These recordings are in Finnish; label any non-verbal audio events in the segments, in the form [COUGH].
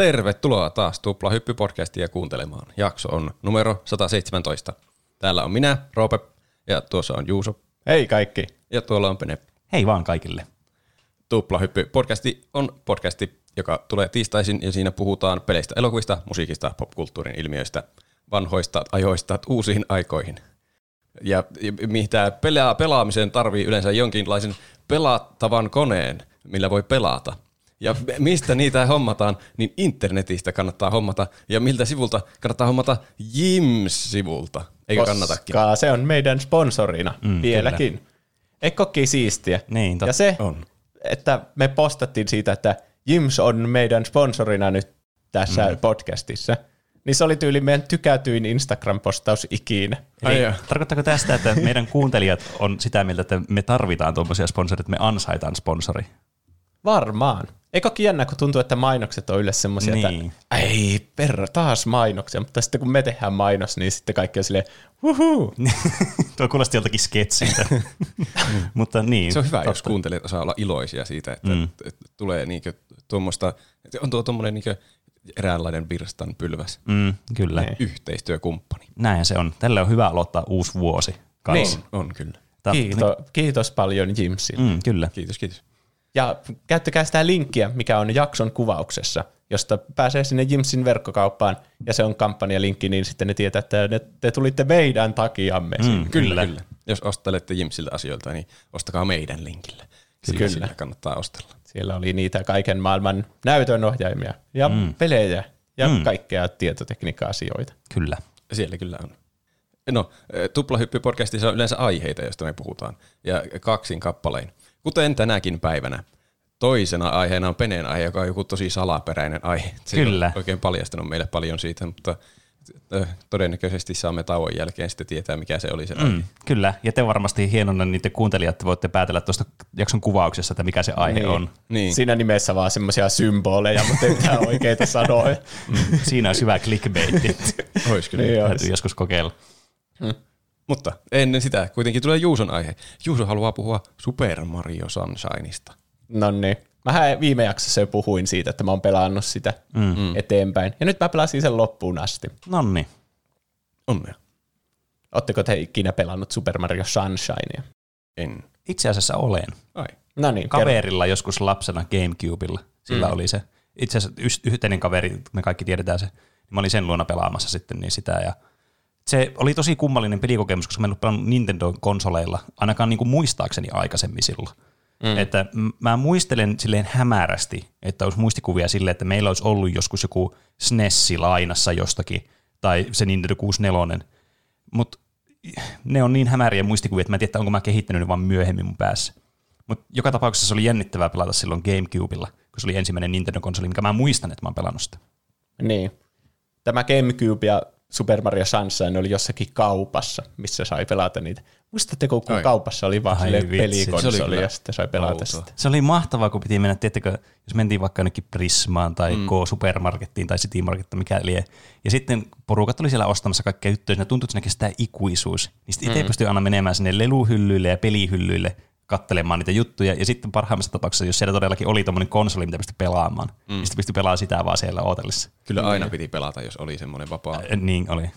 Tervetuloa taas Tupla Hyppy-podcastia kuuntelemaan. Jakso on numero 117. Täällä on minä, Roope, ja tuossa on Juuso, Hei kaikki. ja tuolla on Pene. Hei vaan kaikille. Tupla Hyppy-podcasti on podcasti, joka tulee tiistaisin, ja siinä puhutaan peleistä, elokuvista, musiikista, popkulttuurin ilmiöistä, vanhoista ajoista uusiin aikoihin. Ja, mitä pelaa, pelaamiseen tarvii yleensä jonkinlaisen pelattavan koneen, millä voi pelata. Ja mistä niitä hommataan, niin internetistä kannattaa hommata. Ja miltä sivulta kannattaa hommata Jims-sivulta. Eikö kannatakin? Koska se on meidän sponsorina mm, vieläkin. Kyllä. Ookin siistiä? Niin, totta. ja se, On. että me postattiin siitä, että Jims on meidän sponsorina nyt tässä mm. podcastissa, niin se oli tyyli meidän tykätyin Instagram-postaus ikinä. Ai Eli joo. tarkoittaako tästä, että meidän kuuntelijat on sitä mieltä, että me tarvitaan tuommoisia sponsoreita, että me ansaitaan sponsori? Varmaan. Eikö ookin jännä, kun tuntuu, että mainokset on yleensä semmoisia, Niin. että ei perra, taas mainoksia, mutta sitten kun me tehdään mainos, niin sitten kaikki on silleen, huhuu. [LAUGHS] Tuo kuulosti joltakin sketsiltä. [LAUGHS] Mutta niin. Se on hyvä, totta. jos kuuntelijat osaa olla iloisia siitä, että mm. tulee niinkö tuommoista, että on tuo tuommoinen niinkö eräänlainen virstan pylväs Mm, kyllä. Niin. yhteistyökumppani. Näin se on. Tälle on hyvä aloittaa uusi vuosi kanssa. Niin, on kyllä. Kiitos, kiitos paljon Jimsille. Mm, kyllä. Kiitos, kiitos. Ja käyttäkää sitä linkkiä, mikä on jakson kuvauksessa, josta pääsee sinne Jimsin verkkokauppaan, ja se on kampanjalinkki, niin sitten ne tietää, että ne, te tulitte meidän takiamme. Mm. Kyllä, kyllä. Jos ostelette Jimsiltä asioilta, niin ostakaa meidän linkillä. Sillä, Kyllä. sillä kannattaa ostella. Siellä oli niitä kaiken maailman näytönohjaimia ja mm. pelejä ja mm. kaikkea tietotekniikka-asioita. Kyllä. Siellä kyllä on. No, Tuplahyppy-podcastissa on yleensä aiheita, joista me puhutaan, ja kaksin kappalein. Kuten tänäkin päivänä. Toisena aiheena on Peneen aihe, joka on joku tosi salaperäinen aihe. Se Kyllä. on oikein paljastanut meille paljon siitä, mutta ö, todennäköisesti saamme tauon jälkeen sitten tietää, mikä se oli se aihe. Mm, kyllä. Ja te varmasti hienona niiden kuuntelijat voitte päätellä tuosta jakson kuvauksessa, että mikä se aihe on. Niin. Siinä nimessä vaan semmoisia symboleja, mutta ei mitään oikeita sanoja. Mm, siinä on syvä clickbaitti. Ois kyllä. Niin Täytyy olisi. joskus kokeilla. Mutta ennen sitä kuitenkin tulee Juuson aihe. Juuso haluaa puhua Super Mario Sunshineista. No niin. Mähän viime jaksossa jo puhuin siitä, että mä oon pelannut sitä mm. eteenpäin. Ja nyt mä pelasin sen loppuun asti. Nonni. Onnea. Ootteko te ikinä pelannut Super Mario Sunshinea? En. Itse asiassa olen. Ai. No niin, kerro. Kaverilla joskus lapsena Gamecubella. Sillä mm. oli se. Itse asiassa yhteinen kaveri, me kaikki tiedetään se. Mä olin sen luona pelaamassa sitten niin sitä. Ja se oli tosi kummallinen pelikokemus, koska mä en ollut pelannut Nintendo-konsoleilla, ainakaan niin kuin muistaakseni aikaisemmin silloin. Mm. Että mä muistelen silleen hämärästi, että olisi muistikuvia silleen, että meillä olisi ollut joskus joku SNESi lainassa jostakin, tai se Nintendo 64. Mutta ne on niin hämäriä muistikuvia, että mä en tiedä, onko mä kehittänyt ne vaan myöhemmin mun päässä. Mutta joka tapauksessa se oli jännittävää pelata silloin Gamecubella, kun se oli ensimmäinen Nintendo-konsoli, mikä mä muistan, että mä oon pelannut sitä. Niin. Tämä GameCube ja Super Mario Sunshine oli jossakin kaupassa, missä sai pelata niitä. Muistatteko, kun Ai. kaupassa oli vaan Ai vitsi, se oli pelikonsoli ja sitten sai pelata outoa. sitä. Se oli mahtavaa, kun piti mennä, tiettäkö, jos mentiin vaikka jonnekin Prismaan tai mm. K-supermarkettiin tai City Market, mikä lie. Ja sitten porukat oli siellä ostamassa kaikkea juttuja, siinä tuntui, että kestää ikuisuus. Niin sitten itse mm. pystyi aina menemään sinne leluhyllyille ja pelihyllyille kattelemaan niitä juttuja. Ja sitten parhaimmassa tapauksessa, jos siellä todellakin oli tommonen konsoli, mitä pystyi pelaamaan, mm. niin sitten pystyi pelaamaan sitä vaan siellä ootellessa. Kyllä aina piti pelata, jos oli semmoinen vapaa. Äh, Niin oli.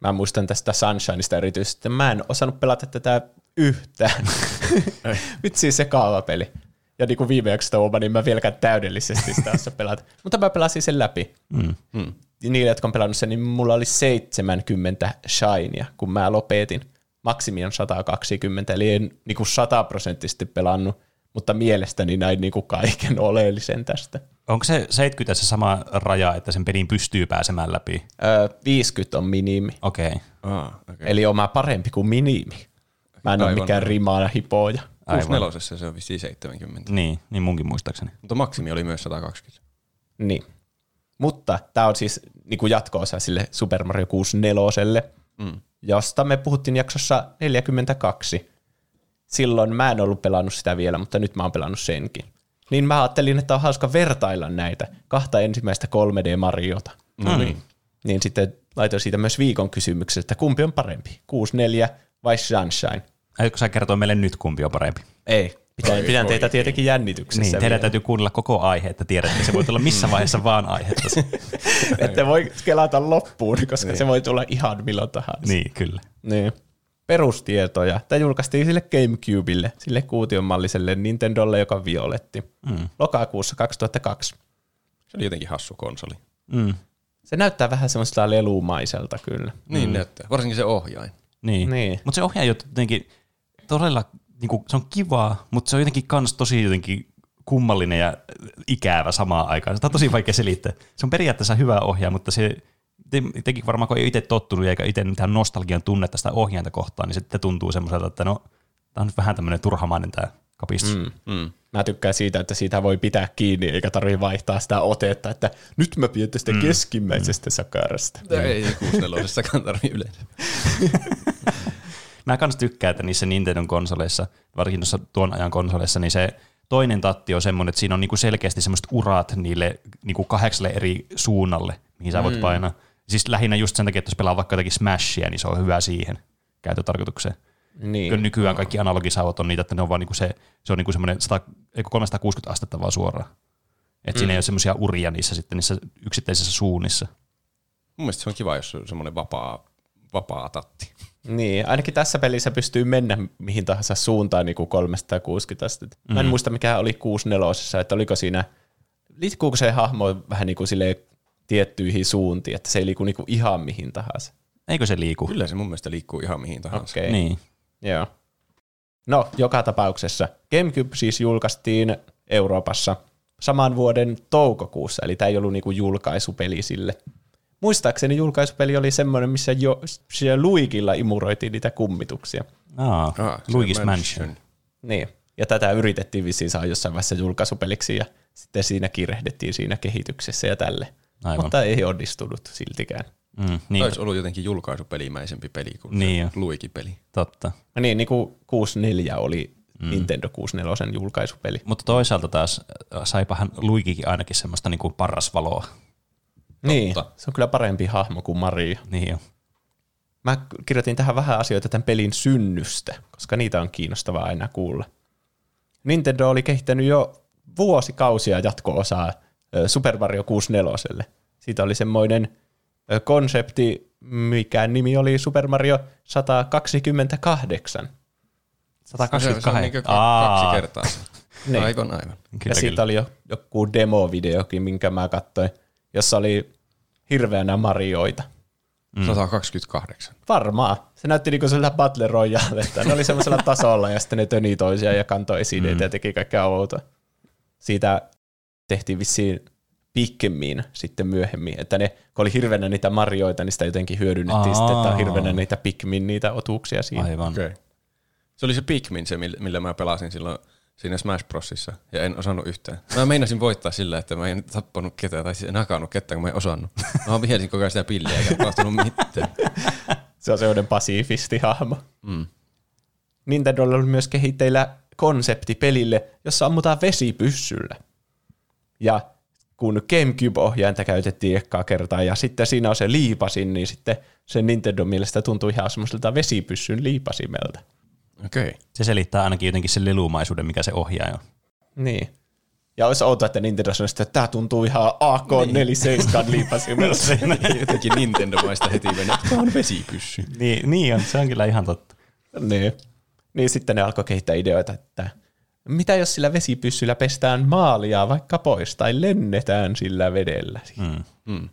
Mä muistan tästä Sunshineista erityisesti, että mä en osannut pelata tätä yhtään. [LAUGHS] Vitsi se kaavapeli. Ja niin kuin viime jaksosta niin mä vieläkään täydellisesti sitä osaa pelata. [LAUGHS] Mutta mä pelasin sen läpi. Mm. Hmm. Niille, jotka on pelannut sen, niin mulla oli 70 shinea, kun mä lopetin. Maksimi on 120, eli en niin kuin sataprosenttisesti pelannut, mutta mielestäni näin niin kuin kaiken [LAUGHS] oleellisen tästä. Onko se 70 se sama raja, että sen pelin pystyy pääsemään läpi? Öö, 50 on minimi, Okei. Okay. Ah, okay. eli oma parempi kuin minimi. Mä en ole Aivan. mikään rimaana hipoja. Aivan. 64 se on vissiin 70. Niin, niin munkin muistaakseni. Mutta maksimi oli myös 120. Niin. Mutta tämä on siis niin jatko-osa sille Super Mario 64, Mm. josta me puhuttiin jaksossa 42. Silloin mä en ollut pelannut sitä vielä, mutta nyt mä oon pelannut senkin. Niin mä ajattelin, että on hauska vertailla näitä kahta ensimmäistä 3D-Mariota. No niin. Niin sitten laitoin siitä myös viikon kysymyksen, että kumpi on parempi, 64 vai Sunshine? Aiotko sä kertoa meille nyt, kumpi on parempi? Ei, Pidän, pidän teitä tietenkin jännityksessä. Niin, teidän vielä. täytyy kuunnella koko aihe, että tiedätte, se voi tulla missä vaiheessa [LAUGHS] vaan aihetta. [LAUGHS] Ette voi kelata loppuun, koska Niin. se voi tulla ihan milloin tahansa. niin, kyllä. Niin. Perustietoja. Tämä julkaistiin sille Gamecubelle, sille kuutionmalliselle Nintendolle, joka violetti. Mm. Lokakuussa 2002. Se oli jotenkin hassu konsoli. Mm. Se näyttää vähän semmoista lelumaiselta kyllä. Niin mm. näyttää. Varsinkin se ohjain. Niin. Niin. Mutta se ohjaa jotenkin todella, niinku, se on kivaa, mutta se on jotenkin kans tosi jotenkin kummallinen ja ikävä samaan aikaan. Sitä on tosi vaikea selittää. Se on periaatteessa hyvä ohjaaja, mutta se te- tekin varmaan kun ei itse tottunut eikä itse mitään nostalgian tunnetta sitä ohjainta kohtaan, niin sitten tuntuu semmoiselta, että no, tämä on nyt vähän tämmöinen turhamainen tämä kapistus. Mm. Mm. Mä tykkään siitä, että siitä voi pitää kiinni, eikä tarvitse vaihtaa sitä otetta, että nyt mä pidän tästä mm. keskimmäisestä sakarasta. Tämä ei 64 tarvitse yleensä. [LAUGHS] Mä kans tykkään, että niissä Nintendon konsoleissa, varsinkin tuossa tuon ajan konsoleissa, niin se toinen tatti on semmoinen, että siinä on niinku selkeästi semmoiset urat niille niinku kahdeksalle eri suunnalle, mihin sä voit mm. painaa. Siis lähinnä just sen takia, että jos pelaa vaikka jotakin Smashia, niin se on hyvä siihen käyttötarkoitukseen. Niin. Kyllä nykyään kaikki analogisavot on niitä, että ne on vaan niinku se, se on niinku semmoinen 100, eikö 360 astetta vaan suoraan. Että mm. siinä ei ole semmoisia uria niissä sitten niissä yksittäisissä suunnissa. Mun mielestä se on kiva, jos on semmoinen vapaa, vapaa tatti. Niin, ainakin tässä pelissä pystyy mennä mihin tahansa suuntaan niin kuin 360 astetta. Mä en muista mikä oli 64, että oliko siinä, liikkuuko se hahmo vähän niin kuin silleen tiettyihin suuntiin, että se ei liiku niin kuin ihan mihin tahansa. Eikö se liiku? Kyllä se mun mielestä liikkuu ihan mihin tahansa. Okei. Niin. Joo. No, joka tapauksessa. GameCube siis julkaistiin Euroopassa saman vuoden toukokuussa, eli tämä ei ollut niinku julkaisupeli sille. Muistaakseni julkaisupeli oli semmoinen, missä jo siellä Luikilla imuroitiin niitä kummituksia. Aa, Ah, se Luigi's Mansion. Niin. Ja tätä yritettiin vissiin saada jossain vaiheessa julkaisupeliksi ja sitten siinä kiirehdittiin siinä kehityksessä ja tälle. Aivan. Mutta ei onnistunut siltikään. Mm, Niin. niin, Olisi ollut jotenkin julkaisupelimäisempi peli kuin Niin Luigi-peli. totta. No niin, niin kuin 64 oli mm. Nintendo 64 julkaisupeli. Mutta toisaalta taas äh, saipahan Luigikin ainakin semmoista niinku parrasvaloa. Niin, se on kyllä parempi hahmo kuin Mario. Niin. Mä kirjoitin tähän vähän asioita tämän pelin synnystä, koska niitä on kiinnostavaa aina kuulla. Nintendo oli kehittänyt jo vuosikausia jatko-osaa Super Mario 64. Siitä oli semmoinen konsepti, mikä nimi oli Super Mario 128. 128. Se on niin kaksi kertaa. Niin. Aivan, aivan. Kyllä, ja siitä kyllä. oli jo joku demovideokin, minkä mä katsoin, jossa oli hirveänä Marioita. Mm. 128. Varmaan. Se näytti niinku sillä Battle Royale, että ne oli semmoisella [LAUGHS] tasolla ja sitten ne töni toisia ja kantoi esineitä mm. ja teki kaikkea outoa. Siitä tehtiin vissiin Pikmin sitten myöhemmin, että ne, kun oli hirveänä niitä marjoita, niin sitä jotenkin hyödynnettiin Aa. sitten, että on hirveänä niitä Pikmin niitä otuuksia siinä. Aivan. Okay. Se oli se Pikmin, se millä millä mä pelasin silloin siinä Smash Brosissa, ja en osannut yhtään. Mä meinasin voittaa sillä, että mä en tappanut ketään, tai siis en hakannut ketään, kun mä en osannut. Mä vihelsin koko ajan sitä pilliä, eikä tapahtunut mitään. Se on semmoinen pasifistihahmo. Mm. Nintendolla oli myös kehitteillä konsepti pelille, jossa ammutaan vesipyssyllä. Ja kun Gamecube-ohjainta käytettiin ekkaa kertaa ja sitten siinä on se liipasin, niin sitten se Nintendo mielestä tuntui ihan semmoiselta vesipyssyn liipasimelta. Okei. Okay. Se selittää ainakin jotenkin sen lelumaisuuden, mikä se ohjaa on. Niin. Ja olisi outoa, että Nintendo sanoi, että tämä tuntuu ihan AK-47 liipasimelta. [LAUGHS] Jotenkin Nintendo-maista heti mennä. Tämä on vesipyssy. Niin, niin on, se on kyllä ihan totta. niin. Niin sitten ne alkoi kehittää ideoita, että mitä jos sillä vesipyssyllä pestään maalia vaikka pois tai lennetään sillä vedellä. Mm. Mm.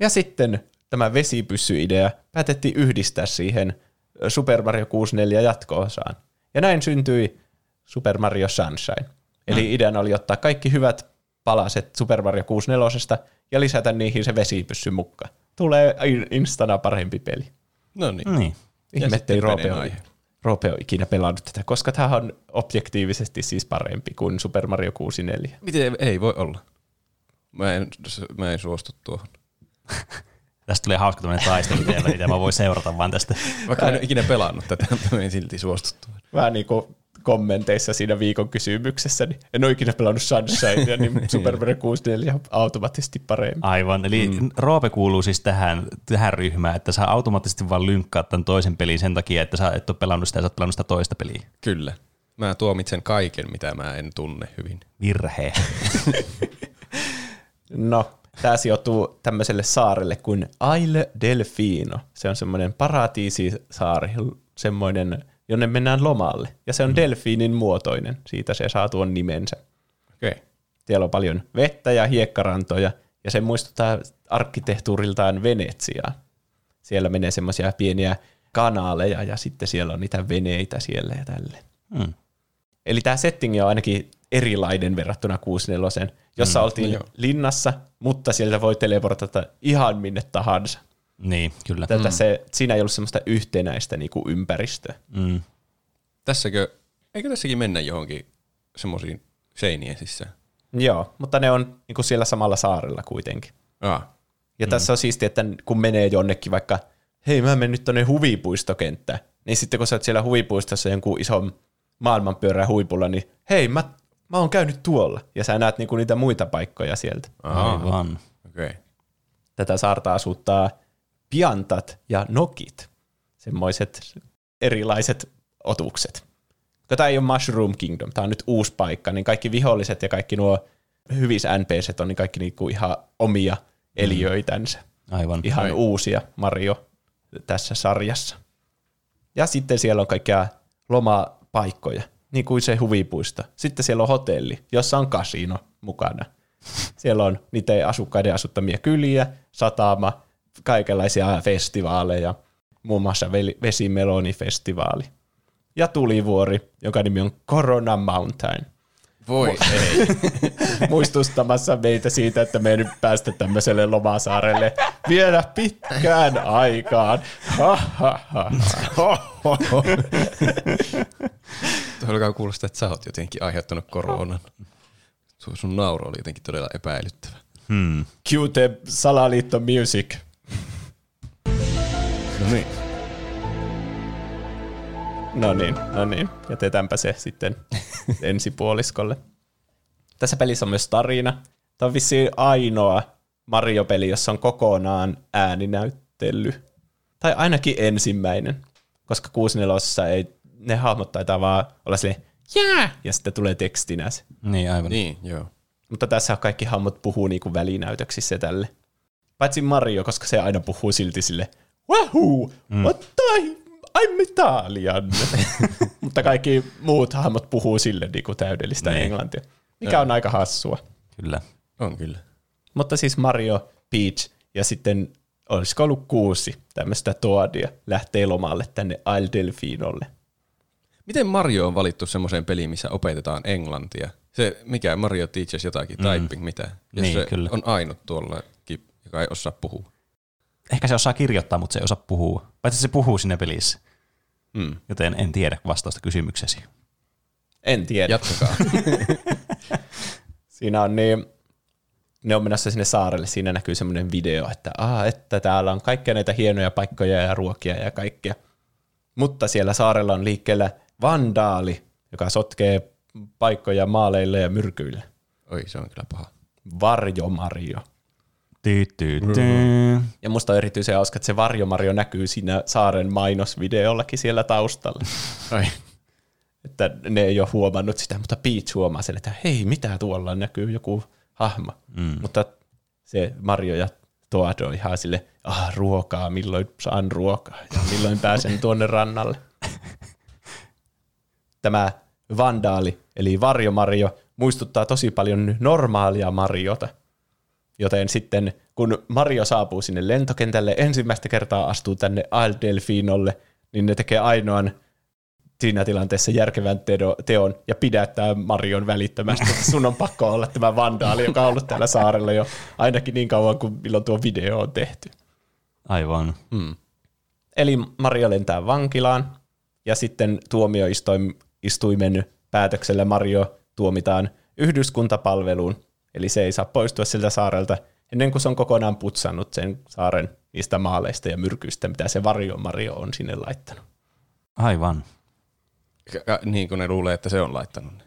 Ja sitten tämä vesipyssy-idea päätettiin yhdistää siihen Super Mario 64 jatko-osaan. Ja näin syntyi Super Mario Sunshine. Eli mm. ideana oli ottaa kaikki hyvät palaset Super Mario 64 ja lisätä niihin se vesipyssy mukaan. Tulee in- instana parempi peli. No niin. Niin. Ihme, ettei Roope ole. Roope ole ikinä pelannut tätä, koska tämä on objektiivisesti siis parempi kuin Super Mario 64. Miten ei voi olla? Mä en, mä en suostu tuohon. [LAUGHS] Tästä tulee hauska tämmöinen taistelu välillä, ja mä voin seurata vaan tästä. Vaikka en ole ikinä pelannut tätä, mutta mä en silti suostu tuohon. Vähän niin kuin kommenteissa siinä viikon kysymyksessä, niin en ole ikinä pelannut Sunshine, niin [LAUGHS] Super Mario 64 on automaattisesti parempi. Aivan, eli mm. Roope kuuluu siis tähän, tähän ryhmään, että sä automaattisesti vaan lynkkaat tämän toisen pelin sen takia, että sä et ole pelannut sitä ja sä oot pelannut sitä toista peliä. Kyllä. Mä tuomitsen kaiken, mitä mä en tunne hyvin. Virhe. No, tämä sijoittuu tämmöiselle saarelle kuin Isle Delfino. Se on semmoinen paratiisisaari, semmoinen, jonne mennään lomalle. Ja se on mm. delfiinin muotoinen, siitä se saa tuon nimensä. Okei. Okay. Siellä on paljon vettä ja hiekkarantoja, ja se muistuttaa arkkitehtuuriltaan Venetsiaa. Siellä menee semmoisia pieniä kanaaleja, ja sitten siellä on niitä veneitä siellä ja tälleen. Mm. Eli tämä setting on ainakin erilainen verrattuna 64, jossa mm, oltiin joo. linnassa, mutta sieltä voi teleportata ihan minne tahansa. Niin, kyllä. Tätä se, siinä ei ollut semmoista yhtenäistä niinku ympäristöä. Mm. Tässäkö, eikö tässäkin mennä johonkin semmoisiin seinien sisään? Joo, mutta ne on niinku siellä samalla saarella kuitenkin. Ah, Ja mm. tässä on siistiä, että kun menee jonnekin vaikka, hei mä menen nyt tonne huvipuistokenttään, niin sitten kun sä oot siellä huvipuistossa jonkun ison maailmanpyörän huipulla, niin hei mä, mä oon käynyt tuolla. Ja sä näet niinku niitä muita paikkoja sieltä. Aivan. okei. Okay. Tätä saarta asuttaa piantat ja nokit, semmoiset erilaiset otukset. Tämä ei ole Mushroom Kingdom, tämä on nyt uusi paikka, niin kaikki viholliset ja kaikki nuo hyvis NPCt on niin kaikki niinku ihan omia eliöitänsä. Aivan. Ihan Ai. uusia Mario tässä sarjassa. Ja sitten siellä on kaikkia lomapaikkoja, niin kuin se huvipuisto. Sitten siellä on hotelli, jossa on kasino mukana. Siellä on niiden asukkaiden asuttamia kyliä, satama, kaikenlaisia festivaaleja, muun muassa vesimelonifestivaali. Ja tulivuori, jonka nimi on Corona Mountain. Voi ei. [LAUGHS] Muistustamassa meitä siitä, että me ei nyt päästä tämmöiselle lomasaarelle vielä pitkään aikaan. Ha, ha, ha. [LAUGHS] Tuo alkaa kuulostaa, että sä oot jotenkin aiheuttanut koronan. Sun, sun nauru oli jotenkin todella epäilyttävä. Hmm. The salaliitto music. No niin. No niin, no niin. Jätetäänpä se sitten [LAUGHS] ensipuoliskolle. Tässä pelissä on myös tarina. Tämä on vissiin ainoa Mario-peli, jossa on kokonaan ääninäyttely. Tai ainakin ensimmäinen. Koska 64 ei, ne hahmot taitaa vaan olla silleen, jää, ja sitten tulee tekstinä se. Niin, aivan. Niin, joo. Mutta tässä kaikki hahmot puhuu niinku välinäytöksissä tälle. Paitsi Mario, koska se aina puhuu silti sille, wahoo, mm. what the, I'm Italian. [LAUGHS] Mutta kaikki muut hahmot puhuu sille niinku täydellistä Niin. englantia, mikä on aika hassua. Kyllä. On kyllä. Mutta siis Mario, Peach ja sitten olisiko ollut kuusi tämmöistä Toadia lähtee lomalle tänne Isle Delfinolle. Miten Mario on valittu semmoiseen peliin, missä opetetaan englantia? Se, mikä Mario Teaches jotakin, mm. typing, mitä? Jos Niin, se kyllä. on ainut tuollakin, joka ei osaa puhua. Ehkä se osaa kirjoittaa, mutta se ei osaa puhua. Paitsi se puhuu siinä pelissä. Mm. Joten en tiedä vastausta kysymyksesi. En tiedä. Jatkakaa. [LAUGHS] Siinä on niin, ne on menossa sinne saarelle, siinä näkyy semmoinen video, että, Aa, että täällä on kaikkia näitä hienoja paikkoja ja ruokia ja kaikkea. Mutta siellä saarella on liikkeellä vandaali, joka sotkee paikkoja maaleille ja myrkyille. Oi, se on kyllä paha. Varjo Mario. Ja musta on erityisen hauska, että se Varjo Mario näkyy siinä saaren mainosvideollakin siellä taustalla. [LAUGHS] Ai. että ne ei ole huomannut sitä, mutta Peach huomaa sen, että hei, mitä tuolla näkyy joku hahmo. Mm. Mutta se Mario ja Toad on ihan sille, ah, ruokaa, milloin saan ruokaa ja milloin pääsen [LAUGHS] tuonne rannalle. Tämä Vandaali, eli Varjo Mario, muistuttaa tosi paljon normaalia Mariota. Joten sitten, kun Mario saapuu sinne lentokentälle, ensimmäistä kertaa astuu tänne Isle Delfinolle, niin ne tekee ainoan siinä tilanteessa järkevän teon ja pidättää Marion välittömästi. [LAUGHS] Sun on pakko olla tämä vandaali, joka on ollut täällä saarella jo ainakin niin kauan kuin milloin tuo video on tehty. Aivan. Mm. Eli Mario lentää vankilaan ja sitten tuomioistuimen päätöksellä Mario tuomitaan yhdyskuntapalveluun. Eli se ei saa poistua siltä saarelta ennen kuin se on kokonaan putsannut sen saaren niistä maaleista ja myrkyistä, mitä se varjo Mario on sinne laittanut. Aivan. Ka- Niin kuin ne luulee, että se on laittanut ne.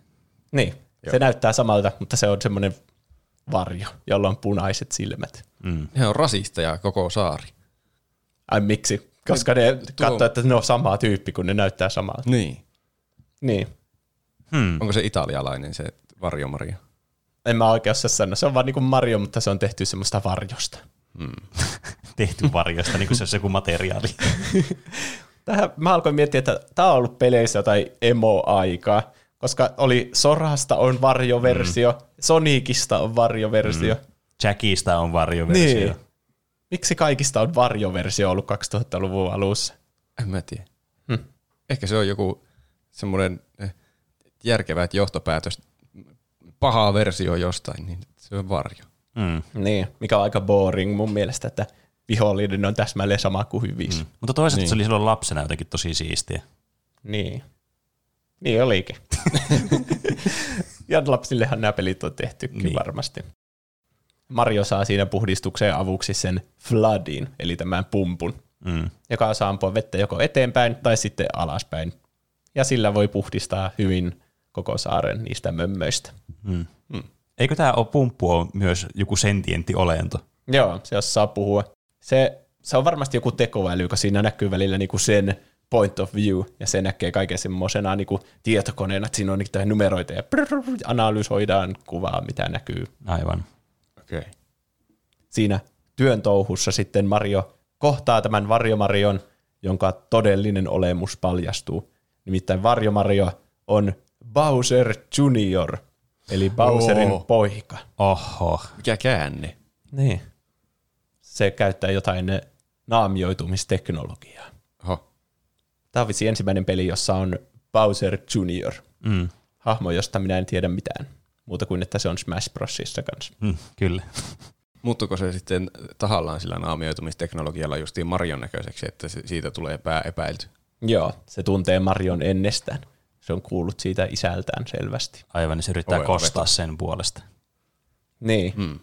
Niin, Joo. Se näyttää samalta, mutta se on semmoinen varjo, jolla on punaiset silmät. Mm. Ne on rasisteja koko saari. Ai miksi? Koska ne tuo- katsoo, että ne on sama tyyppi, kun ne näyttää samalta. Niin. Niin. Hmm. Onko se italialainen se Varjo Mario? En mä oikeassa sano. Se on vaan niinku Mario, mutta se on tehty semmoista varjosta. [LAUGHS] Tehty varjosta, niin kuin se olisi joku materiaali. [LAUGHS] Tähän mä alkoin miettiä, että tämä on ollut peleissä jotain emo-aikaa, koska oli Sorasta on varjoversio, mm. Sonicista on varjoversio. Mm. Jackista on varjoversio. Niin. Miksi kaikista on varjoversio ollut 2000-luvun alussa? En mä tiedä. Hmm. Ehkä se on joku semmoinen eh, järkevä johtopäätös, paha versio jostain, niin se on varjo. Mm. Niin, mikä on aika boring mun mielestä, että vihollinen on täsmälleen sama kuin hyvissä. Mm. Mutta toisaalta niin. se oli silloin lapsena jotenkin tosi siistiä. Niin. Niin olikin. [LAUGHS] ja lapsillehan nämä pelit on tehtykin niin. varmasti. Mario saa siinä puhdistukseen avuksi sen floodin, eli tämän pumpun, Mm. joka saa ampua vettä joko eteenpäin tai sitten alaspäin. Ja sillä voi puhdistaa hyvin koko saaren niistä mömmöistä. Mm. Mm. Eikö tämä ole pumppu on myös joku sentientti olento? Joo, se jos saa puhua. Se, se on varmasti joku tekoäly, kun siinä näkyy välillä niinku sen point of view, ja se näkee kaiken semmoisena niinku tietokoneena, että siinä on niitä numeroita, ja prrr, analysoidaan kuvaa, mitä näkyy. Aivan. Okei. Okay. Siinä työn touhussa sitten Mario kohtaa tämän Varjomarion, jonka todellinen olemus paljastuu. Nimittäin Varjomario on Bowser Junior, eli Bowserin Oo. poika. Oho. Mikä käänne? Niin. Se käyttää jotain naamioitumisteknologiaa. Oho. Tämä on vissi ensimmäinen peli, jossa on Bowser Junior. Mm. Hahmo, josta minä en tiedä mitään. Muuta kuin, että se on Smash Brosissa kanssa. Mm, kyllä. Muuttuko se sitten tahallaan sillä naamioitumisteknologialla justiin Marion näköiseksi, että siitä tulee pää epäilty? Joo, se tuntee Marion ennestään. Se on kuullut siitä isältään selvästi. Aivan, niin se yrittää Ovella kostaa sen puolesta. Niin. Hmm.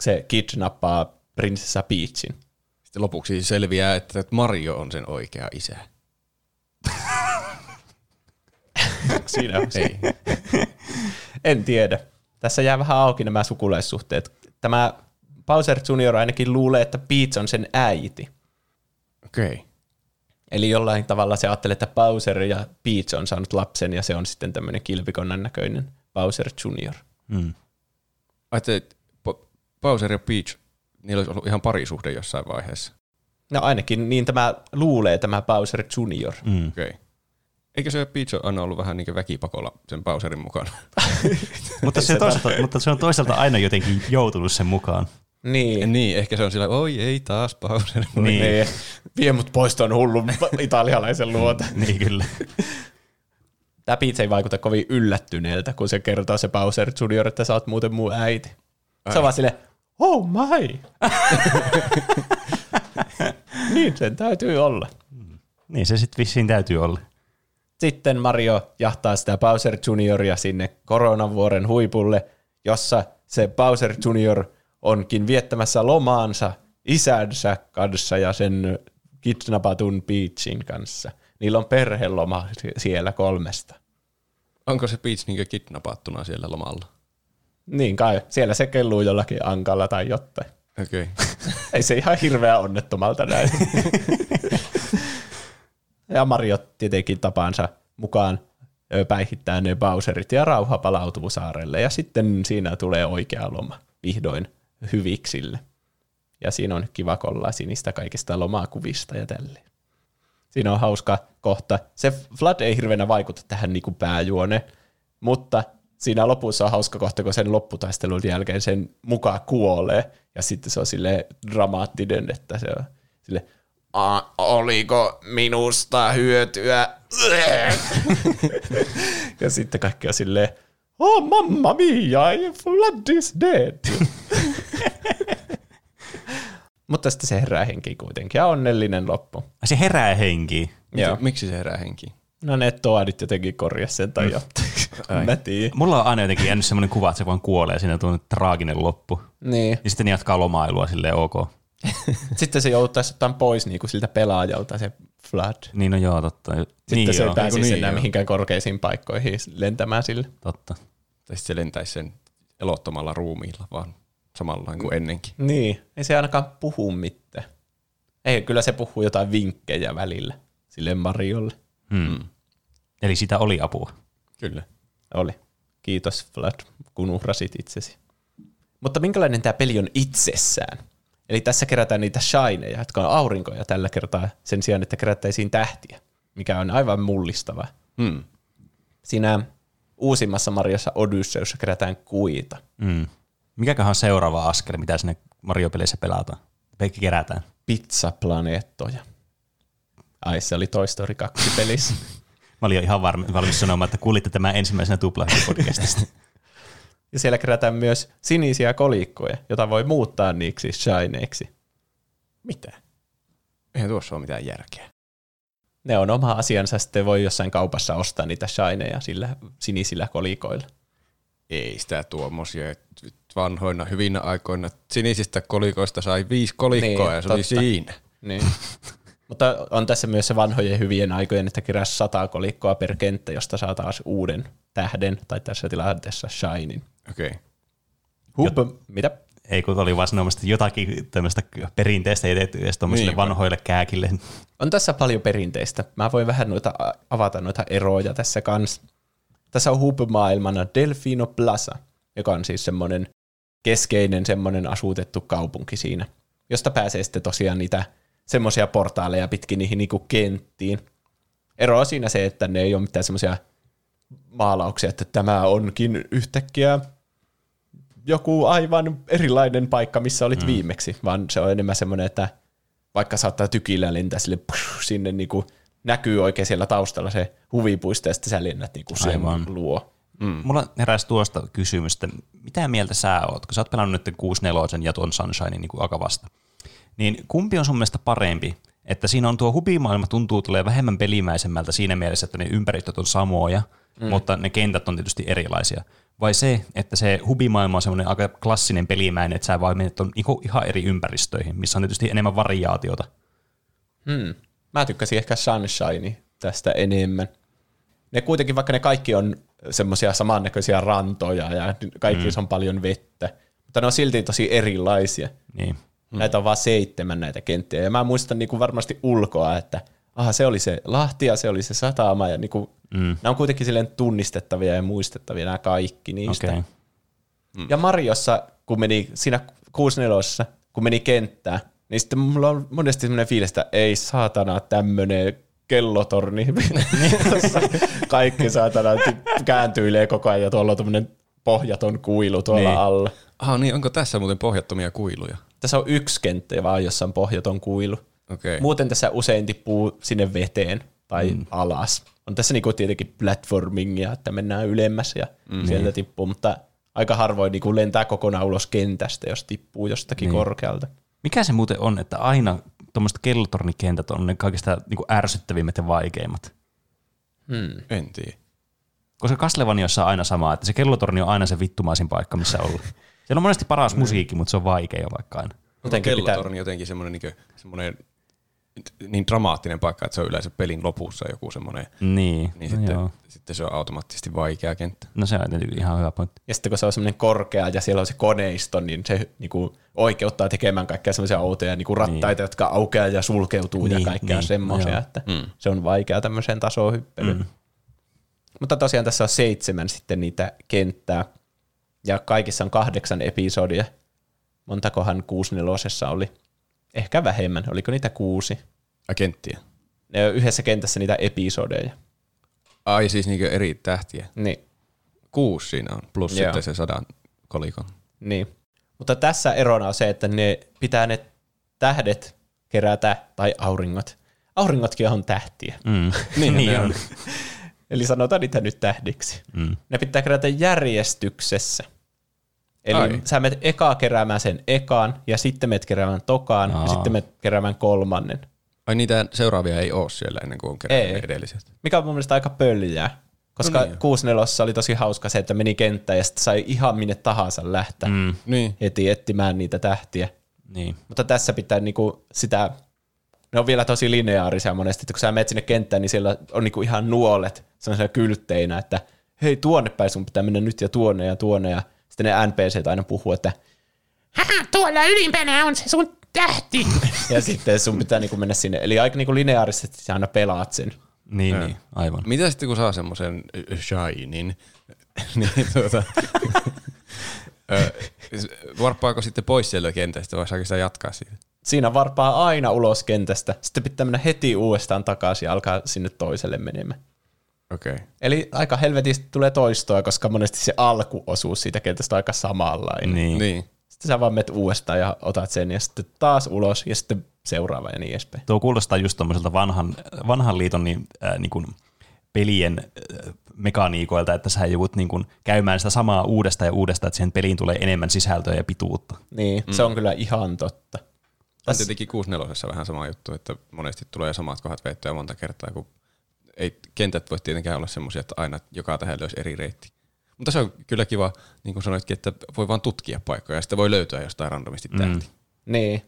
Se kidnappaa prinsessa Peachin. Sitten lopuksi selviää, että Mario on sen oikea isä. [LAUGHS] Siinä on se. Ei. En tiedä. Tässä jää vähän auki nämä sukulaissuhteet. Tämä Bowser Junior ainakin luulee, että Peach on sen äiti. Okei. Okay. Eli jollain tavalla se ajattelee, että Bowser ja Peach on saanut lapsen ja se on sitten tämmöinen kilpikonnan näköinen Bowser Junior. Mm. Ajattelin, että Bo- Bowser ja Peach, niillä olisi ollut ihan parisuhde jossain vaiheessa. No ainakin niin tämä luulee tämä Bowser Junior. Mm. Okei. Okay. Eikö se Peach ole aina ollut vähän niin väkipakolla sen Bowserin mukana? [LAUGHS] Mutta, se toisaalta, mutta se on toisaalta aina jotenkin joutunut sen mukaan. Niin. niin, ehkä se on sillä, oi ei taas Bowser. [LAUGHS] Niin. niin. Vie mut pois tuon hullun italialaisen [LAUGHS] luota. Niin kyllä. [LAUGHS] Tämä Peach ei vaikuta kovin yllättyneeltä, kun se kertoo se Bowser Junior, että sä oot muuten mun äiti. Se Ai. on vaan silleen, oh my. niin sen täytyy olla. Niin se sitten vissiin täytyy olla. Sitten Mario jahtaa sitä Bowser Junioria sinne koronavuoren huipulle, jossa se Bowser Junior onkin viettämässä lomaansa isänsä kanssa ja sen kidnappatun Peachin kanssa. Niillä on perheloma sie- siellä kolmesta. Onko se Peach niin kidnappattuna siellä lomalla? Niin kai, siellä se kelluu jollakin ankalla tai jotain. Okei. Okay. [LAUGHS] Ei se ihan hirveä onnettomalta näy. [LAUGHS] ja Mario tietenkin tapansa mukaan päihittää ne Bowserit ja rauha palautuu saarelle. Ja sitten siinä tulee oikea loma vihdoin hyviksille. Ja siinä on kiva kollasi niistä kaikista lomakuvista ja tälleen. Siinä on hauska kohta. Se Flood ei hirveänä vaikuta tähän niin pääjuone, mutta siinä lopussa on hauska kohta, kun sen lopputaistelun jälkeen sen mukaan kuolee. Ja sitten se on sille dramaattinen, että se on sille, "A, oliko minusta hyötyä? [LAUGHS] ja sitten kaikki on silleen, oh mamma mia, Flood is dead. [LAUGHS] Mutta sitten se herää henkiin kuitenkin ja onnellinen loppu. Se herää henkiin. Joo. Miksi se herää henkiin? No ne toadit jotenkin korjasi sen tai jotain. [LAUGHS] Mä tiedän. Mulla on aina jotenkin jäänyt semmoinen kuva, että se vaan kuolee, siinä on traaginen loppu. Niin. Ja sitten ne jatkaa lomailua silleen ok. [LAUGHS] Sitten se joutuisi ottaa pois niinku siltä pelaajalta se Flood. Niin no joo, totta. Sitten niin se joo, ei pääsisi niin, enää joo. mihinkään korkeisiin paikkoihin lentämään sille. totta. Tai sitten se lentäisi sen elottomalla ruumiilla, vaan samalla kuin ennenkin. Niin, ei se ainakaan puhu mitään. Ei, kyllä se puhuu jotain vinkkejä välillä sille Mariolle. Hmm. Eli sitä oli apua. Kyllä. Oli. Kiitos Vlad, kun uhrasit itsesi. Mutta minkälainen tämä peli on itsessään? Eli tässä kerätään niitä shineja, jotka on aurinkoja tällä kertaa sen sijaan, että kerättäisiin tähtiä, mikä on aivan mullistava. Hmm. Siinä uusimmassa Mariossa Odysseussa kerätään kuita. Mm. Mikäköhän on seuraava askel, mitä sinne Mario-peleissä pelataan? Peikki kerätään. Pizzaplaneettoja. Ai, se oli Toy Story 2 pelissä. [LAUGHS] Mä olin jo ihan varmi, valmis sanomaan, että kuulitte tämän ensimmäisenä tuplahti-podcastista. [LAUGHS] ja siellä kerätään myös sinisiä kolikkoja, jota voi muuttaa niiksi shineiksi. Mitä? Eihän tuossa ole mitään järkeä. Ne on oma asiansa, sitten voi jossain kaupassa ostaa niitä shineja sillä sinisillä kolikoilla. Ei sitä tuommoisia. Vanhoina hyvinä aikoina sinisistä kolikoista sai viisi kolikkoa Niin, ja se oli totta. siinä. Niin. [LAUGHS] Mutta on tässä myös se vanhojen hyvien aikojen, että keräsi sata kolikkoa per kenttä, josta saa taas uuden tähden, tai tässä tilanteessa shinin. Okei. Okay. Mitä? Ei kun oli vaan sanomassa, että jotakin tämmöistä perinteistä ei tehty edes tuommoisille Niinpä. vanhoille kääkille. On tässä paljon perinteistä. Mä voin vähän noita, avata noita eroja tässä kanssa. Tässä on Hub-maailmana Delfino Plaza, joka on siis semmoinen keskeinen semmoinen asutettu kaupunki siinä, josta pääsee sitten tosiaan niitä semmoisia portaaleja pitkin niihin niinku kenttiin. Ero on siinä se, että ne ei ole mitään semmoisia maalauksia, että tämä onkin yhtäkkiä joku aivan erilainen paikka, missä olit mm. viimeksi, vaan se on enemmän semmoinen, että vaikka saattaa tykillä lentää sille puh, sinne niinku näkyy oikein siellä taustalla se huvipuisto ja sitten sä lennät niinku sen Aivan. luo. Mm. Mulla heräsi tuosta kysymystä, mitä mieltä sä oot, kun sä oot pelannut nyt 64 ja tuon Sunshine niin kuin akavasta. Niin kumpi on sun mielestä parempi, että siinä on tuo hubimaailma tuntuu tulee vähemmän pelimäisemmältä siinä mielessä, että ne ympäristöt on samoja, mm. mutta ne kentät on tietysti erilaisia. Vai se, että se hubimaailma on semmoinen aika klassinen pelimäinen, että sä vaan menet on niinku ihan eri ympäristöihin, missä on tietysti enemmän variaatiota. Hmm. Mä tykkäsin ehkä Sunshine tästä enemmän. Ne kuitenkin, vaikka ne kaikki on semmoisia samannäköisiä rantoja ja kaikki mm. on paljon vettä, mutta ne on silti tosi erilaisia. Niin. Mm. Näitä on vaan seitsemän näitä kenttiä. Ja mä muistan niin kuin varmasti ulkoa, että aha, se oli se Lahti ja se oli se satama. Ja niin kuin, mm. Nämä on kuitenkin silleen tunnistettavia ja muistettavia nämä kaikki niistä. Okay. Mm. Ja Mariossa, kun meni siinä 64 kun meni kenttään, niin sitten mulla on monesti sellainen fiilis, että ei saatana tämmönen kellotorni, [LAUGHS] jossa kaikki saatana kääntyilee koko ajan ja tuolla on tämmöinen pohjaton kuilu tuolla Niin. alla. Ah, niin onko tässä muuten pohjattomia kuiluja? Tässä on yksi kenttä vaan, jossa on pohjaton kuilu. Okei. Okay. Muuten tässä usein tippuu sinne veteen tai mm. alas. On tässä niinku tietenkin platformingia, että mennään ylemmäs ja mm. sieltä tippuu, mutta aika harvoin niinku lentää kokonaan ulos kentästä, jos tippuu jostakin niin. korkealta. Mikä se muuten on, että aina tuommoiset kellotornikentät on ne kaikista niin ärsyttävimmät ja vaikeimmat? Hmm. En tiedä. Koska Castlevaniassa on aina sama, että se kellotorni on aina se vittumaisin paikka, missä olla. [LAUGHS] Siellä on monesti paras musiikki, mutta se on vaikea vaikka aina. Jotenkin pitää- kellotorni jotenkin semmoinen, niin semmoinen niin dramaattinen paikka, että se on yleensä pelin lopussa joku semmoinen, Niin, niin no sitten, joo. sitten se on automaattisesti vaikea kenttä. No se on tietysti ihan hyvä pointti. Ja sitten kun se on semmoinen korkea ja siellä on se koneisto, niin se niinku oikeuttaa tekemään kaikkea semmoisia outoja niinku rattaita, niin. jotka aukeaa ja sulkeutuu niin, ja Niin, kaikkea niin, niin, semmoisia, joo. että mm. se on vaikea tämmöiseen tasohyppelyyn. Mm. Mutta tosiaan tässä on seitsemän sitten niitä kenttää ja kaikissa on kahdeksan episodia. Montakohan kuusinelosessa oli? Ehkä vähemmän. Oliko niitä kuusi? Ai kenttiä. Ne on yhdessä kentässä niitä episodeja. Ai siis niin eri tähtiä. Niin. Kuusi siinä on, plus Joo. sitten se sadan kolikon. Niin. Mutta tässä erona on se, että ne pitää ne tähdet kerätä, tai auringot. Auringotkin on tähtiä. Mm. [LAUGHS] Niin, niin on. [LAUGHS] Eli sanotaan niitä nyt tähdiksi. Mm. Ne pitää kerätä järjestyksessä. Eli Ai. Sä menet ekaa keräämään sen ekaan, ja sitten menet keräämään tokaan, Aa. ja sitten menet keräämään kolmannen. Ai niitä seuraavia ei ole siellä ennen kuin on kerännyt Ei. edelliset. Mikä on mun mielestä aika pöljää. Koska No niin. niin. oli tosi hauska se, että meni kenttään ja sitten sai ihan minne tahansa lähteä Mm. Niin. heti etsimään niitä tähtiä. Niin. Mutta tässä pitää niinku sitä, ne on vielä tosi lineaarisia monesti, että kun sä menet sinne kenttään, niin siellä on niinku ihan nuolet sellaisena kyltteinä, että hei tuonne päin sun pitää mennä nyt ja tuonne ja tuonne ja sitten ne NPCt aina puhuu, että Haha, tuolla ylimpänä on se sun tähti. [LAUGHS] ja sitten sun pitää niinku mennä sinne. Eli aika niinku lineaarisesti sä aina pelaat sen. Niin, niin, aivan. Mitä sitten kun saa semmoisen shinin, [LAUGHS] niin tuota, ö, varppaako sitten pois sieltä kentästä vai saako sitä jatkaa siitä? Siinä varpaa aina ulos kentästä, sitten pitää mennä heti uudestaan takaisin ja alkaa sinne toiselle menemään. Okei. Okay. Eli aika helvetisti tulee toistoa, koska monesti se alkuosuus siitä kentästä on aika samanlainen. Niin. Niin. Sitten sä vaan menet uudestaan ja otat sen ja sitten taas ulos ja sitten seuraava ja niin edespäin. Tuo kuulostaa just tommoselta vanhan, vanhan liiton niin, äh, niin kuin pelien äh, mekaniikoilta, että sä joudut niin kuin käymään sitä samaa uudestaan ja uudestaan, että siihen peliin tulee enemmän sisältöä ja pituutta. Niin, mm. se on kyllä ihan totta. On tietenkin 64 vähän sama juttu, että monesti tulee samat kohdat veittyä monta kertaa, kun ei kentät voi tietenkään olla semmoisia, että aina joka tähän löysi eri reitti. Mutta se on kyllä kiva, niin kuin sanoitkin, että voi vaan tutkia paikkoja ja sitten voi löytyä jostain randomisti täältä. Mm. Niin.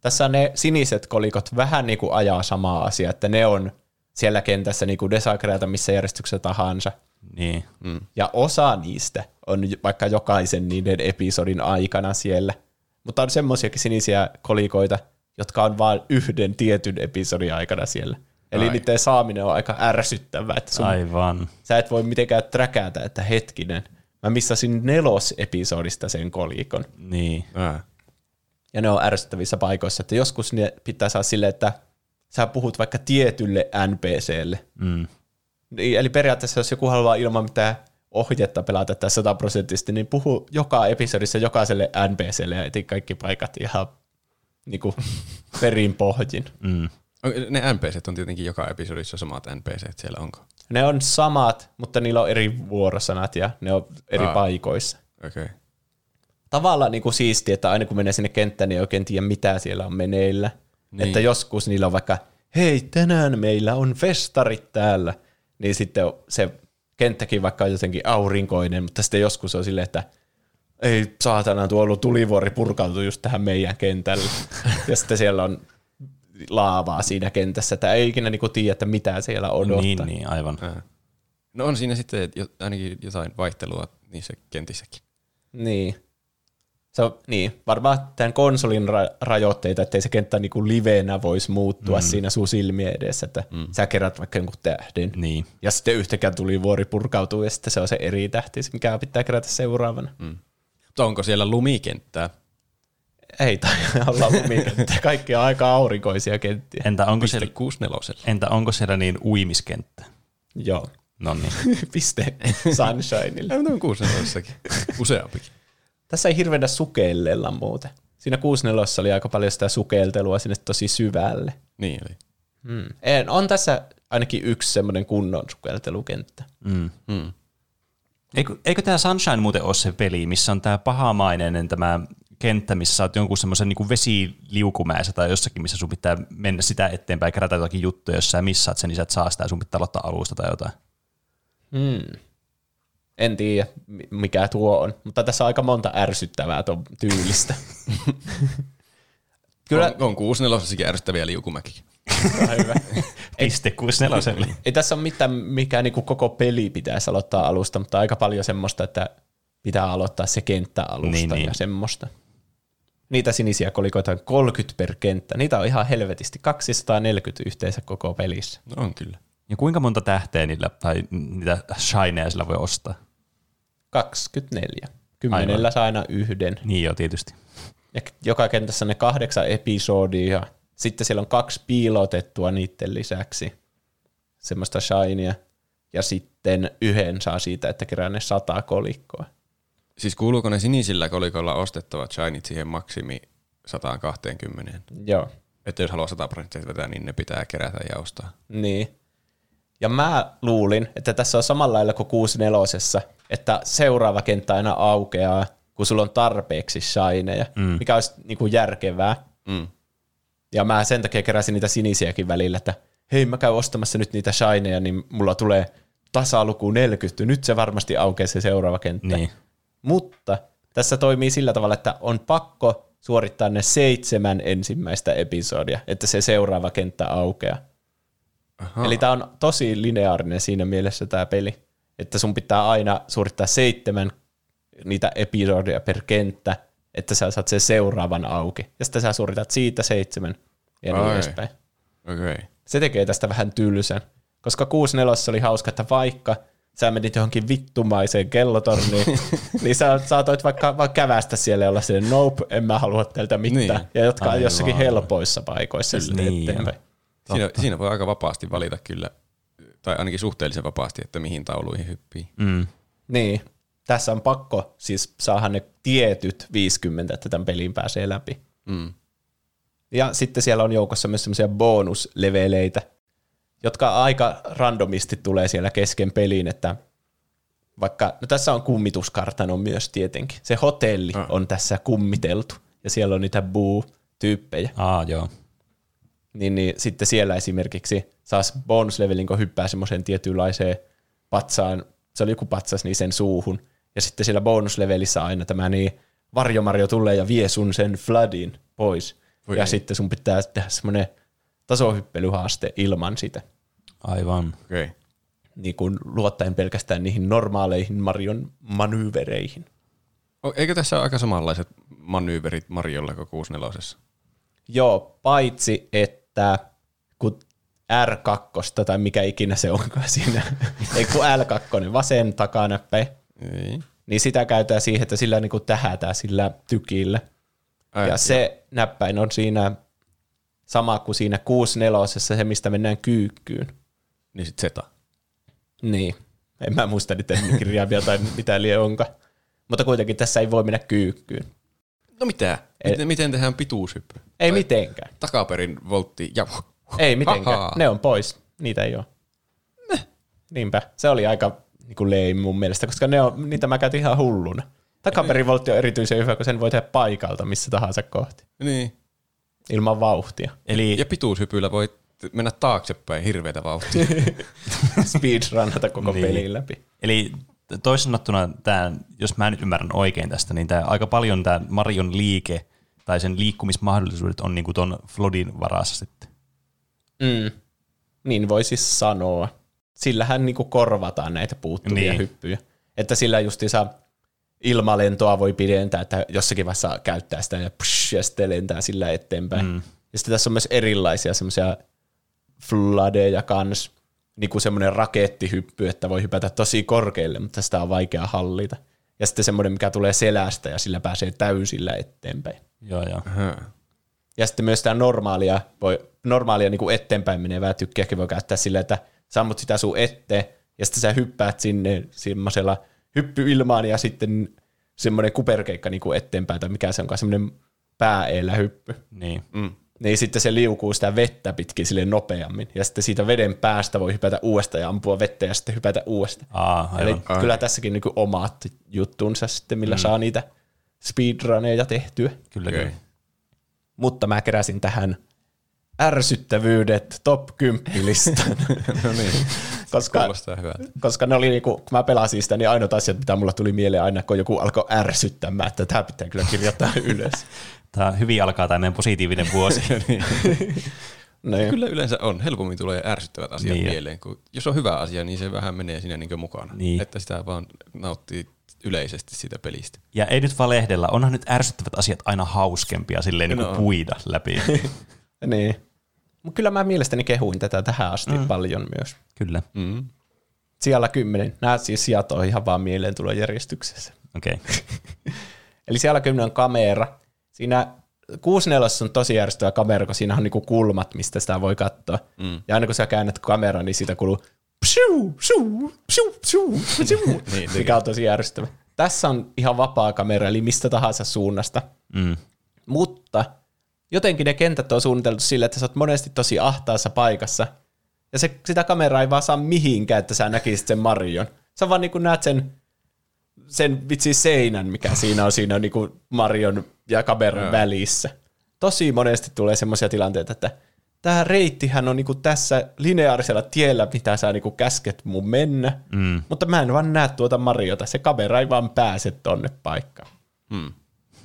Tässä ne siniset kolikot vähän niin kuin ajaa samaa asiaa, että ne on siellä kentässä niin kuin desagreata missä järjestyksessä tahansa. Niin. Mm. Ja osa niistä on vaikka jokaisen niiden episodin aikana siellä. Mutta on semmoisiakin sinisiä kolikoita, jotka on vain yhden tietyn episodin aikana siellä. Eli Ai. niiden saaminen on aika ärsyttävää, että sun, Aivan. sä et voi mitenkään träkätä, että hetkinen, mä missasin nelosepisodista sen kolikon. Niin. Ää. Ja ne on ärsyttävissä paikoissa, että joskus ne pitää saada silleen, että sä puhut vaikka tietylle NPClle. Mm. Niin, Eli periaatteessa jos joku haluaa ilman mitään ohjetta pelata tätä sataprosenttisesti, niin puhu joka episodissa jokaiselle NPClle ja eti kaikki paikat ihan niin kuin [LAUGHS] perin pohjin. Mm. Ne NPCt on tietenkin joka episodissa samat NPCt siellä, onko? Ne on samat, mutta niillä on eri vuorosanat ja ne on eri Aa. paikoissa. Okei. Okay. Tavallaan niin kuin siistiä, että aina kun menee sinne kenttään, niin ei oikein tiedä, mitä siellä on meneillä. Niin. Niin. Että joskus niillä on vaikka, hei, tänään meillä on festarit täällä. Niin sitten se kenttäkin vaikka on jotenkin aurinkoinen, mutta sitten joskus on silleen, että ei saatana, tuolla tulivuori purkautui just tähän meidän kentälle. [LAUGHS] ja sitten siellä on laavaa siinä kentässä, että ei ikinä niinku tiedä, että mitä siellä odottaa. Niin, niin, aivan. Ää. No on siinä sitten ainakin jotain vaihtelua niissä kentissäkin. Niin. Se on, niin, varmaan tämän konsolin ra- rajoitteita, ettei se kenttä niinku livenä voisi muuttua mm. siinä sun silmien edessä, että mm. sä kerät vaikka jonkun tähden. Niin. Ja sitten yhtäkään tuli vuori purkautuu ja sitten se on se eri tähti, mikä pitää kerätä seuraavana. Mm. Mutta onko siellä lumikenttää? Ei tai [LAUGHS] olla lumikenttä. Kaikki on aika aurinkoisia kenttiä. Entä onko, Piste siellä, 64. entä onko siellä niin uimiskenttä? Joo. No niin. [LAUGHS] Piste Sunshineille. On 64 [LAUGHS] Useampikin. Tässä ei hirveänä sukellella muuten. Siinä 64 oli aika paljon sitä sukeltelua sinne tosi syvälle. Niin oli. Mm. En, on tässä ainakin yksi semmoinen kunnon sukeltelukenttä. Mm. Mm. Eikö, eikö tämä Sunshine muuten ole se peli, missä on tämä pahamaineinen tämä kenttä, missä sä oot jonkun semmoisen niin vesiliukumäessä tai jossakin, missä sun pitää mennä sitä eteenpäin ja kerätä jotakin juttuja, jos sä missaat sen, niin sä et saa sitä ja sun pitää aloittaa alusta tai jotain. Hmm. En tiedä, mi- mikä tuo on, mutta tässä on aika monta ärsyttävää tuon tyylistä. [LAUGHS] Kyllä, On, on 64 ärsyttäviä liukumäkikin. [LAUGHS] hyvä. Piste 64. Ei tässä ole mitään, mikä niin koko peli pitäisi aloittaa alusta, mutta aika paljon semmoista, että pitää aloittaa se kenttä alusta Niin, niin, niin. ja semmoista. Niitä sinisiä kolikoita on 30 per kenttä. Niitä on ihan helvetisti. 240 yhteensä koko pelissä. No on kyllä. Ja kuinka monta tähteä niillä, tai niitä shineja sillä voi ostaa? 24. Kymmenellä saa aina yhden. Niin joo, tietysti. Ja joka kentässä on ne kahdeksan episodia. ja Sitten siellä on kaksi piilotettua niiden lisäksi. Semmoista shinia. Ja sitten yhden saa siitä, että kerää ne sata kolikkoa. Siis kuuluuko ne sinisillä kolikolla ostettavat shinit siihen maksimi 120? Joo. Että jos haluaa 100 prosenttia vetää, niin ne pitää kerätä ja ostaa. Niin. Ja mä luulin, että tässä on samalla lailla kuin 64, että seuraava kenttä aina aukeaa, kun sulla on tarpeeksi shineja, mm. mikä olisi niin kuin järkevää. Mm. Ja mä sen takia keräsin niitä sinisiäkin välillä, että hei mä käyn ostamassa nyt niitä shineja, niin mulla tulee tasaluku 40, nyt se varmasti aukeaa se seuraava kenttä. Niin. Mutta tässä toimii sillä tavalla, että on pakko suorittaa ne seitsemän ensimmäistä episodia, että se seuraava kenttä aukeaa. Aha. Eli tämä on tosi lineaarinen siinä mielessä tämä peli, että sun pitää aina suorittaa seitsemän niitä episodia per kenttä, että sä saat sen seuraavan auki. Ja sitten sä suoritat siitä seitsemän ja niin Ai. edespäin. Okei. Okay. Se tekee tästä vähän tylsän. Koska 64 oli hauska, että vaikka sä menit johonkin vittumaiseen kellotorniin, [LAUGHS] niin sä saatoit vaikka vaan kävästä siellä ja olla silleen, nope, en mä halua teiltä mitään. Niin. Ja jotka on jossakin helpoissa paikoissa Niin. eteenpäin. Siinä, siinä voi aika vapaasti valita kyllä, tai ainakin suhteellisen vapaasti, että mihin tauluihin hyppii. Mm. Niin. Tässä on pakko siis saada ne tietyt 50, että tämän pelin pääsee läpi. Mm. Ja sitten siellä on joukossa myös semmoisia bonusleveleitä, jotka aika randomisti tulee siellä kesken peliin, että vaikka, no tässä on kummituskartano myös tietenkin. Se hotelli Ah. on tässä kummiteltu, ja siellä on niitä boo-tyyppejä. Aa, joo. Niin, niin sitten siellä esimerkiksi saas bonuslevelin, kun hyppää semmoiseen tietynlaiseen patsaan, se oli joku patsas niin sen suuhun, ja sitten siellä bonuslevelissä aina tämä niin varjomarjo tulee ja vie sun sen floodin pois, Voi ja ei. sitten sun pitää tehdä semmoinen tasohyppelyhaaste ilman sitä, Aivan. Okei. Okay. niin kuin luottaen pelkästään niihin normaaleihin Marion manyyvereihin. Eikö tässä ole aika samanlaiset manyyverit Marjolla kuin 64? Joo, paitsi että kun R2 tai mikä ikinä se onkaan siinä, [LAUGHS] ei kun L2, vasen takanäppäin, Ei. niin sitä käytetään siihen, että sillä niin tähätään sillä tykillä. Ai, ja se näppäin on siinä sama kuin siinä 64 se, mistä mennään kyykkyyn. Niin sit Zeta. Niin. En mä muista niitä kirjaimia tai mitä liian onkaan. Mutta kuitenkin tässä ei voi mennä kyykkyyn. No mitä? Miten, miten tehdään pituushyppy? Ei Tai mitenkään. Takaperin voltti ja... Ei mitenkään. Ahaa. Ne on pois. Niitä ei ole. Niinpä. Se oli aika niin kuin lame mun mielestä, koska ne on, niitä mä käytin ihan hulluna. Takaperivoltti on erityisen hyvä, kun sen voi tehdä paikalta missä tahansa kohti. Niin. Ilman vauhtia. Eli Ja pituushypyllä voi mennä taaksepäin hirveätä vauhtia. [LAUGHS] Speedrunnata koko Niin. pelin läpi. Eli toisin sanottuna, tämä, jos mä nyt ymmärrän oikein tästä, niin tämä aika paljon tämä Marion liike tai sen liikkumismahdollisuudet on niinku ton Flodin varassa sitten. Mm. Niin voi siis sanoa. Sillähän niinku korvataan näitä puuttuvia Niin. hyppyjä. Että sillä justiinsa ilmalentoa voi pidentää, että jossakin vaiheessa käyttää sitä ja, psh, ja sitten lentää sillä eteenpäin. Mm. Ja sitten tässä on myös erilaisia semmoisia fladeja kans, niin kuin semmoinen rakettihyppy, että voi hypätä tosi korkealle, mutta sitä on vaikea hallita. Ja sitten semmoinen, mikä tulee selästä ja sillä pääsee täysillä eteenpäin. Joo, joo. Ja sitten myös sitä normaalia, voi, normaalia niin kuin eteenpäin menevää tykkiäkin voi käyttää sillä, että sammut sitä sun eteen, ja sitten sä hyppäät sinne semmoisella hyppyilmaan, ja sitten semmoinen kuperkeikka niin kuin eteenpäin, tai mikä se onkaan, semmoinen pääeellä hyppy. Niin. Mm. Niin sitten se liukuu sitä vettä pitkin sille nopeammin, ja sitten siitä veden päästä voi hypätä uudestaan ja ampua vettä, ja sitten hypätä uudestaan. Aa, Eli aivan. kyllä tässäkin niin omat juttunsa sitten, millä mm. saa niitä speedruneja tehtyä. Kyllä, kyllä. mutta mä keräsin tähän ärsyttävyydet top 10 listan. [LAUGHS] No niin. koska, Kuulostaa hyvältä. koska ne oli niinku, kun mä pelasin sitä, niin ainoat asiat, mitä mulla tuli mieleen aina, kun joku alkoi ärsyttämään, että tämä pitää kyllä kirjoittaa [LAUGHS] ylös. Tämä hyvin alkaa tämä meidän positiivinen vuosi. [LAUGHS] Niin. Kyllä yleensä on. Helpommin tulee ärsyttävät asiat Niin niin mieleen. Kun, jos on hyvä asia, niin se vähän menee siinä niin mukana. Niin. Että sitä vaan nauttii yleisesti siitä pelistä. Ja ei nyt valehdella, onhan nyt ärsyttävät asiat aina hauskempia silleen niin No kuin on. puida läpi. [LAUGHS] niin. Mut kyllä mä mielestäni kehuin tätä tähän asti mm. paljon myös. Kyllä, Mm. Siellä kymmenen. Nämä siis sijat on ihan vaan mieleentulojärjestyksessä. okei. Okay. [LAUGHS] Eli siellä kymmenen on kamera. Siinä 64 on tosi järjestävä kamera, kun siinä on niinku kulmat, mistä sitä voi katsoa. Mm. Ja aina kun sä käännät kameraa, niin siitä kuuluu psiu, psiu, psiu, psiu, psiu, [LAUGHS] Niin, mikä on tosi järjestävä. Tässä on ihan vapaa kamera, eli mistä tahansa suunnasta. Mm. Mutta jotenkin ne kentät on suunniteltu sille, että sä oot monesti tosi ahtaassa paikassa. Ja se, sitä kameraa ei vaan saa mihinkään, että sä näkisit sen Marion. Sä vaan niin näet sen, sen vitsi seinän, mikä siinä on siinä niin Marion ja kameran Joo. välissä. Tosi monesti tulee semmoisia tilanteita, että tämä reittihän on niinku tässä lineaarisella tiellä, mitä sä niinku käsket mun mennä, Mm. mutta mä en vaan näe tuota Mariota. Se kamera ei vaan pääse tonne paikkaan. Mm.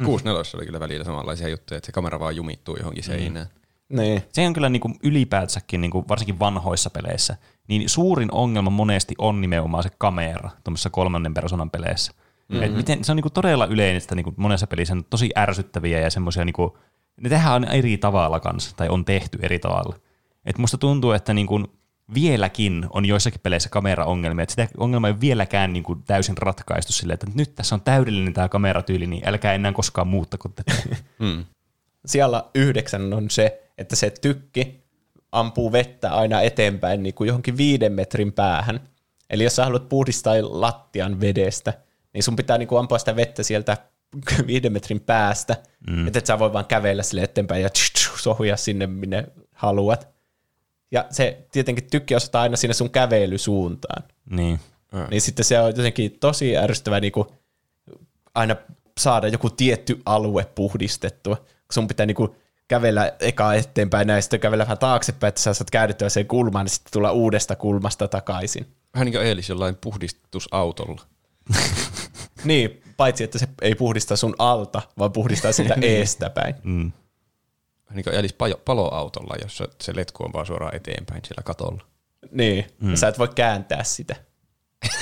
64 oli kyllä välillä samanlaisia juttuja, että se kamera vaan jumittuu johonkin seinään. Niin. Se on kyllä niin kuin ylipäätänsäkin, niin kuin varsinkin vanhoissa peleissä, niin suurin ongelma monesti on nimenomaan se kamera tuommoisessa kolmannen persoonan peleissä. Mm-hmm. Et miten, se on niin kuin todella yleinen, että niin kuin monessa pelissä on tosi ärsyttäviä ja semmoisia, niin kuin, ne tehdään eri tavalla kanssa, tai on tehty eri tavalla. Et musta tuntuu, että niin kuin, vieläkin on joissakin peleissä kameraongelmia, että sitä ongelmaa ei ole vieläkään niin kuin täysin ratkaistu silleen, että nyt tässä on täydellinen tämä kameratyyli, niin älkää enää koskaan muuttako tätä. [LAUGHS] Mm. Siellä yhdeksän on se, että se tykki ampuu vettä aina eteenpäin niin kuin johonkin viiden metrin päähän. Eli jos sä haluat puhdistaa lattian vedestä, niin sun pitää niin kuin ampua sitä vettä sieltä [LAUGHS] viiden metrin päästä, mm. että et sä voi vaan kävellä sille eteenpäin ja sohuja sinne, minne haluat. Ja se tietenkin tykki osoittaa aina sinne sun kävelysuuntaan. niin. Niin sitten se on jotenkin tosi ärsyttävää niin kuin aina saada joku tietty alue puhdistettua. Kun sun pitää niin kuin kävellä eka eteenpäin ja sitten kävellä vähän taaksepäin, että sä saat käydettyä sen kulmaan, niin sitten tulla uudesta kulmasta takaisin. Vähän niin kuin Eelis jollain puhdistusautolla. [LAUGHS] Niin, paitsi että se ei puhdista sun alta, vaan puhdistaa sitä [LAUGHS] eestä päin. Mm. Niin kuin paloautolla, jossa se letku on vaan suoraan eteenpäin siellä katolla. Niin, mm. sä et voi kääntää sitä.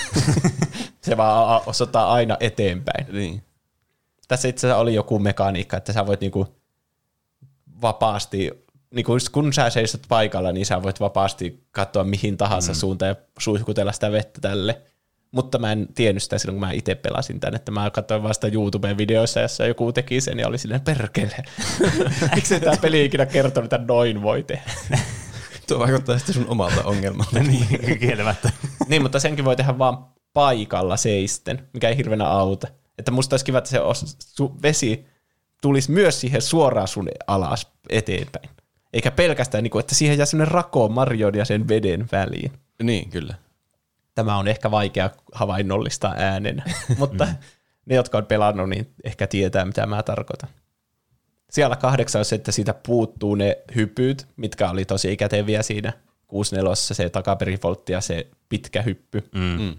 [LAUGHS] se vaan osoittaa aina eteenpäin. Niin. Tässä itse asiassa oli joku mekaniikka, että sä voit niinku vapaasti, niinku kun sä seisot paikalla, niin sä voit vapaasti katsoa mihin tahansa mm. suuntaan ja suihkutella sitä vettä tälle. Mutta mä en tiennyt sitä silloin, kun mä itse pelasin tän, että mä katsoin vasta YouTube-videoissa, jossa joku teki sen ja oli silleen, perkele. [LAUGHS] Miksi tämä peli ikinä kertonut, että noin voi tehdä? Tuo vaikuttaa sitten sun omalta ongelmalta. [LAUGHS] niin, kieltämättä. niin, mutta senkin voi tehdä vaan paikalla seisten, mikä ei hirveänä auta. Että musta olisi kiva, että se vesi tulisi myös siihen suoraan sun alas eteenpäin. Eikä pelkästään, niin kuin, että siihen jää sellainen rako marjon ja sen veden väliin. Niin, kyllä. Tämä on ehkä vaikea havainnollistaa äänen, [LAUGHS] mutta ne, jotka on pelannut, niin ehkä tietää, mitä mä tarkoitan. Siellä kahdeksan on se, että siitä puuttuu ne hypyt, mitkä oli tosi käteviä siinä 64 se takaperivoltti ja se pitkä hyppy. Mm. Mm.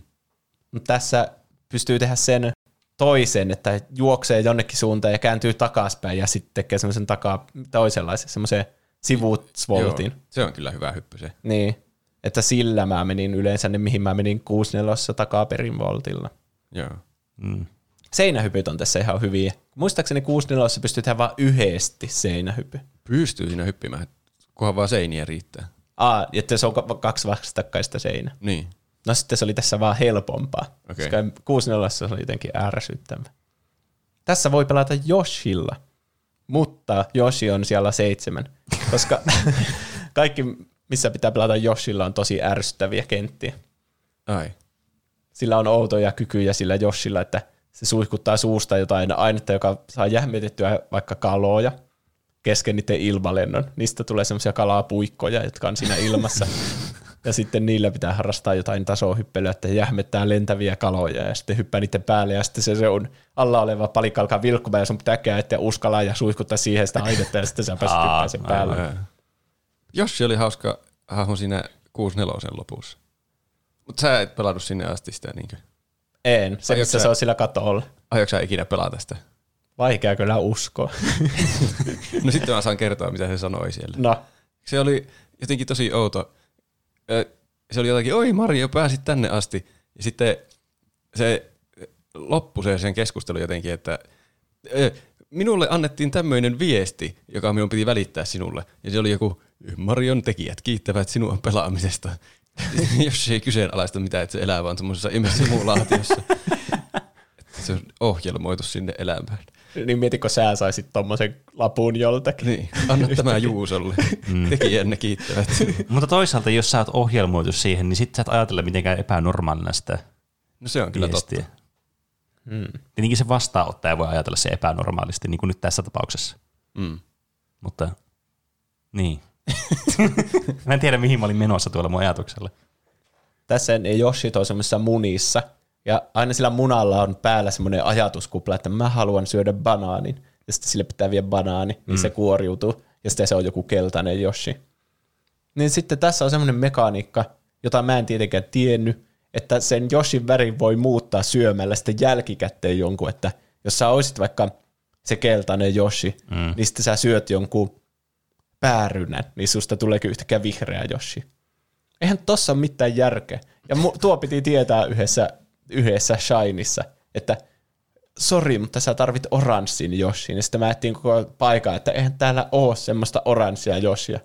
Mutta tässä pystyy tehdä sen toisen, että juoksee jonnekin suuntaan ja kääntyy takaspäin ja sitten tekee semmoisen takaa toisenlaisen, semmoisen sivutsvoltin. Joo, se on kyllä hyvä hyppy se. Niin, että sillä mä menin yleensä ne, mihin mä menin 64 takaperin voltilla. Joo. Mm. Seinähypyt on tässä ihan hyviä. Muistaakseni 64 pystyy tehdä vain yhdesti seinähypy. Pystyy siinä hyppimään, kunhan vaan seiniä riittää. Aa, että se on ka- kaksi vastakkaista seinä. Niin. No sitten se oli tässä vaan helpompaa, Okei. koska 64 se oli jotenkin ärsyttävä. Tässä voi pelata Yoshilla, mutta Yoshi on siellä seitsemän, koska [LAUGHS] kaikki, missä pitää pelata Yoshilla, on tosi ärsyttäviä kenttiä. Ai. Sillä on outoja kykyjä sillä Yoshilla, että se suihkuttaa suusta jotain ainetta, joka saa jähmetettyä vaikka kaloja kesken niiden ilmalennon. Niistä tulee semmoisia kalapuikkoja, jotka on siinä ilmassa. [LAUGHS] ja sitten niillä pitää harrastaa jotain tasohyppelyä, että jähmettää lentäviä kaloja ja sitten hyppää niiden päälle ja sitten se, se on alla oleva palikka alkaa vilkkumaan ja sun pitää kääntää uskalla ja suihkuttaa siihen sitä ainetta ja sitten sä pääset sen päälle. Ää. Jossi oli hauska hahmo siinä 64 lopussa. Mutta sä et pelannut sinne asti sitä niinkö? En, se missä sä- se on sillä katolla. Aiotko sä ikinä pelata sitä? Vaikea kyllä uskoa. [LAUGHS] No sitten mä saan kertoa, mitä se sanoi siellä. no, Se oli jotenkin tosi outo. Se oli jotenkin, oi Mario, pääsit tänne asti. Ja sitten se loppui se sen keskustelu jotenkin, että minulle annettiin tämmöinen viesti, joka minun piti välittää sinulle. Ja se oli joku, Marion tekijät kiittävät sinua pelaamisesta. [LAUGHS] Jos ei kyseenalaista mitä, että se elää vaan semmoisessa simulaatiossa. [LAUGHS] Että se on ohjelmoitu sinne elämään. niin mieti, kun sä saisit tommosen lapun joltakin. Niin, anna tämä Juusolle. Tekijänne kiittävät. [LAUGHS] Mutta toisaalta, jos sä oot ohjelmoitu siihen, niin sit sä et ajatella mitenkään epänormaalina sitä No se on kyllä viestiä. totta. Hmm. Tietenkin se vastaanottaja voi ajatella se epänormaalisti, niin kuin nyt tässä tapauksessa. Mm. Mutta niin. Mä en tiedä, mihin mä olin menossa tuolla mun ajatuksella. Tässä ne Yoshit on semmoisessa munissa, ja aina sillä munalla on päällä semmoinen ajatuskupla, että mä haluan syödä banaanin, ja sitten sille pitää viedä banaani, niin se kuoriutuu, ja sitten se on joku keltainen Yoshi. Niin sitten tässä on semmoinen mekaniikka, jota mä en tietenkään tiennyt, että sen Yoshin värin voi muuttaa syömällä sitten jälkikäteen jonkun, että jos sä olisit vaikka se keltainen Yoshi, mm. niin sitten sä syöt jonkun päärynän, niin susta tuleekin yhtäkkiä vihreä Yoshi. Eihän tossa ole mitään järkeä. Ja mu- tuo piti tietää yhdessä, yhdessä Shineissa, että sori, mutta sä tarvit oranssin Yoshin. Ja sitten mä etsin koko paikan, että eihän täällä ole semmoista oranssia Yoshia.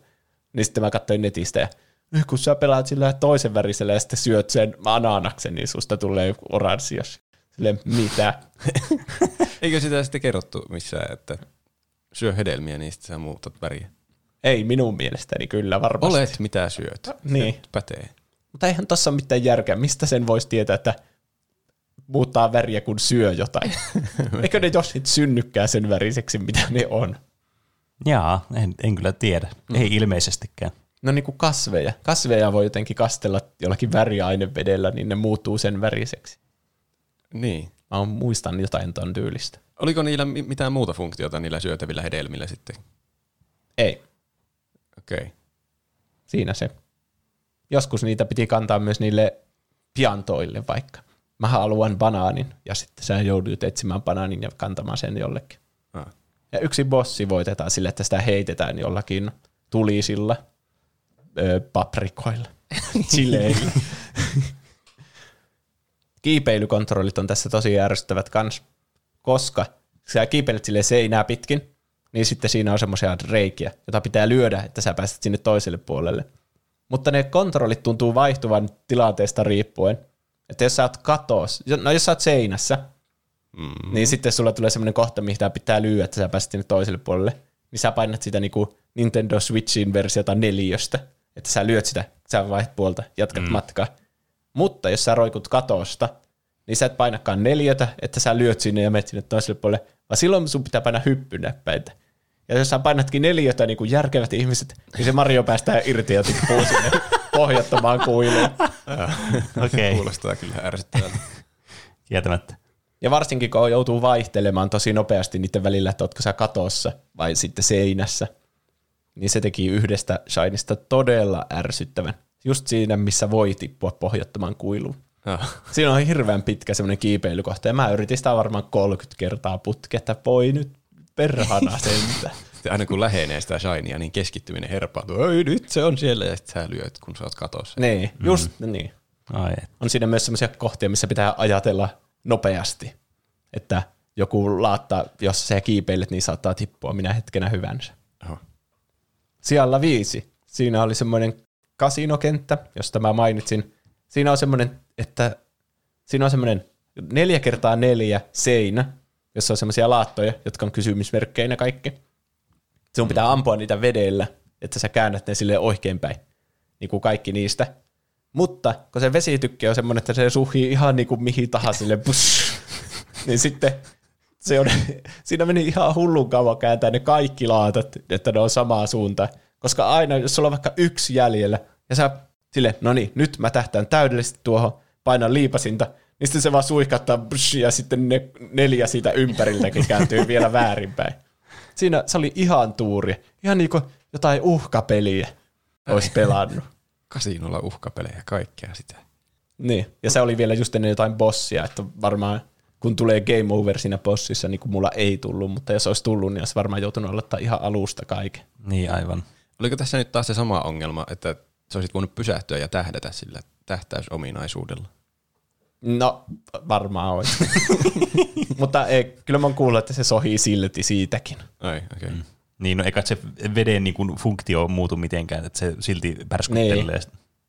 Niin sitten mä katsoin netistä ja nyt kun sä pelaat sillä toisen värisellä ja sitten syöt sen ananaksen, niin susta tulee oranssi. jos- Silleen, mitä? [LAUGHS] Eikö sitä sitten kerrottu missään, että syö hedelmiä, niin sitten sä muutat väriä? Ei minun mielestäni kyllä varmasti. Olet mitä syöt. Niin. Se pätee. Mutta eihän tossa ole mitään järkeä. Mistä sen voisi tietää, että muuttaa väriä, kun syö jotain? [LAUGHS] Eikö ne jossit synnykään sen väriseksi, mitä ne on? Jaa, en, en kyllä tiedä. Ei ilmeisestikään. No niin kuin kasveja. Kasveja voi jotenkin kastella jollakin väriainevedellä, niin ne muuttuu sen väriseksi. Niin. Mä muistan jotain ton tyylistä. Oliko niillä mi- mitään muuta funktiota niillä syötävillä hedelmillä sitten? Ei, Okei. Okay. siinä se. Joskus niitä piti kantaa myös niille piantoille vaikka. Mä haluan banaanin, ja sitten sä joudut etsimään banaanin ja kantamaan sen jollekin. Ah. Ja yksi bossi voitetaan sille, että sitä heitetään jollakin tulisilla ö, paprikoilla, [LAUGHS] chileillä. Kiipeilykontrollit on tässä tosi ärsyttävät kans, koska sä kiipeilet sille seinää pitkin, niin sitten siinä on semmoisia reikiä, jota pitää lyödä, että sä pääset sinne toiselle puolelle. Mutta ne kontrollit tuntuu vaihtuvan tilanteesta riippuen. Että jos sä oot katos, no jos sä oot seinässä, mm. niin sitten sulla tulee semmoinen kohta, mitä pitää lyödä, että sä pääset sinne toiselle puolelle. Niin sä painat sitä niinku Nintendo Switchin versiota neljöstä, että sä lyöt sitä, sä vaihdat puolta, jatkat mm. matkaa. Mutta jos sä roikut katosta, niin sä et painakaan neljötä, että sä lyöt sinne ja menet sinne toiselle puolelle, vaan silloin sun pitää painaa hyppynäppäitä. Ja jos sä painatkin neljötä niin kuin järkevät ihmiset, niin se Mario päästää irti ja tippuu sinne [LAUGHS] pohjattomaan kuiluun. Okei, [LAUGHS] Kuulostaa kyllä ärsyttävältä. kieltämättä. Ja varsinkin kun joutuu vaihtelemaan tosi nopeasti niiden välillä, että ootko sä katossa vai sitten seinässä, niin se teki yhdestä Shinesta todella ärsyttävän. Just siinä, missä voi tippua pohjattomaan kuiluun. Ah. Siinä on hirveän pitkä semmoinen kiipeilykohta, ja mä yritin sitä varmaan 30 kertaa putki, että voi nyt perhana sentä. Sitten [LAUGHS] aina kun lähenee sitä shinia, niin keskittyminen herpaantuu. Ei, nyt se on siellä, ja sitten sä lyöt, kun sä oot katossa. niin, just mm. niin. Ai, et. On siinä myös semmoisia kohtia, missä pitää ajatella nopeasti, että joku laatta, jos sä kiipeilet, niin saattaa tippua minä hetkenä hyvänsä. Oho. Sijalla viisi. Siinä oli semmoinen kasinokenttä, josta mä mainitsin. Siinä on semmoinen, että siinä on semmoinen neljä kertaa neljä seinä, jossa on semmoisia laattoja, jotka on kysymysmerkkeinä kaikki. Sun pitää ampua niitä vedellä, että sä käännät ne sille oikeinpäin, niin kuin kaikki niistä. Mutta kun se vesitykki on semmoinen, että se suhii ihan niin kuin mihin tahansa sille bush, [LAUGHS] niin sitten se on, siinä meni ihan hullun kauan kääntää ne kaikki laatat, että ne on samaa suuntaan. Koska aina, jos sulla on vaikka yksi jäljellä, ja sä sille, no niin, nyt mä tähtään täydellisesti tuohon, painan liipasinta, niin sitten se vaan suihkattaa, brush, ja sitten ne neljä siitä ympäriltäkin kääntyy vielä väärinpäin. Siinä se oli ihan tuuri. Ihan niin kuin jotain uhkapeliä olisi pelannut. Kasinolla uhkapelejä, kaikkea sitä. Niin, ja se oli vielä just ennen jotain bossia, että varmaan kun tulee game over siinä bossissa, niin kuin mulla ei tullut, mutta jos olisi tullut, niin olisi varmaan joutunut aloittaa ihan alusta kaiken. Niin aivan. Oliko tässä nyt taas se sama ongelma, että sä olisit voinut pysähtyä ja tähdätä sillä tähtäysominaisuudella? No, varmaan olisi. [LAUGHS] mutta ei, kyllä mä oon kuullut, että se sohii silti siitäkin. Ai, okei. Okay. Mm. Niin, no eikä se veden niin kuin, funktio muutu mitenkään, että se silti pärskyttelee.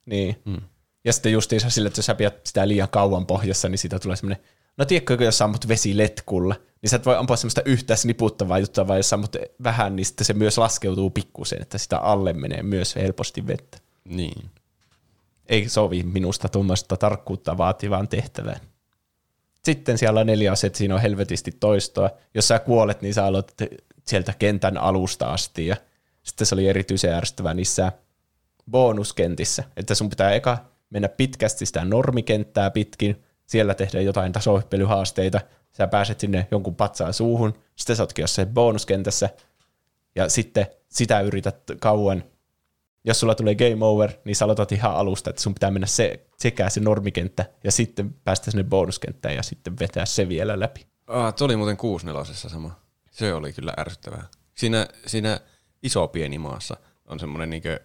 Niin. Mm. Ja sitten justiinsa sille, että jos sä pidät sitä liian kauan pohjassa, niin siitä tulee semmoinen, no tiedätkö, jos sä ammut vesiletkulla, niin sä et voi ampua semmoista yhtä sniputtavaa juttua, vaan jos sä ammut vähän, niin sitten se myös laskeutuu pikkusen, että sitä alle menee myös helposti vettä. Niin. Ei sovi minusta tuommoista tarkkuutta vaativaan tehtävään. Sitten siellä on neljä aset, siinä on helvetisti toistoa. Jos sä kuolet, niin sä aloitat sieltä kentän alusta asti. Ja sitten se oli erityisen ärsyttävää niissä bonuskentissä, että sun pitää eka mennä pitkästi sitä normikenttää pitkin, siellä tehdä jotain tasohyppelyhaasteita, sä pääset sinne jonkun patsaan suuhun, sitten sä ootkin jossain bonuskentässä, ja sitten sitä yrität kauan. Jos sulla tulee game over, niin sä aloitat ihan alusta, että sun pitää mennä se, sekä se normikenttä, ja sitten päästä sinne bonuskenttään, ja sitten vetää se vielä läpi. Ah, tuo oli muuten 64 sama. Se oli kyllä ärsyttävää. Siinä, siinä iso pieni maassa on semmoinen niinkö,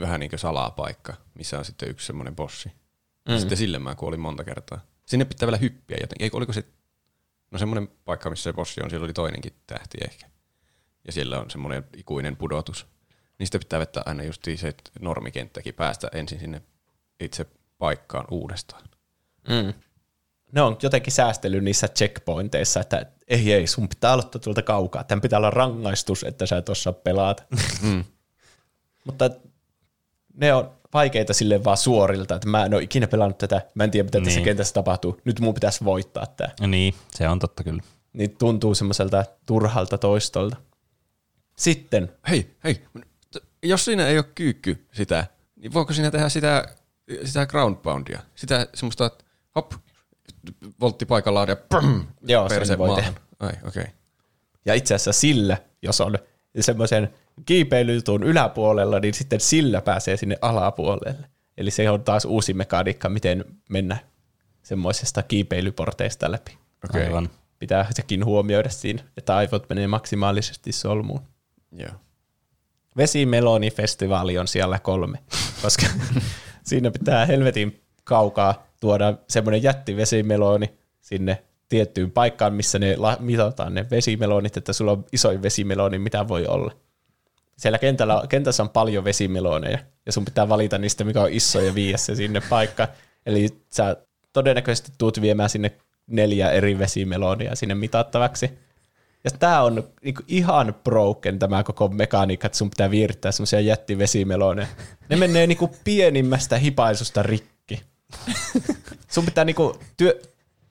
vähän niin kuin salapaikka, missä on sitten yksi semmoinen bossi. Mm. Sitten sille mä kuolin monta kertaa. Sinne pitää vielä hyppiä jotenkin. Eikö, oliko se, no semmoinen paikka, missä se bossi on, siellä oli toinenkin tähti ehkä. Ja siellä on semmoinen ikuinen pudotus. Niistä pitää vetää aina just se että normikenttäkin päästä ensin sinne itse paikkaan uudestaan. Mm. Ne on jotenkin säästely niissä checkpointeissa, että ei ei, sun pitää aloittaa tuolta kaukaa. Tämän pitää olla rangaistus, että sä tuossa pelaat. [LAUGHS] Mm. Mutta ne on vaikeita sille vaan suorilta, että mä en ole ikinä pelannut tätä, mä en tiedä mitä tässä Niin. kentässä tapahtuu. Nyt mun pitäisi voittaa tämä. No niin, se on totta kyllä. Niin tuntuu semmoiselta turhalta toistolta. Sitten, Hei, hei, jos siinä ei ole kyykky sitä, niin voiko siinä tehdä sitä, sitä ground poundia? Sitä semmoista, että hop, voltti paikallaan ja prum, Joo, sen perse voi maahan. tehdä. Ai, okei. Okay. ja itse asiassa sillä, jos on semmoisen kiipeilytun yläpuolella, niin sitten sillä pääsee sinne alapuolelle. Eli se on taas uusi mekaniikka, miten mennä semmoisesta kiipeilyporteista läpi. Okei. Aivan. Pitää sekin huomioida siinä, että aivot menee maksimaalisesti solmuun. Joo. Vesimelonifestivaali on siellä kolme, koska [LAUGHS] siinä pitää helvetin kaukaa tuoda semmoinen jättivesimeloni sinne tiettyyn paikkaan, missä ne mitataan ne vesimelonit, että sulla on isoin vesimeloni, mitä voi olla. Siellä kentällä, kentässä on paljon vesimeloneja, ja sun pitää valita niistä, mikä on iso ja viiä se sinne paikkaan. Eli sä todennäköisesti tuut viemään sinne neljä eri vesimelonia sinne mitattavaksi. Ja tämä on niinku ihan broken tämä koko mekaniikka, että sun pitää viirittää semmoisia jättivesimeloneja. Ne menee niinku pienimmästä hipaisusta rikki. Sun pitää niinku työ...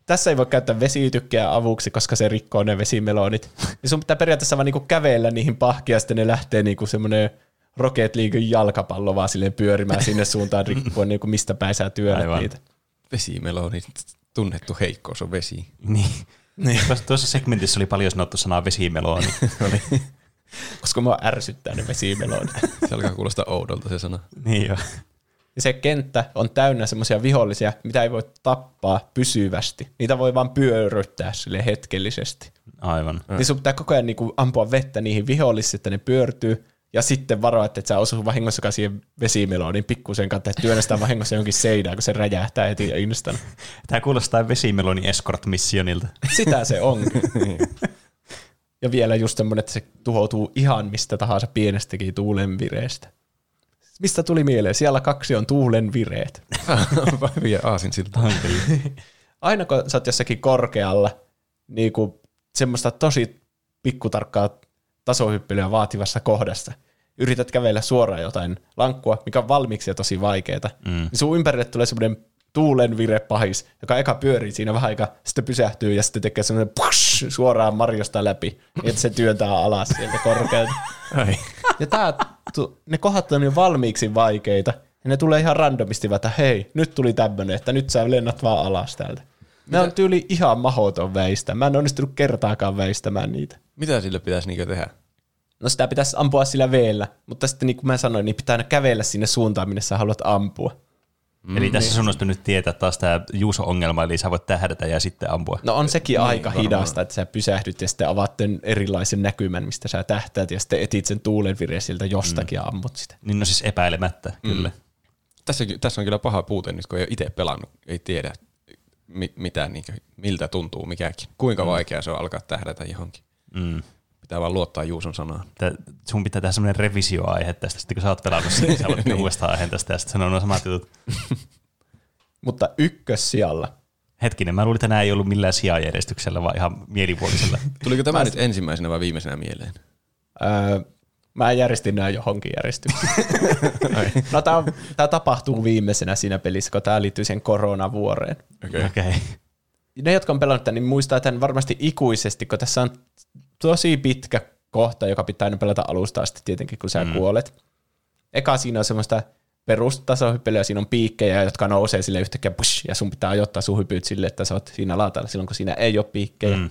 Tässä ei voi käyttää vesitykkeä avuksi, koska se rikkoo ne vesimelonit. Ja sun pitää periaatteessa vaan niinku kävellä niihin pahkia, ja sitten ne lähtee niinku semmoinen Rocket League jalkapallo vaan silleen pyörimään sinne suuntaan riippuen niinku mistä päin sä työnnät niitä. Vesimeloni, tunnettu heikkous on vesi. Niin. Niin. Tuossa, tuossa segmentissä oli paljon sanottu sanaa vesimeloni. [LAUGHS] Koska mua ärsyttää ne vesimelonit. Se alkaa kuulostaa oudolta se sana. niin joo. Ja se kenttä on täynnä semmoisia vihollisia, mitä ei voi tappaa pysyvästi. Niitä voi vaan pyörryttää sille hetkellisesti. Aivan. Niin sun pitää koko ajan niinku ampua vettä niihin vihollisiin, että ne pyörtyy. Ja sitten varoa, että et sä osu vahingossakaan siihen vesimeloniin pikkusen kautta, että työnnä sitä vahingossa jonkin seinään, kun se räjähtää heti instan. [LAUGHS] Tämä kuulostaa vesimeloni escort missionilta. [LAUGHS] Sitä se on. [LAUGHS] ja vielä just semmoinen, että se tuhoutuu ihan mistä tahansa pienestäkin tuulenvireestä. Mistä tuli mieleen? Siellä kaksi on tuulenvireet. Hyviä aasinsilta. aina kun sä oot jossakin korkealla, niin kuin semmoista tosi pikkutarkkaa tasohyppelyä vaativassa kohdassa, yrität kävellä suoraan jotain lankkua, mikä on valmiiksi jo tosi vaikeeta, mm. niin sun ympärille tulee semmoinen tuulenvire pahis, joka eka pyörii siinä vähän aikaa, sitten pysähtyy ja sitten tekee semmoinen push, suoraan marjosta läpi, että se työntää alas sieltä korkealta. [LAUGHS] Ja tää, ne kohdat on jo valmiiksi vaikeita, ja ne tulee ihan randomisti, että hei, nyt tuli tämmönen, että nyt sä lennät vaan alas täältä. Ne on tyyli ihan mahoton väistä. Mä en onnistunut kertaakaan väistämään niitä. Mitä sille pitäisi niinku tehdä? No sitä pitäisi ampua sillä veellä, mutta sitten niin kuin mä sanoin, niin pitää aina kävellä sinne suuntaan, minne sä haluat ampua. Mm, Eli tässä sun olisi nyt tietää taas tämä Juuso-ongelma, eli sä voit tähdätä ja sitten ampua. No on sekin aika hidasta, että sä pysähdyt ja sitten avaat tämän erilaisen näkymän, mistä sä tähtäät ja sitten etit sen tuulenvireen siltä jostakin ja ammut sitä. Niin no siis epäilemättä, kyllä. Tässä, tässä on kyllä paha puute nyt, kun ei ole itse pelannut, ei tiedä mi- mitä, niin miltä tuntuu mikäkin. Kuinka mm. vaikea se on alkaa tähdätä johonkin. Mm. Pitää vaan luottaa Juuson sanaan. Tää, sun pitää tehdä semmoinen revisioaihe tästä, sitten kun sä oot pelannut sen, niin sä voit [LAUGHS] niin. uudestaan aiheen tästä ja sitten sanoa nuo samat jutut. [LAUGHS] Mutta ykkössijalla Hetkinen, mä luulin, että nämä ei ollut millään sijajärjestyksellä, vaan ihan mielipuolisella. Tuliko tämä nyt ensimmäisenä vai viimeisenä mieleen? Öö, mä järjestin nämä johonkin järjestykseen. [LAUGHS] no tämä, tämä tapahtuu viimeisenä siinä pelissä, kun tämä liittyy siihen koronavuoreen. Okei. Okay. Okay. Ne, jotka on pelannut tämän, niin muistaa tämän varmasti ikuisesti, kun tässä on tosi pitkä kohta, joka pitää aina pelata alusta asti tietenkin, kun sä mm. kuolet. Eka siinä on semmoista perustasohyppelyä, siinä on piikkejä, jotka nousee sille yhtäkkiä, push, ja sun pitää ajoittaa sun hypyt sille, että sä oot siinä laatalla silloin, kun siinä ei ole piikkejä. Mm.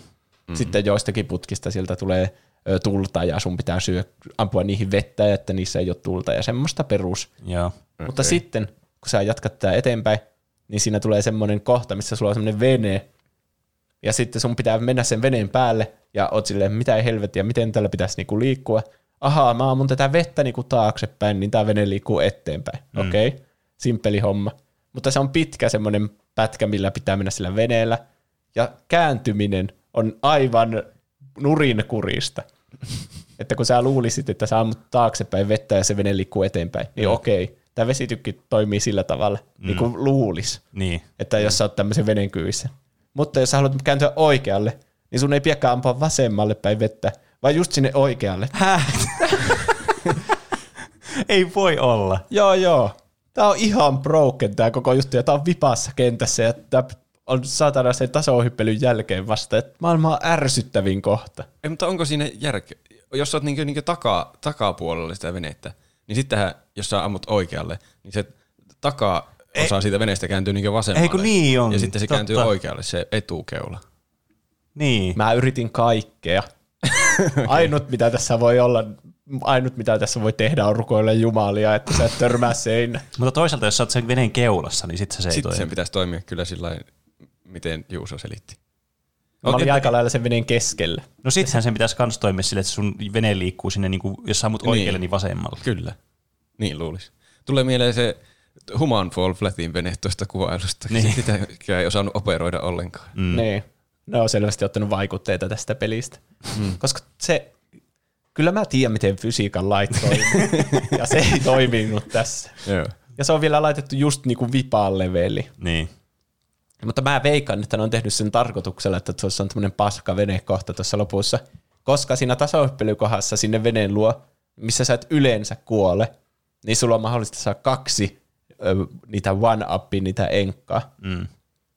Sitten joistakin putkista sieltä tulee tulta, ja sun pitää syö, ampua niihin vettä, että niissä ei ole tulta, ja semmoista perus. Joo. Okay. Mutta sitten, kun sä jatkat tää eteenpäin, niin siinä tulee semmoinen kohta, missä sulla on semmoinen vene, ja sitten sun pitää mennä sen veneen päälle, ja oot silleen, mitä ei helvettiä, miten tällä pitäisi niinku liikkua. Ahaa, mä ammun tätä vettä niinku taaksepäin, niin tää vene liikkuu eteenpäin. Mm. Okei, okay. simppeli homma. Mutta se on pitkä semmoinen pätkä, millä pitää mennä sillä veneellä, ja kääntyminen on aivan nurinkurista. Että kun sä luulisit, että sä ammut taaksepäin vettä ja se vene liikkuu eteenpäin, niin okei, tämä vesitykki toimii sillä tavalla, niin kuin luulis, Niin. että jos sä oot tämmöisen veden kyyvissä. Mutta jos sä haluat kääntyä oikealle, niin sun ei pidäkään ampua vasemmalle päin vettä, vaan just sinne oikealle. Häh? Ei voi olla. Joo, joo. Tää on ihan broken tää koko juttu, ja tää on vipassa kentässä, ja tää on saatana sen tasohyppelyn jälkeen vasta, että maailman ärsyttävin kohta. Ei, mutta onko siinä järkeä? Jos sä oot niinkö, niinkö takaa, takapuolella sitä venettä, niin sittenhän, jos sä ammut oikealle, niin se takaa osa siitä veneestä kääntyy niinkö vasemmalle. Ei kun niin on, Ja sitten se totta. kääntyy oikealle, se etukeula. Niin. Mä yritin kaikkea. [LAUGHS] Ainut mitä tässä voi olla, ainut mitä tässä voi tehdä on rukoilla jumalia, että sä et törmää seinä. Mutta toisaalta, jos sä oot sen veneen keulassa, niin sitten se ei Sitten toimi. sen pitäisi toimia kyllä sillä lailla, miten Juuso selitti. Mä olin et- aika lailla sen veneen keskellä. No sittenhän sen pitäisi kans toimia sille, että sun vene liikkuu sinne, niin kuin, jos sä ammut oikealle, niin vasemmalle. Kyllä, niin luulisi. Tulee mieleen se Human Fall Flatin vene tuosta kuvailusta. Niin. Sitä ei osannut operoida ollenkaan. Mm. Niin. Ne on selvästi ottanut vaikutteita tästä pelistä. Mm. Koska se, kyllä mä tiedän, miten fysiikan lait toimii. ja se ei toiminut tässä. Joo. Ja se on vielä laitettu just niinku vipaan leveli. Niin. Mutta mä veikkaan, että ne on tehnyt sen tarkoituksella, että tuossa on tämmöinen paska venekohta tuossa lopussa. Koska siinä tasohyppelykohdassa sinne veneen luo, missä sä et yleensä kuole, niin sulla on mahdollista saada kaksi ö, niitä one-upia, niitä enkkaa. Mm.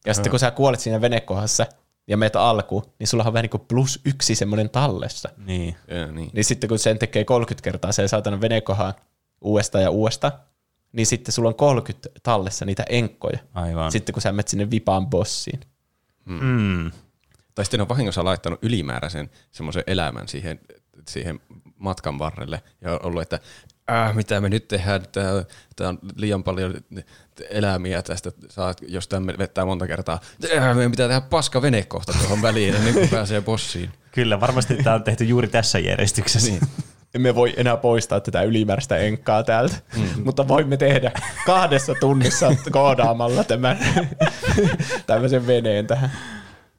Ja sitten kun sä kuolet siinä venekohdassa ja meet alkuun, niin sulla on vähän niin kuin plus yksi semmoinen tallessa. Niin. Joo, niin. Niin sitten kun sen tekee 30 kertaa sen saatana venekohan uudestaan ja uudestaan, niin sitten sulla on 30 tallessa niitä enkkoja. Aivan. Sitten kun sä menet sinne vipaan bossiin. Mm. Tai sitten on vahingossa laittanut ylimääräisen semmoisen elämän siihen, siihen matkan varrelle ja on ollut, että äh, mitä me nyt tehdään, tää, tää on liian paljon eläimiä tästä, saat, jos tämä vettää monta kertaa. Äh, meidän pitää tehdä paska venekohta tuohon väliin ennen kuin pääsee bossiin. Kyllä, varmasti tämä on tehty juuri tässä järjestyksessä. Niin. Emme voi enää poistaa tätä ylimääräistä enkkaa täältä, mm. mutta voimme tehdä kahdessa tunnissa koodaamalla tämän [LAUGHS] tämmöisen veneen tähän.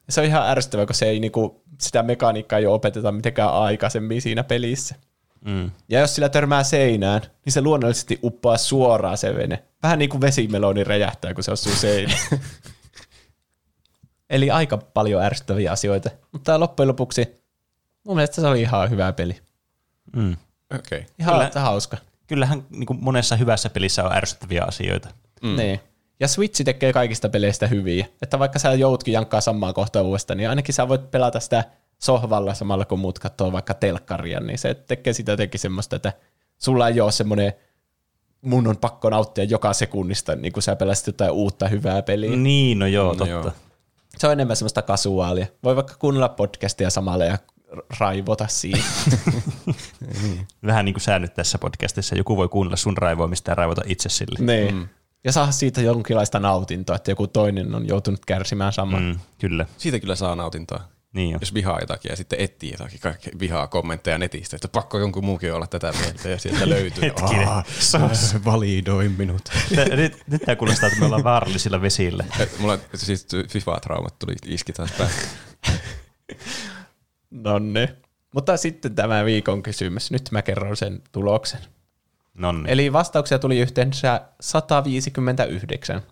Se on ihan ärsyttävää, kun se ei niinku, sitä mekaniikkaa ei opeteta mitenkään aikaisemmin siinä pelissä. Mm. Ja jos sillä törmää seinään, niin se luonnollisesti uppoaa suoraan se vene. Vähän niin kuin vesimeloni räjähtää, kun se osuu seinään. [LAUGHS] Eli aika paljon ärsyttäviä asioita. Mutta loppujen lopuksi mun mielestä se oli ihan hyvä peli. Mm. Okei. Okay. Ihan Kyllä. Kyllä. hauska. Kyllähän niin kuin monessa hyvässä pelissä on ärsyttäviä asioita. Mm. Niin. Ja Switch tekee kaikista peleistä hyviä. Että vaikka sä joudutkin jankkaa samaa kohtaa uudestaan, niin ainakin sä voit pelata sitä sohvalla samalla kun muut katsoo vaikka telkkaria, niin se tekee sitä jotenkin semmoista, että sulla ei ole semmoinen mun on pakko nauttia joka sekunnista, niin kuin sä pelasit jotain uutta hyvää peliä. Niin, no joo, No totta. joo. Se on enemmän semmoista kasuaalia. Voi vaikka kuunnella podcastia samalla ja raivota siihen. [LAUGHS] Vähän niin kuin sä nyt tässä podcastissa. Joku voi kuunnella sun raivoamista ja raivota itse sille. niin. Mm. Ja saa siitä jonkinlaista nautintoa, että joku toinen on joutunut kärsimään samaa. Mm. Kyllä. Siitä kyllä saa nautintoa. Niin jo. Jos vihaa jotakin ja sitten etsii jotakin kaikkea vihaa kommentteja netistä, että pakko jonkun muukin olla tätä mieltä ja sieltä löytyy. [LAUGHS] Hetkinen. Aa, sä validoi minut. [LAUGHS] Tä- Nyt, nyt tämä kuulostaa, että me ollaan vaarallisilla vesillä. Mulla siis FIFA-traumat tuli iski taas päälle. Nonne. Mutta sitten tämä viikon kysymys. Nyt mä kerron sen tuloksen. Nonni. Eli vastauksia tuli yhteensä 159.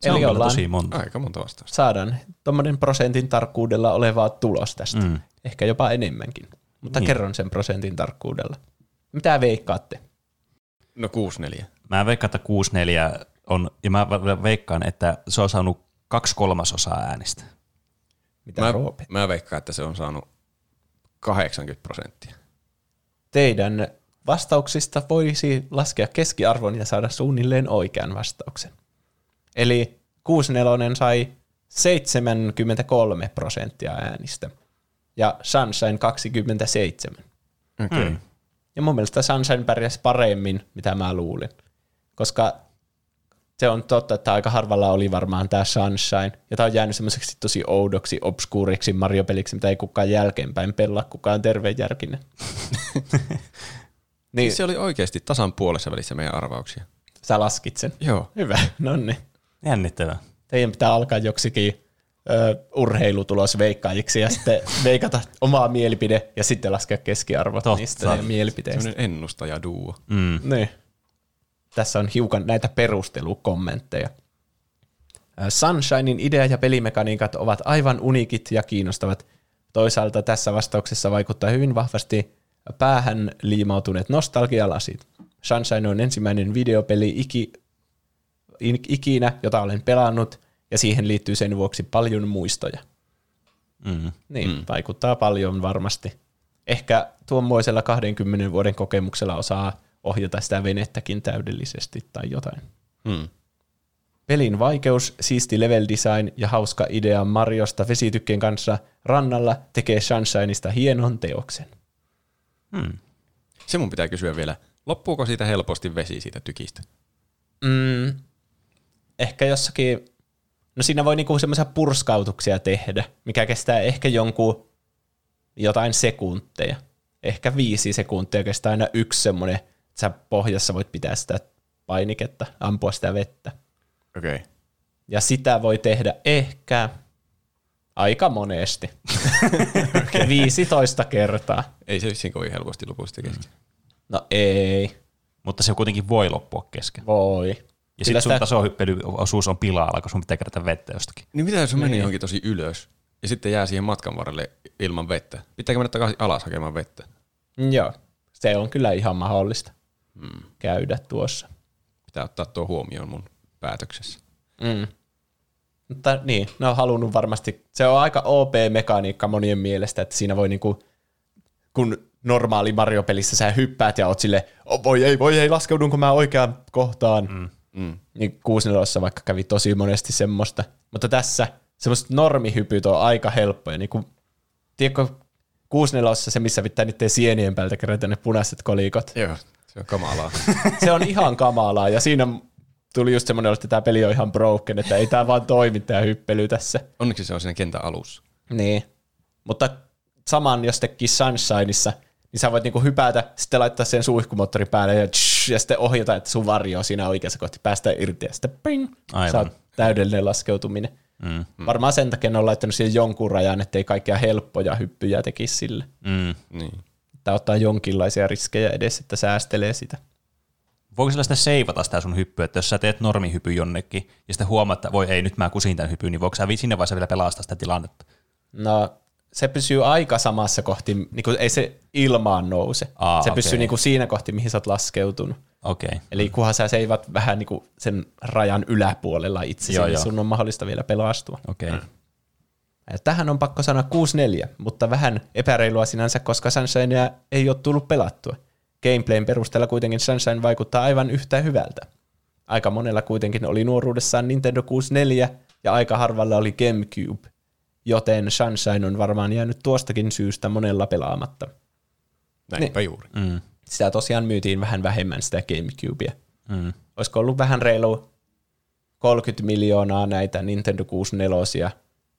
se on Eli kyllä ollaan, tosi monta. Aika monta vastausta. saadaan tuommoinen prosentin tarkkuudella olevaa tulos tästä. Mm. Ehkä jopa enemmänkin. Mutta Niin. kerron sen prosentin tarkkuudella. Mitä veikkaatte? No 6-4. Mä veikkaan, että 6-4 on, ja mä ve- veikkaan, että se on saanut kaksi kolmasosaa äänistä. Mitä Mä, Roope? mä veikkaan, että se on saanut 80 prosenttia. Teidän vastauksista voisi laskea keskiarvon ja saada suunnilleen oikean vastauksen. Eli 64 sai 73 prosenttia äänistä ja Sunshine 27. Okei. Mm. Ja mun mielestä Sunshine pärjäsi paremmin, mitä mä luulin. Koska se on totta, että aika harvalla oli varmaan tämä Sunshine. Ja tämä on jäänyt semmoiseksi tosi oudoksi, obskuuriksi Mario-peliksi, mitä ei kukaan jälkeenpäin pelaa, kukaan terveenjärkinen. [LAUGHS] niin, Se oli oikeasti tasan puolessa välissä meidän arvauksia. sä laskit sen. Joo. Hyvä, no niin. Jännittävää. Teidän pitää alkaa joksikin ö, urheilutulos veikkaajiksi ja sitten [LAUGHS] veikata omaa mielipide ja sitten laskea keskiarvot Totta. niistä ja mielipiteistä. Sellainen ennustajaduo. Mm. Niin. Tässä on hiukan näitä perustelukommentteja. Ö, Sunshinein idea ja pelimekaniikat ovat aivan unikit ja kiinnostavat. Toisaalta tässä vastauksessa vaikuttaa hyvin vahvasti päähän liimautuneet nostalgialasit. Sunshine on ensimmäinen videopeli iki, in- ikinä, jota olen pelannut, ja siihen liittyy sen vuoksi paljon muistoja. Mm. Niin, mm. vaikuttaa paljon varmasti. Ehkä tuommoisella 20 vuoden kokemuksella osaa ohjata sitä venettäkin täydellisesti tai jotain. Hmm. Pelin vaikeus, siisti level design ja hauska idea Mariosta vesitykkien kanssa rannalla tekee Sunshineista hienon teoksen. Mm. Se mun pitää kysyä vielä. Loppuuko siitä helposti vesi siitä tykistä? Mm, ehkä jossakin, no siinä voi niinku semmoisia purskautuksia tehdä, mikä kestää ehkä jonkun jotain sekunteja. Ehkä viisi sekuntia kestää aina yksi semmoinen, sä pohjassa voit pitää sitä painiketta, ampua sitä vettä. Okei. Okay. Ja sitä voi tehdä ehkä aika monesti. [LAUGHS] 15 kertaa. Ei se vissiin kovin helposti lopu sitä kesken. No ei, Mutta se kuitenkin voi loppua kesken. voi. Ja sitten sun sitä- tasohyppelyosuus on pilalla, kun sun pitää kerätä vettä jostakin. Niin mitä jos se meni Niin. johonkin tosi ylös ja sitten jää siihen matkan varrelle ilman vettä? Pitääkö mennä takaisin alas hakemaan vettä? Joo, se on kyllä ihan mahdollista hmm. käydä tuossa. Pitää ottaa tuo huomioon mun päätöksessä. Mm. Mutta niin, ne on halunnut varmasti, se on aika OP-mekaniikka monien mielestä, että siinä voi niinku, kun normaali Mario-pelissä sä hyppäät ja oot sille, oh, voi ei, voi ei, laskeudunko mä oikeaan kohtaan. Mm. Mm. Niin 64 vaikka kävi tosi monesti semmoista. Mutta tässä semmoiset normihypyt on aika helppoja. Niin kuin, tiedätkö, 64 se, missä pitää niiden sienien päältä kerätä ne punaiset kolikot. Joo, se on kamalaa. [LAUGHS] Se on ihan kamalaa ja siinä tuli just semmoinen, että tämä peli on ihan broken, että ei tämä vaan toimi tämä hyppely tässä. Onneksi se on siinä kentän alussa. Niin. Mutta saman jos teki Sunshineissa, niin sä voit niinku hypätä, sitten laittaa sen suihkumoottori päälle ja, tsh, ja sitten ohjata, että sun varjo on siinä oikeassa kohti päästä irti ja sitten ping, Aivan. saat täydellinen laskeutuminen. Mm. Varmaan sen takia ne on laittanut siihen jonkun rajan, ettei kaikkia helppoja hyppyjä tekisi sille. Mm. Niin. Tai ottaa jonkinlaisia riskejä edes, että säästelee sitä. Voiko sillä sitten seivata sitä sun hyppyä, että jos sä teet normihypy jonnekin, ja sitten huomaat, että voi ei, nyt mä kusin tämän hypyn, niin voiko sä siinä vaiheessa vielä pelastaa sitä tilannetta? No, se pysyy aika samassa kohti, niin kuin ei se ilmaan nouse. Aa, se okei. pysyy niin kuin siinä kohti, mihin sä oot laskeutunut. Okei. Okay. Eli kunhan sä seivat vähän niin kuin sen rajan yläpuolella itsesi, Joo, niin joo. sun on mahdollista vielä pelastua. Okei. Okay. Ja Tähän on pakko sanoa 6-4, mutta vähän epäreilua sinänsä, koska Sunshinea ei ole tullut pelattua. Gameplayn perusteella kuitenkin Sunshine vaikuttaa aivan yhtä hyvältä. Aika monella kuitenkin oli nuoruudessaan Nintendo 64 ja aika harvalla oli GameCube, joten Sunshine on varmaan jäänyt tuostakin syystä monella pelaamatta. Näinpä juuri. Mm. Sitä tosiaan myytiin vähän vähemmän sitä GameCubea. Mm. Olisiko ollut vähän reilu 30 miljoonaa näitä Nintendo 64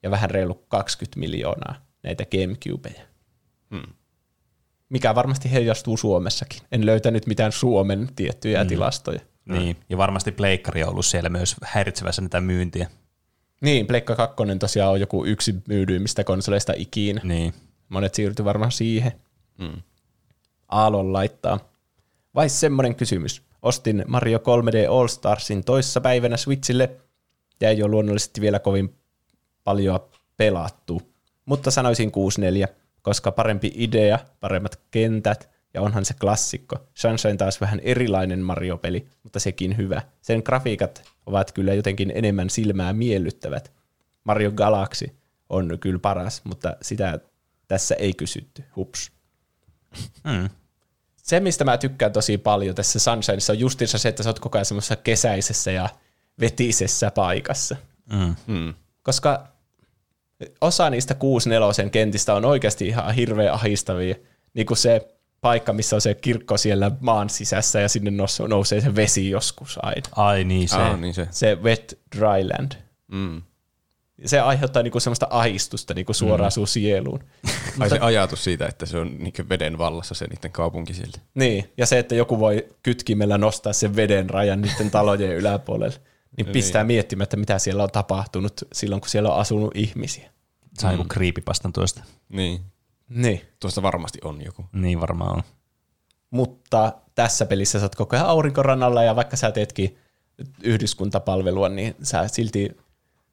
ja vähän reilu 20 miljoonaa näitä Gamecubeja. Hmm. Mikä varmasti heijastuu Suomessakin. En löytänyt mitään Suomen tiettyjä mm. tilastoja. Niin, ja varmasti pleikkari on ollut siellä myös häiritsevässä näitä myyntiä. Niin, Pleikka 2 tosiaan on joku yksi myydyimmistä konsoleista ikinä. Niin. Monet siirtyi varmaan siihen. Mm. Aallon laittaa. Vai semmoinen kysymys. Ostin Mario 3D All Starsin toissa päivänä Switchille ja ei ole luonnollisesti vielä kovin paljon pelattu. Mutta sanoisin 6-4, koska parempi idea, paremmat kentät ja onhan se klassikko. Sunshine taas vähän erilainen Mario-peli, mutta sekin hyvä. Sen grafiikat ovat kyllä jotenkin enemmän silmää miellyttävät. Mario Galaxy on kyllä paras, mutta sitä tässä ei kysytty. Hups. Mm. Se, mistä mä tykkään tosi paljon tässä Sunshineissa, on justiinsa se, että sä oot koko ajan semmoisessa kesäisessä ja vetisessä paikassa. Mm. Mm. Koska osa niistä 6-4 kentistä on oikeasti ihan hirveän ahistavia. Niin kuin se paikka, missä on se kirkko siellä maan sisässä ja sinne nous- nousee se vesi joskus aina. Ai niin se. Ah, niin se. Se wet dryland. Mm. Se aiheuttaa niinku semmoista ahistusta niinku suoraan mm. sun sieluun. [LAUGHS] Ai se ajatus siitä, että se on niin veden vallassa se niiden kaupunki siltä. Niin, ja se, että joku voi kytkimellä nostaa sen veden rajan niiden talojen yläpuolelle. Niin pistää miettimään, että mitä siellä on tapahtunut silloin, kun siellä on asunut ihmisiä. Saa joku creepypastan tuosta. Niin. Niin. Tuosta varmasti on joku. Niin varmaan on. Mutta tässä pelissä sä oot koko ajan aurinkorannalla ja vaikka sä teetkin yhdyskuntapalvelua, niin sä silti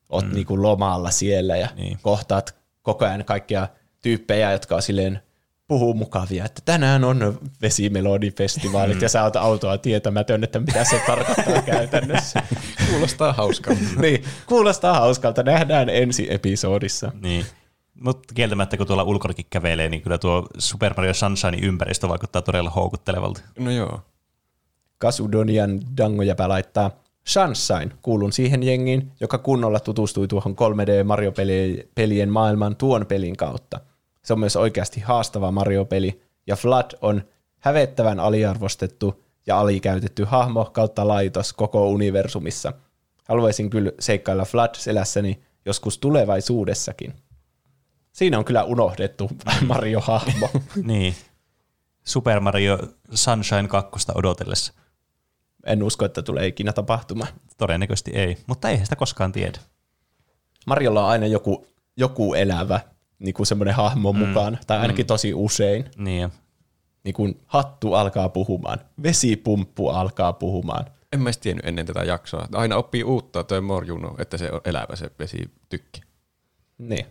oot mm. niinku lomalla siellä ja niin. kohtaat koko ajan kaikkia tyyppejä, jotka on silleen puhuu mukavia, että tänään on vesimelodifestivaalit ja sä oot autoa tietämätön, että mitä se tarkoittaa [LAUGHS] käytännössä. Kuulostaa hauskalta. [LAUGHS] niin, kuulostaa hauskalta. Nähdään ensi episodissa. Niin. Mutta kieltämättä, kun tuolla ulkonakin kävelee, niin kyllä tuo Super Mario Sunshine ympäristö vaikuttaa todella houkuttelevalta. No joo. Kasudonian dangojäpä laittaa Sunshine, kuulun siihen jengiin, joka kunnolla tutustui tuohon 3D Mario-pelien maailman tuon pelin kautta. Se on myös oikeasti haastava Mario-peli, ja Flood on hävettävän aliarvostettu ja alikäytetty hahmo kautta laitos koko universumissa. Haluaisin kyllä seikkailla Flood-selässäni joskus tulevaisuudessakin. Siinä on kyllä unohdettu [LAUGHS] Mario-hahmo. [LAUGHS] niin. Super Mario Sunshine 2 odotellessa. En usko, että tulee ikinä tapahtumaan. Todennäköisesti ei, mutta eihän sitä koskaan tiedä. Marjolla on aina joku, joku elävä niin kuin semmoinen hahmo mm. mukaan, tai ainakin mm. tosi usein. Niin. Niin kuin hattu alkaa puhumaan, vesipumppu alkaa puhumaan. En mä tiennyt ennen tätä jaksoa. Aina oppii uutta toi Morjuno, että se on elävä se vesitykki. Niin.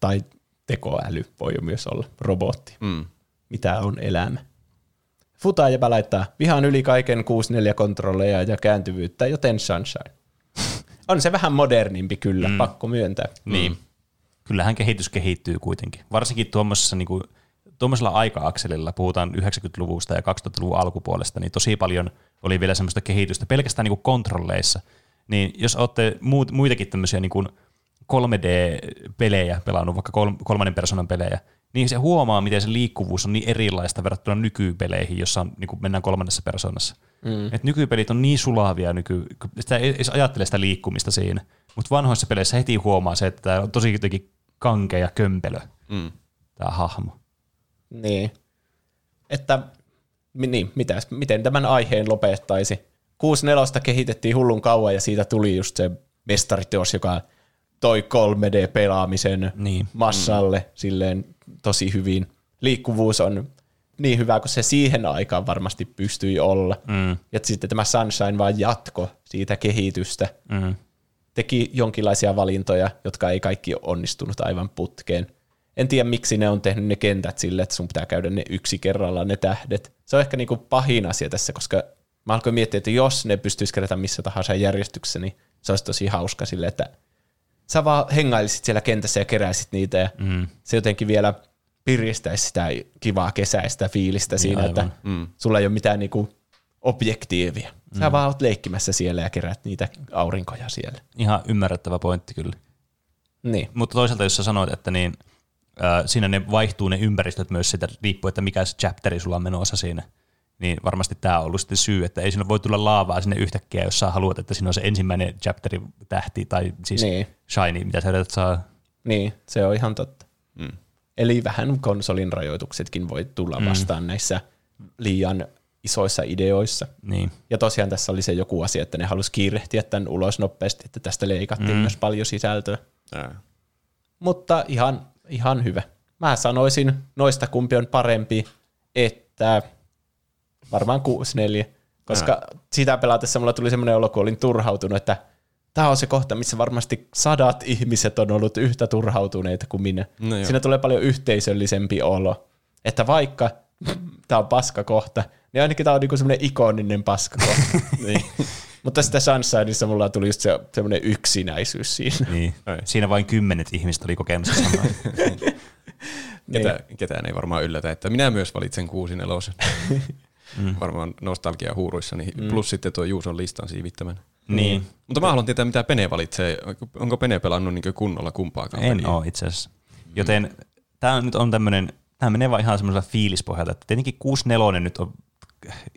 Tai tekoäly voi jo myös olla, robotti. Mm. Mitä on elämä? Futajäpä laittaa vihan yli kaiken 64 kontrolleja ja kääntyvyyttä, joten Sunshine. [LAUGHS] on se vähän modernimpi kyllä, mm. pakko myöntää. Niin. Kyllähän kehitys kehittyy kuitenkin. Varsinkin tuommoisessa niin kuin, tuommoisella aika-akselilla, puhutaan 90-luvusta ja 2000-luvun alkupuolesta, niin tosi paljon oli vielä semmoista kehitystä pelkästään niin kuin kontrolleissa. Niin jos olette muut, muitakin tämmöisiä niin kuin 3D-pelejä pelannut, vaikka kolmannen persoonan pelejä, niin se huomaa, miten se liikkuvuus on niin erilaista verrattuna nykypeleihin, jossa on, niin kuin mennään kolmannessa persoonassa. Mm. Et nykypelit on niin sulavia, nyky, sitä ei edes ajattele sitä liikkumista siinä. Mutta vanhoissa peleissä heti huomaa se, että tämä on tosi jotenkin kankea ja kömpelö, mm. tämä hahmo. Niin. Että, niin, mitäs, miten tämän aiheen lopettaisi? 6.4 kehitettiin hullun kauan ja siitä tuli just se mestariteos, joka toi 3D-pelaamisen niin. massalle mm. silleen tosi hyvin. Liikkuvuus on niin hyvä kuin se siihen aikaan varmasti pystyi olla. Mm. Ja sitten tämä Sunshine vaan jatko siitä kehitystä. Mm. Teki jonkinlaisia valintoja, jotka ei kaikki onnistunut aivan putkeen. En tiedä, miksi ne on tehnyt ne kentät sille, että sun pitää käydä ne yksi kerralla ne tähdet. Se on ehkä niinku pahin asia tässä, koska mä alkoin miettiä, että jos ne pystyisi kerätä missä tahansa järjestyksessä, niin se olisi tosi hauska sille, että sä vaan hengailisit siellä kentässä ja keräisit niitä ja mm. se jotenkin vielä piristäisi sitä kivaa kesäistä fiilistä siinä, niin, että mm. sulla ei ole mitään niinku objektiivia. Sä mm. vaan oot leikkimässä siellä ja kerät niitä aurinkoja siellä. Ihan ymmärrettävä pointti kyllä. Niin. Mutta toisaalta jos sä sanoit, että niin, siinä ne vaihtuu ne ympäristöt myös sitä riippuu, että mikä se chapteri sulla on menossa siinä niin varmasti tämä on ollut sitten syy, että ei sinne voi tulla laavaa sinne yhtäkkiä, jos sä haluat, että siinä on se ensimmäinen chapteri tähti tai siis niin. shiny, mitä sä yrität saa. Niin, se on ihan totta. Mm. Eli vähän konsolin rajoituksetkin voi tulla mm. vastaan näissä liian isoissa ideoissa. Niin. Ja tosiaan tässä oli se joku asia, että ne halusi kiirehtiä tämän ulos nopeasti, että tästä leikattiin mm. myös paljon sisältöä. Ää. Mutta ihan, ihan hyvä. Mä sanoisin noista kumpi on parempi, että varmaan 6-4, koska ja. sitä pelatessa mulla tuli semmoinen olo, kun olin turhautunut, että tämä on se kohta, missä varmasti sadat ihmiset on ollut yhtä turhautuneita kuin minä. No Siinä tulee paljon yhteisöllisempi olo. Että vaikka tämä on paskakohta, niin ainakin tämä on niinku semmoinen ikoninen paskakohta. [LAUGHS] niin. Mutta sitä Sunshineissa mulla tuli just se, semmoinen yksinäisyys siinä. Niin. [LAUGHS] Siinä vain kymmenet ihmiset oli kokemassa samaa. [LAUGHS] Ketä, ketään ei varmaan yllätä, että minä myös valitsen kuusi nelosen [LAUGHS] mm. varmaan nostalgia huuruissa, niin mm. plus sitten tuo Juuson listan siivittämän. Niin. Mm. Mutta mä haluan tietää, mitä Pene valitsee. Onko Pene pelannut niin kunnolla kumpaakaan En ole itse asiassa. Joten mm. tämä nyt on tämmöinen, tämä menee vaan ihan semmoisella fiilispohjalta, että tietenkin 6.4 nyt on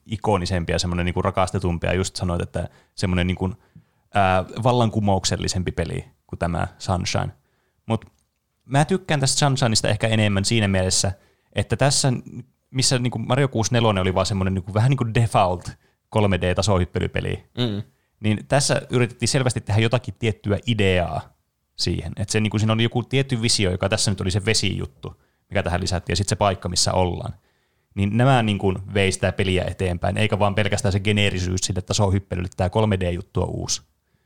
ikonisempi ja semmoinen niin rakastetumpi, ja just sanoit, että semmoinen niin kuin, ää, vallankumouksellisempi peli kuin tämä Sunshine. Mutta mä tykkään tästä Sunshineista ehkä enemmän siinä mielessä, että tässä missä niin kuin Mario 64 oli vaan semmoinen niin kuin, vähän niin kuin default 3D-tasohyppelypeli, mm. Niin tässä yritettiin selvästi tehdä jotakin tiettyä ideaa siihen. Että se, niin kuin siinä oli joku tietty visio, joka tässä nyt oli se vesijuttu, mikä tähän lisättiin, ja sitten se paikka, missä ollaan. Niin nämä niin kuin vei sitä peliä eteenpäin, eikä vaan pelkästään se geneerisyys sille tasohyppelylle, että tämä 3D-juttu on uusi.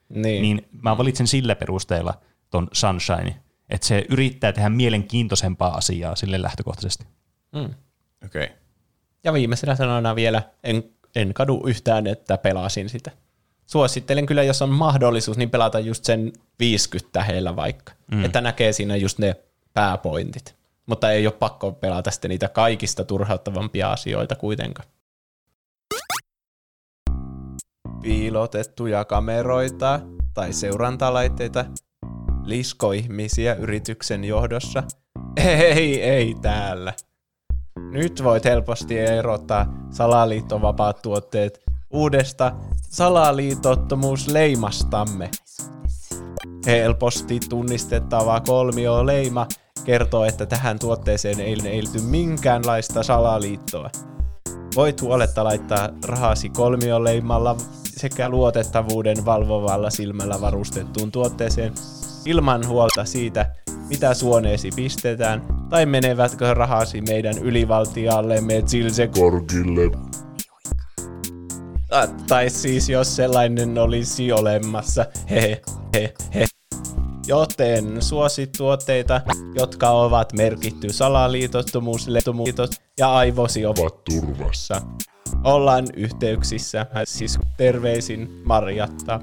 Niin. Niin mä valitsen sillä perusteella ton Sunshine, että se yrittää tehdä mielenkiintoisempaa asiaa sille lähtökohtaisesti. Mm. Okei. Okay. Ja viimeisenä sanoina vielä, en, en kadu yhtään, että pelasin sitä. Suosittelen kyllä, jos on mahdollisuus, niin pelata just sen 50 heillä vaikka. Mm. Että näkee siinä just ne pääpointit. Mutta ei ole pakko pelata sitten niitä kaikista turhauttavampia asioita kuitenkaan. Piilotettuja kameroita tai seurantalaitteita liskoihmisiä yrityksen johdossa. Ei, ei täällä. Nyt voit helposti erottaa salaliittovapaat tuotteet uudesta salaliitottomuusleimastamme. Helposti tunnistettava kolmio-leima kertoo, että tähän tuotteeseen ei liity minkäänlaista salaliittoa. Voit huoletta laittaa rahasi kolmioleimalla sekä luotettavuuden valvovalla silmällä varustettuun tuotteeseen ilman huolta siitä, mitä suoneesi pistetään, tai menevätkö rahasi meidän ylivaltiallemme Zilse Korkille. Ah, tai siis jos sellainen olisi olemassa, he he he. Joten suosi tuotteita, jotka ovat merkitty salaliitottomuuslettomuutot ja aivosi ovat Ovat turvassa. ollaan yhteyksissä. Siis terveisin Marjatta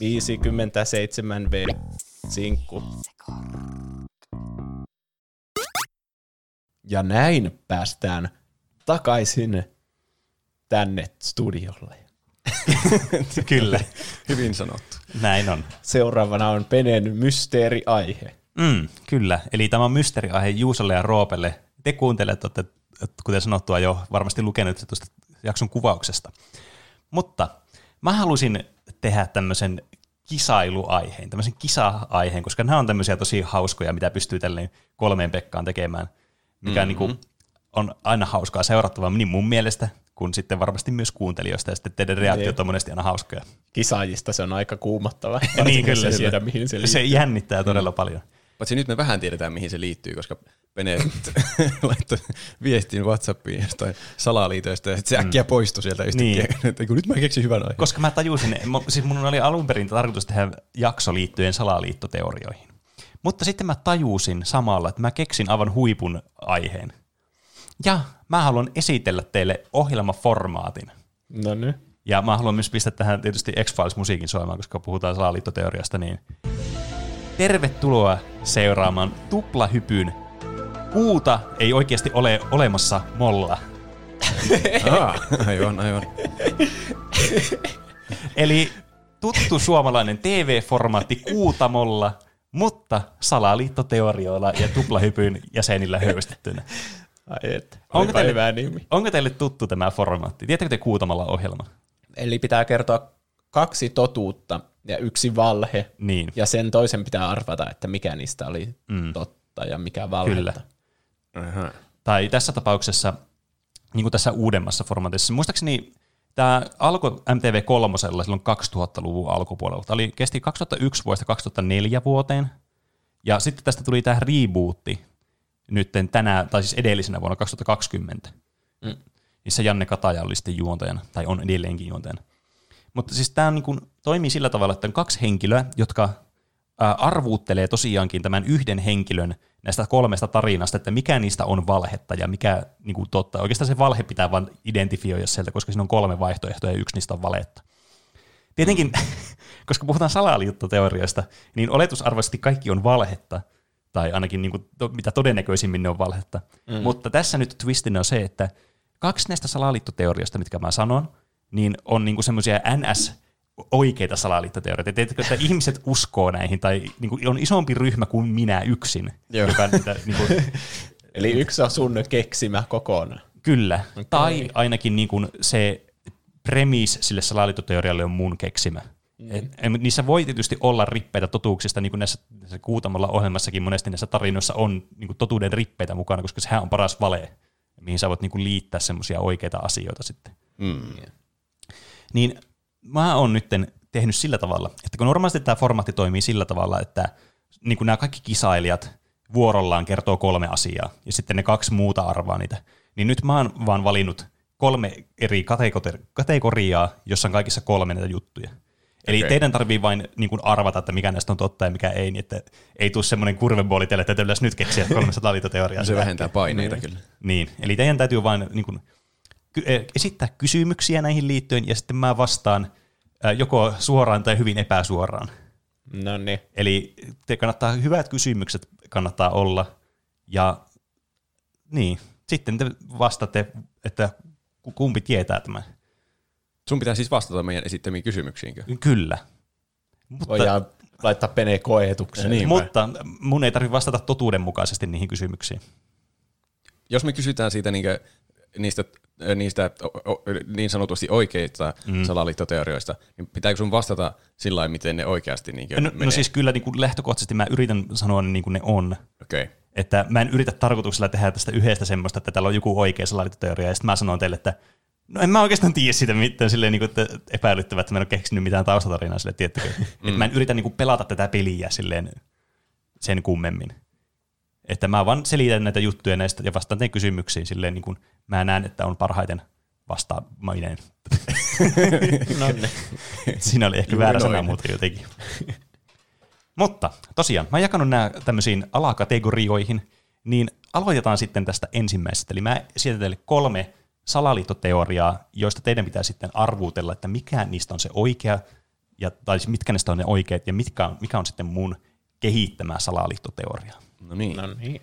57V Sinkku. Ja näin päästään takaisin tänne studiolle. [LAUGHS] Kyllä, Hyvin sanottu. Näin on. Seuraavana on Penen mysteeriaihe. Mm, kyllä, eli tämä on mysteeriaihe Juusolle ja Roopelle. Te kuuntelet, olette, kuten sanottua, jo varmasti lukenut tuosta jakson kuvauksesta. Mutta mä halusin tehdä tämmöisen kisailuaiheen, tämmöisen kisa-aiheen, koska nämä on tämmöisiä tosi hauskoja, mitä pystyy tälleen kolmeen Pekkaan tekemään, mikä mm-hmm. niin kuin on aina hauskaa seurattavaa niin mun mielestä, kuin sitten varmasti myös kuuntelijoista, ja sitten teidän reaktiot on monesti aina hauskoja. Kisaajista se on aika kuumottava. [LAUGHS] niin kyllä, kyllä. tiedä, mihin se se liittyy. jännittää todella paljon. Paitsi nyt me vähän tiedetään, mihin se liittyy, koska Pene [LAUGHS] laittoi viestin Whatsappiin jostain salaliitoista ja sitten se äkkiä poistui sieltä yhtäkkiä. Niin. [LAUGHS] Kun nyt mä keksin hyvän aiheen. Koska mä tajusin, siis mun oli alun perin tarkoitus tehdä jakso liittyen salaliittoteorioihin. Mutta sitten mä tajusin samalla, että mä keksin aivan huipun aiheen. Ja mä haluan esitellä teille ohjelmaformaatin. No niin. Ja mä haluan myös pistää tähän tietysti X-Files-musiikin soimaan, koska puhutaan salaliittoteoriasta, niin tervetuloa seuraamaan tuplahypyn Kuuta ei oikeasti ole olemassa molla. [LAUGHS] Ah, aivan, aivan. [LAUGHS] Eli tuttu suomalainen TV-formaatti Kuutamolla, mutta salaliittoteorioilla ja tuplahypyn jäsenillä höystettynä. Ai et. Onko teille- nimi? Onko teille tuttu tämä formaatti? Tiedättekö te Kuutamolla ohjelma? Eli pitää kertoa kaksi totuutta ja yksi valhe. Niin. Ja sen toisen pitää arvata, että mikä niistä oli mm. totta ja mikä valhetta. Kyllä. Aha. Tai tässä tapauksessa, niin kuin tässä uudemmassa formaatissa, muistaakseni tämä alkoi MTV3 silloin 2000-luvun alkupuolella. Tämä oli, kesti 2001 vuodesta 2004 vuoteen, ja sitten tästä tuli tämä rebootti nyt tänä, tai siis edellisenä vuonna 2020, mm. missä Janne Kataja oli sitten juontajana, tai on edelleenkin juontajana. Mutta siis tämä niin kuin toimii sillä tavalla, että on kaksi henkilöä, jotka ää, arvuuttelee tosiaankin tämän yhden henkilön näistä kolmesta tarinasta, että mikä niistä on valhetta ja mikä niin kuin totta. Oikeastaan se valhe pitää vain identifioida sieltä, koska siinä on kolme vaihtoehtoa ja yksi niistä on valetta. Tietenkin, [LAUGHS] koska puhutaan salaliittoteoriasta, niin oletusarvoisesti kaikki on valhetta, tai ainakin niin kuin, to, mitä todennäköisimmin ne on valhetta. Mm. Mutta tässä nyt twistinä on se, että kaksi näistä salaliittoteoriasta, mitkä mä sanon, niin on niin semmoisia NS oikeita salaliittoteorioita. Tiedätkö, että ihmiset uskoo näihin, tai niin kuin on isompi ryhmä kuin minä yksin. Joo. Joka, niitä, niin kuin, [LAUGHS] Eli yksi on sun keksimä kokonaan. kyllä. Okay. Tai ainakin niin kuin se premis sille salaliittoteorialle on mun keksimä. Mm. Et, em, niissä voi tietysti olla rippeitä totuuksista, niin kuin näissä, näissä Kuutamolla ohjelmassakin monesti näissä tarinoissa on niin kuin totuuden rippeitä mukana, koska sehän on paras vale, mihin sä voit niin kuin liittää semmoisia oikeita asioita sitten. Mm. Niin mä oon nyt tehnyt sillä tavalla, että kun normaalisti tämä formaatti toimii sillä tavalla, että niin kuin nämä kaikki kisailijat vuorollaan kertoo kolme asiaa, ja sitten ne kaksi muuta arvaa niitä, niin nyt mä oon vaan valinnut kolme eri kategori- kategoriaa, jossa on kaikissa kolme näitä juttuja. Eli okay. teidän tarvii vain niin kuin arvata, että mikä näistä on totta ja mikä ei, niin että ei tule semmoinen kurvebooli teille, että pitäisi nyt keksiä [LAUGHS] kolme salaliittoteoriaa. Se vähentää paineita kyllä. Niin, eli teidän täytyy vain niin kuin, ky- eh, esittää kysymyksiä näihin liittyen, ja sitten mä vastaan äh, joko suoraan tai hyvin epäsuoraan. No niin. Eli te kannattaa, hyvät kysymykset kannattaa olla, ja niin, sitten te vastaatte, että ku- kumpi tietää tämän. Sun pitää siis vastata meidän esittämiin kysymyksiinkö? Kyllä. Mutta, Voidaan laittaa pene koetukseen. Niinpä. mutta mun ei tarvitse vastata totuudenmukaisesti niihin kysymyksiin. Jos me kysytään siitä niinkö, niistä, niistä niin sanotusti oikeista mm. salaliittoteorioista, niin pitääkö sun vastata sillä lailla, miten ne oikeasti niinkö No, menee? no siis kyllä niin kuin lähtökohtaisesti mä yritän sanoa niin kuin ne on. Okei. Okay. Että mä en yritä tarkoituksella tehdä tästä yhdestä semmoista, että täällä on joku oikea salaliittoteoria, ja sitten mä sanon teille, että no en mä oikeastaan tiedä siitä mitään, silleen, niin kuin, että epäilyttävää, että mä en ole keksinyt mitään taustatarinaa sille, tiettykö. Mm. [LAUGHS] Että mä en yritä niin kuin, pelata tätä peliä silleen sen kummemmin. Että mä vaan selitän näitä juttuja näistä ja vastaan teidän kysymyksiin silleen, niin kuin mä näen, että on parhaiten vastaamainen. [LAUGHS] No niin. [LAUGHS] Siinä oli ehkä Juuri väärä sana muuten jotenkin. Mutta tosiaan, mä oon jakanut nämä tämmöisiin alakategorioihin, niin aloitetaan sitten tästä ensimmäisestä. Eli mä sieltä teille kolme salaliittoteoriaa, joista teidän pitää sitten arvuutella, että mikä niistä on se oikea, ja, tai siis mitkä niistä on ne oikeat, ja mitkä on, mikä on sitten mun kehittämä salaliittoteoria. No niin. No niin.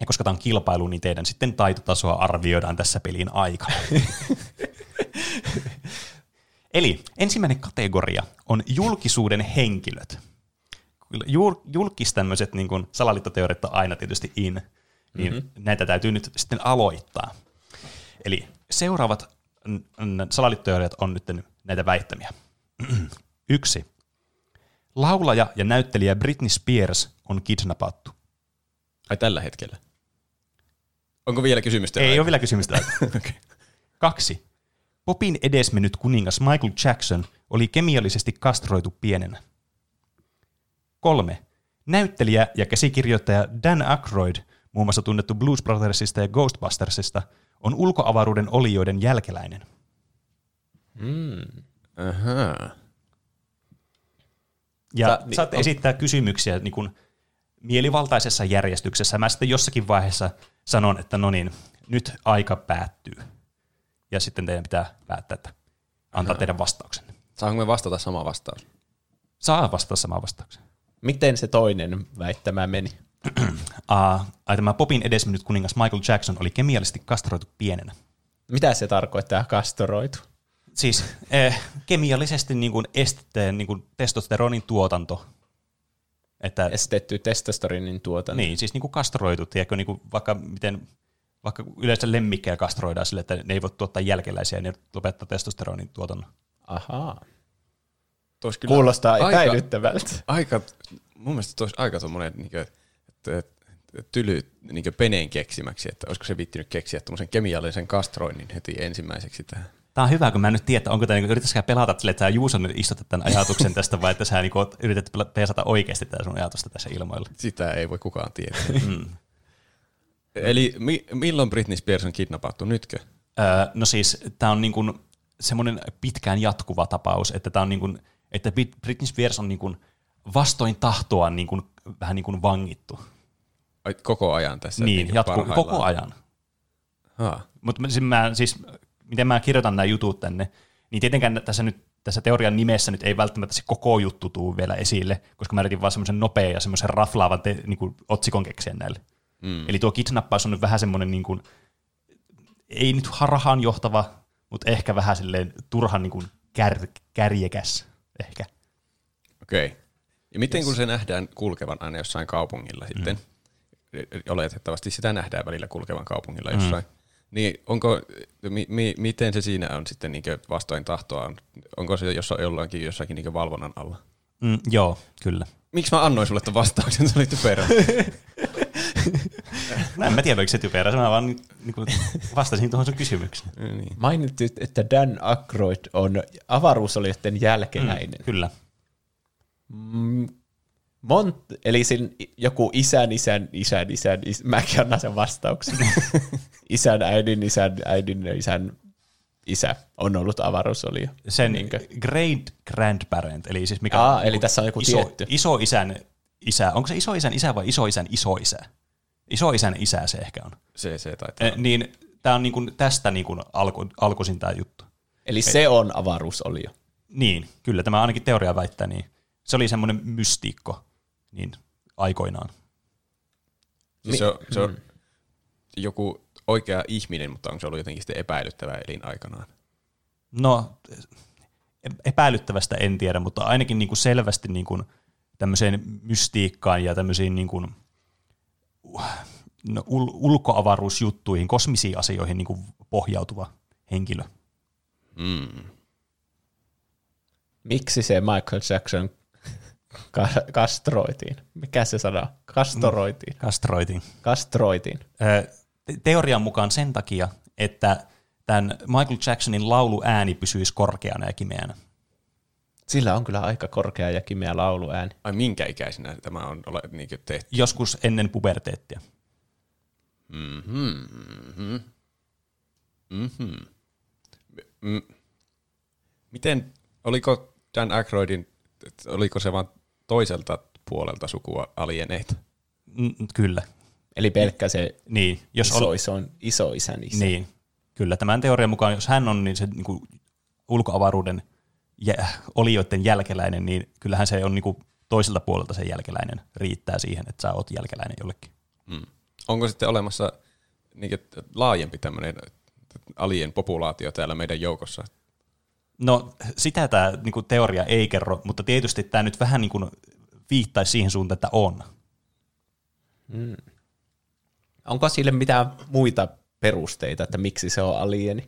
Ja koska tämä on kilpailu, niin teidän sitten taitotasoa arvioidaan tässä pelin aikana. [LAUGHS] Eli ensimmäinen kategoria on julkisuuden henkilöt. Jul- julkis tämmöiset niin salaliittoteoriat on aina tietysti in, niin mm-hmm. näitä täytyy nyt sitten aloittaa. Eli seuraavat n- n- salaliittoteoriat on nyt näitä väittämiä. [CLEARS THROAT] Yksi. Laulaja ja näyttelijä Britney Spears on kidnappattu. Ai tällä hetkellä. Onko vielä kysymystä? Ei ole vielä kysymystä. [LAUGHS] okay. Kaksi. Popin edesmennyt kuningas Michael Jackson oli kemiallisesti kastroitu pienenä. Kolme. Näyttelijä ja käsikirjoittaja Dan Aykroyd, muun muassa tunnettu Blues Brothersista ja Ghostbustersista, on ulkoavaruuden olioiden jälkeläinen. Ahaa. Ja Sa- Sa- niin, saat on- esittää kysymyksiä niin kuin mielivaltaisessa järjestyksessä. Mä sitten jossakin vaiheessa sanon, että no niin, nyt aika päättyy. Ja sitten teidän pitää päättää, että antaa teidän vastauksen. Saanko me vastata sama vastaus? Saa vastata samaan vastaukseen. Miten se toinen väittämä meni? Uh, ai tämä Popin edesmennyt kuningas Michael Jackson oli kemiallisesti kastroitu pienenä. Mitä se tarkoittaa kastoroitu? Siis eh, kemiallisesti niin kuin estetteen niin kuin testosteronin tuotanto. Että, Estetty testosterinin tuotanto. niin, siis niin kuin kastroitu, tiedätkö, niin kuin vaikka miten vaikka yleensä lemmikkejä kastroidaan sille, että ne ei voi tuottaa jälkeläisiä ja ne lopettaa testosteronin tuotannon. Ahaa. Kuulostaa aika, epäilyttävältä. aika, mun mielestä tois aika tommonen niinkö, että, että tyly niinkö peneen keksimäksi, että olisiko se vittinyt keksiä tuommoisen kemiallisen kastroinnin heti ensimmäiseksi tähän. Tämä on hyvä, kun mä en nyt tiedä, että onko tämä, niin yritätkö pelata sille, että sä Juuso nyt istuttat tämän ajatuksen tästä, vai että sä niin yrität pela- pesata oikeasti tätä sun ajatusta tässä ilmoilla. Sitä ei voi kukaan tietää. [LAUGHS] Eli mi- milloin Britney Spears on kidnappattu? Nytkö? Öö, no siis tämä on niin kuin semmoinen pitkään jatkuva tapaus, että tämä on niin kuin, että Brit- Britney Spears on niin kuin vastoin tahtoa niin kuin, vähän niin kuin vangittu. Koko ajan tässä? niin, niinkö jatkuu koko ajan. Mutta siis, mä, siis, miten mä kirjoitan nämä jutut tänne, niin tietenkään tässä nyt tässä teorian nimessä nyt ei välttämättä se koko juttu tuu vielä esille, koska mä yritin vaan semmoisen nopean ja semmoisen raflaavan te, niin kuin otsikon keksiä näille. Mm. Eli tuo kidnappaus on nyt vähän semmoinen, niin kuin, ei nyt harhaan johtava, mutta ehkä vähän silleen turhan niin kuin kär, kärjekäs ehkä. Okei. Okay. Ja miten kun se nähdään kulkevan aina jossain kaupungilla sitten, oletettavasti sitä nähdään välillä kulkevan kaupungilla jossain, niin onko, mi, mi, miten se siinä on sitten niin vastoin tahtoa? Onko se jossain, jollakin jossakin niin valvonnan alla? Mm, joo, kyllä. Miksi mä annoin sulle tämän vastauksen? Se oli typerä. [LAUGHS] No, en mä tiedä, oliko se typerä, mä vaan niin kuin, vastasin tuohon sun kysymykseen. Niin. Mainitsit, että Dan Aykroyd on avaruusolijoiden jälkeläinen. Mm, kyllä. Mont, eli sin, joku isän, isän, isän, isän, isän mäkin annan sen vastauksen. [LAUGHS] isän, äidin, isän, äidin, isän, isä on ollut avaruusolio. Sen Niinkö? great grandparent, eli siis mikä Aa, on eli tässä on joku iso, tietty. isoisän isä. Onko se isoisän isä vai isoisän isoisä? Isoisän isä se ehkä on. Se, se taitaa. Eh, niin tämä on niinku tästä niinku alku, alkuisin tämä juttu. Eli se on avaruusolio. Niin, kyllä tämä ainakin teoria väittää niin. Se oli semmoinen mystiikko niin aikoinaan. Siis se on, se on joku oikea ihminen, mutta onko se ollut jotenkin sitten epäilyttävä elin aikanaan? No, epäilyttävästä en tiedä, mutta ainakin niin kuin selvästi niin kuin tämmöiseen mystiikkaan ja tämmöisiin niin kuin, no, ul- ulkoavaruusjuttuihin, kosmisiin asioihin niin kuin pohjautuva henkilö. Mm. Miksi se Michael Jackson ka- kastroitiin? Mikä se sana? Kastoroitiin. Kastroitiin. Ö, te- Teorian mukaan sen takia, että tämän Michael Jacksonin laulu ääni pysyisi korkeana ja kimeänä. Sillä on kyllä aika korkea ja kimeä lauluääni. Ai minkä ikäisenä tämä on ole, niin tehty? Joskus ennen puberteettia. Mm-hmm. Mm-hmm. Mm. Miten, oliko Dan Aykroydin, oliko se vaan toiselta puolelta sukua alieneita? Mm, kyllä. Eli pelkkä se Niin, jos iso, ol, iso, iso isän isä. niin, kyllä. Tämän teorian mukaan, jos hän on niin se niin kuin, ulkoavaruuden jä, olijoiden jälkeläinen, niin kyllähän se on niin kuin, toiselta puolelta se jälkeläinen riittää siihen, että sä oot jälkeläinen jollekin. Mm. Onko sitten olemassa niin, laajempi tämmöinen alien populaatio täällä meidän joukossa? No sitä tämä niin teoria ei kerro, mutta tietysti tämä nyt vähän niin kuin, viittaisi siihen suuntaan, että on. Onko sille mitään muita perusteita, että miksi se on alieni?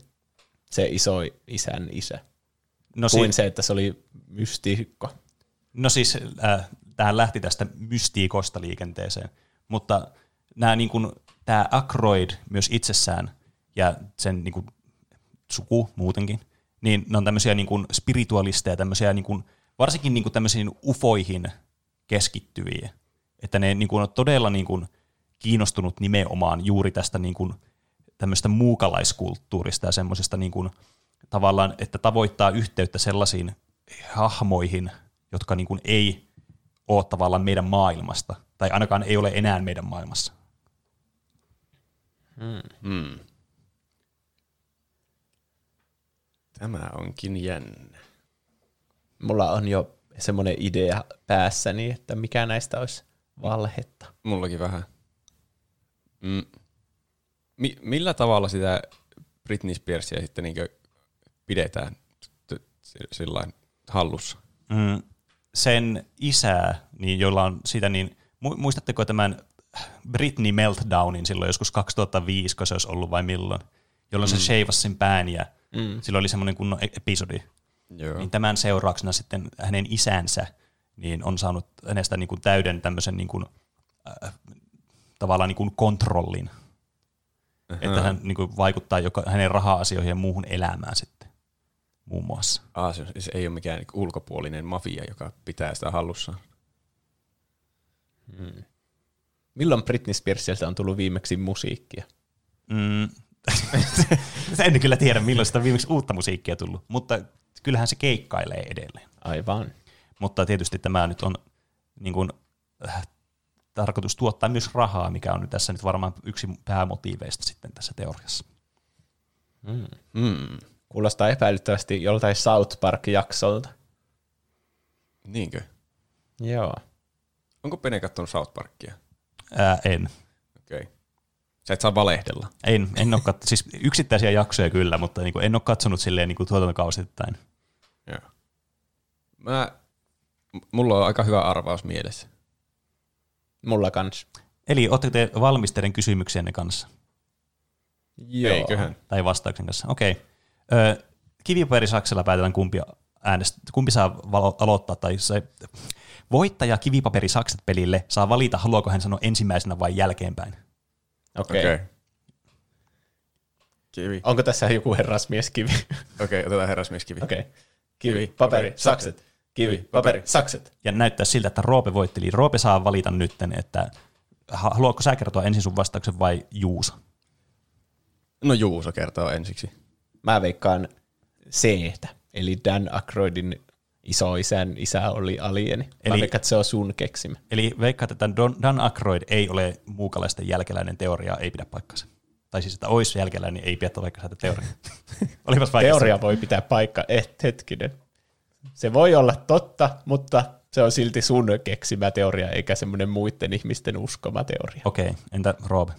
Se iso isän isä. No, Kuin si- se, että se oli mystiikko. no siis äh, tähän lähti tästä mystiikosta liikenteeseen, mutta nämä niin kuin, tämä Ackroyd myös itsessään ja sen niin kuin, suku muutenkin, niin ne on tämmöisiä niin kuin, spiritualisteja, tämmöisiä niin kuin, varsinkin niin kuin, tämmöisiin ufoihin keskittyviä, että ne niin kuin, on todella niin kuin, kiinnostunut nimenomaan juuri tästä niin kuin, tämmöistä muukalaiskulttuurista ja semmoisesta niin kuin, tavallaan, että tavoittaa yhteyttä sellaisiin hahmoihin, jotka niin kuin ei ole tavallaan meidän maailmasta, tai ainakaan ei ole enää meidän maailmassa. Hmm. Tämä onkin jännä. Mulla on jo semmoinen idea päässäni, että mikä näistä olisi valhetta. Mullakin vähän. Mm. Mi- millä tavalla sitä Britney Spearsia sitten niin pidetään t- s- sillain hallussa? Mm, sen isää, niin jolla on sitä, niin mu- muistatteko tämän Britney Meltdownin silloin joskus 2005, kun se olisi ollut vai milloin, jolloin se sheivasi sen pään ja mm. silloin oli semmoinen kunnon e- episodi. Joo. Niin tämän seurauksena sitten hänen isänsä niin on saanut hänestä niin kuin täyden tämmöisen niin kuin, äh, tavallaan niin kuin kontrollin. Että hän niin kuin vaikuttaa joka, hänen raha-asioihin ja muuhun elämään sitten muun muassa. Ah, se, se ei ole mikään niin ulkopuolinen mafia, joka pitää sitä hallussaan. Milloin Britney Spearsilta on tullut viimeksi musiikkia? Mm. [LAUGHS] en kyllä tiedä, milloin sitä on viimeksi uutta musiikkia tullut, mutta kyllähän se keikkailee edelleen. Aivan. Mutta tietysti tämä nyt on niin kuin, äh, tarkoitus tuottaa myös rahaa, mikä on nyt tässä nyt varmaan yksi päämotiiveista sitten tässä teoriassa. Hmm. Kuulostaa epäilyttävästi joltain South Park-jaksolta. Niinkö? Joo. Onko Pene kattonut South Parkia? Ää, en. Sä et saa valehdella. En, en ole kat- siis yksittäisiä jaksoja kyllä, mutta niin kuin en ole katsonut silleen niin kuin tuotantokausittain. Joo. Mä, mulla on aika hyvä arvaus mielessä. Mulla kans. Eli ootteko te valmis teidän kysymyksienne kanssa? Joo. Eiköhän. Tai vastauksen kanssa? Okei. Okay. Kivipaperi Saksella päätetään kumpi, äänestä, kumpi saa valo- aloittaa. Tai se, voittaja Kivipaperi Sakset pelille saa valita, haluaako hän sanoa ensimmäisenä vai jälkeenpäin. Okei. Okei. Okay. Kivi. Onko tässä joku herrasmieskivi? Okei, otetaan herrasmieskivi. Okei. Okay. Kivi, paperi, sakset. Kivi, paperi, sakset. Ja näyttää siltä, että Roope voitti. Eli Roope saa valita nytten, että ha- haluatko sä kertoa ensin sun vastauksen vai Juuso? No Juuso kertoo ensiksi. Mä veikkaan c eli Dan Aykroydin isoisän isä oli alieni. Eli, Mä veikkaan, että se on sun keksimä. Eli veikkaat, että Don, Dan Aykroyd ei ole muukalaisten jälkeläinen teoria, ei pidä paikkansa. Tai siis, että olisi jälkeläinen, niin ei pidä paikkansa että teoria. [LAUGHS] Olipas vaikea Teoria voi pitää paikka. Eh, hetkinen. Se voi olla totta, mutta se on silti sun keksimä teoria, eikä semmoinen muiden ihmisten uskoma teoria. Okei, okay, entä Roope?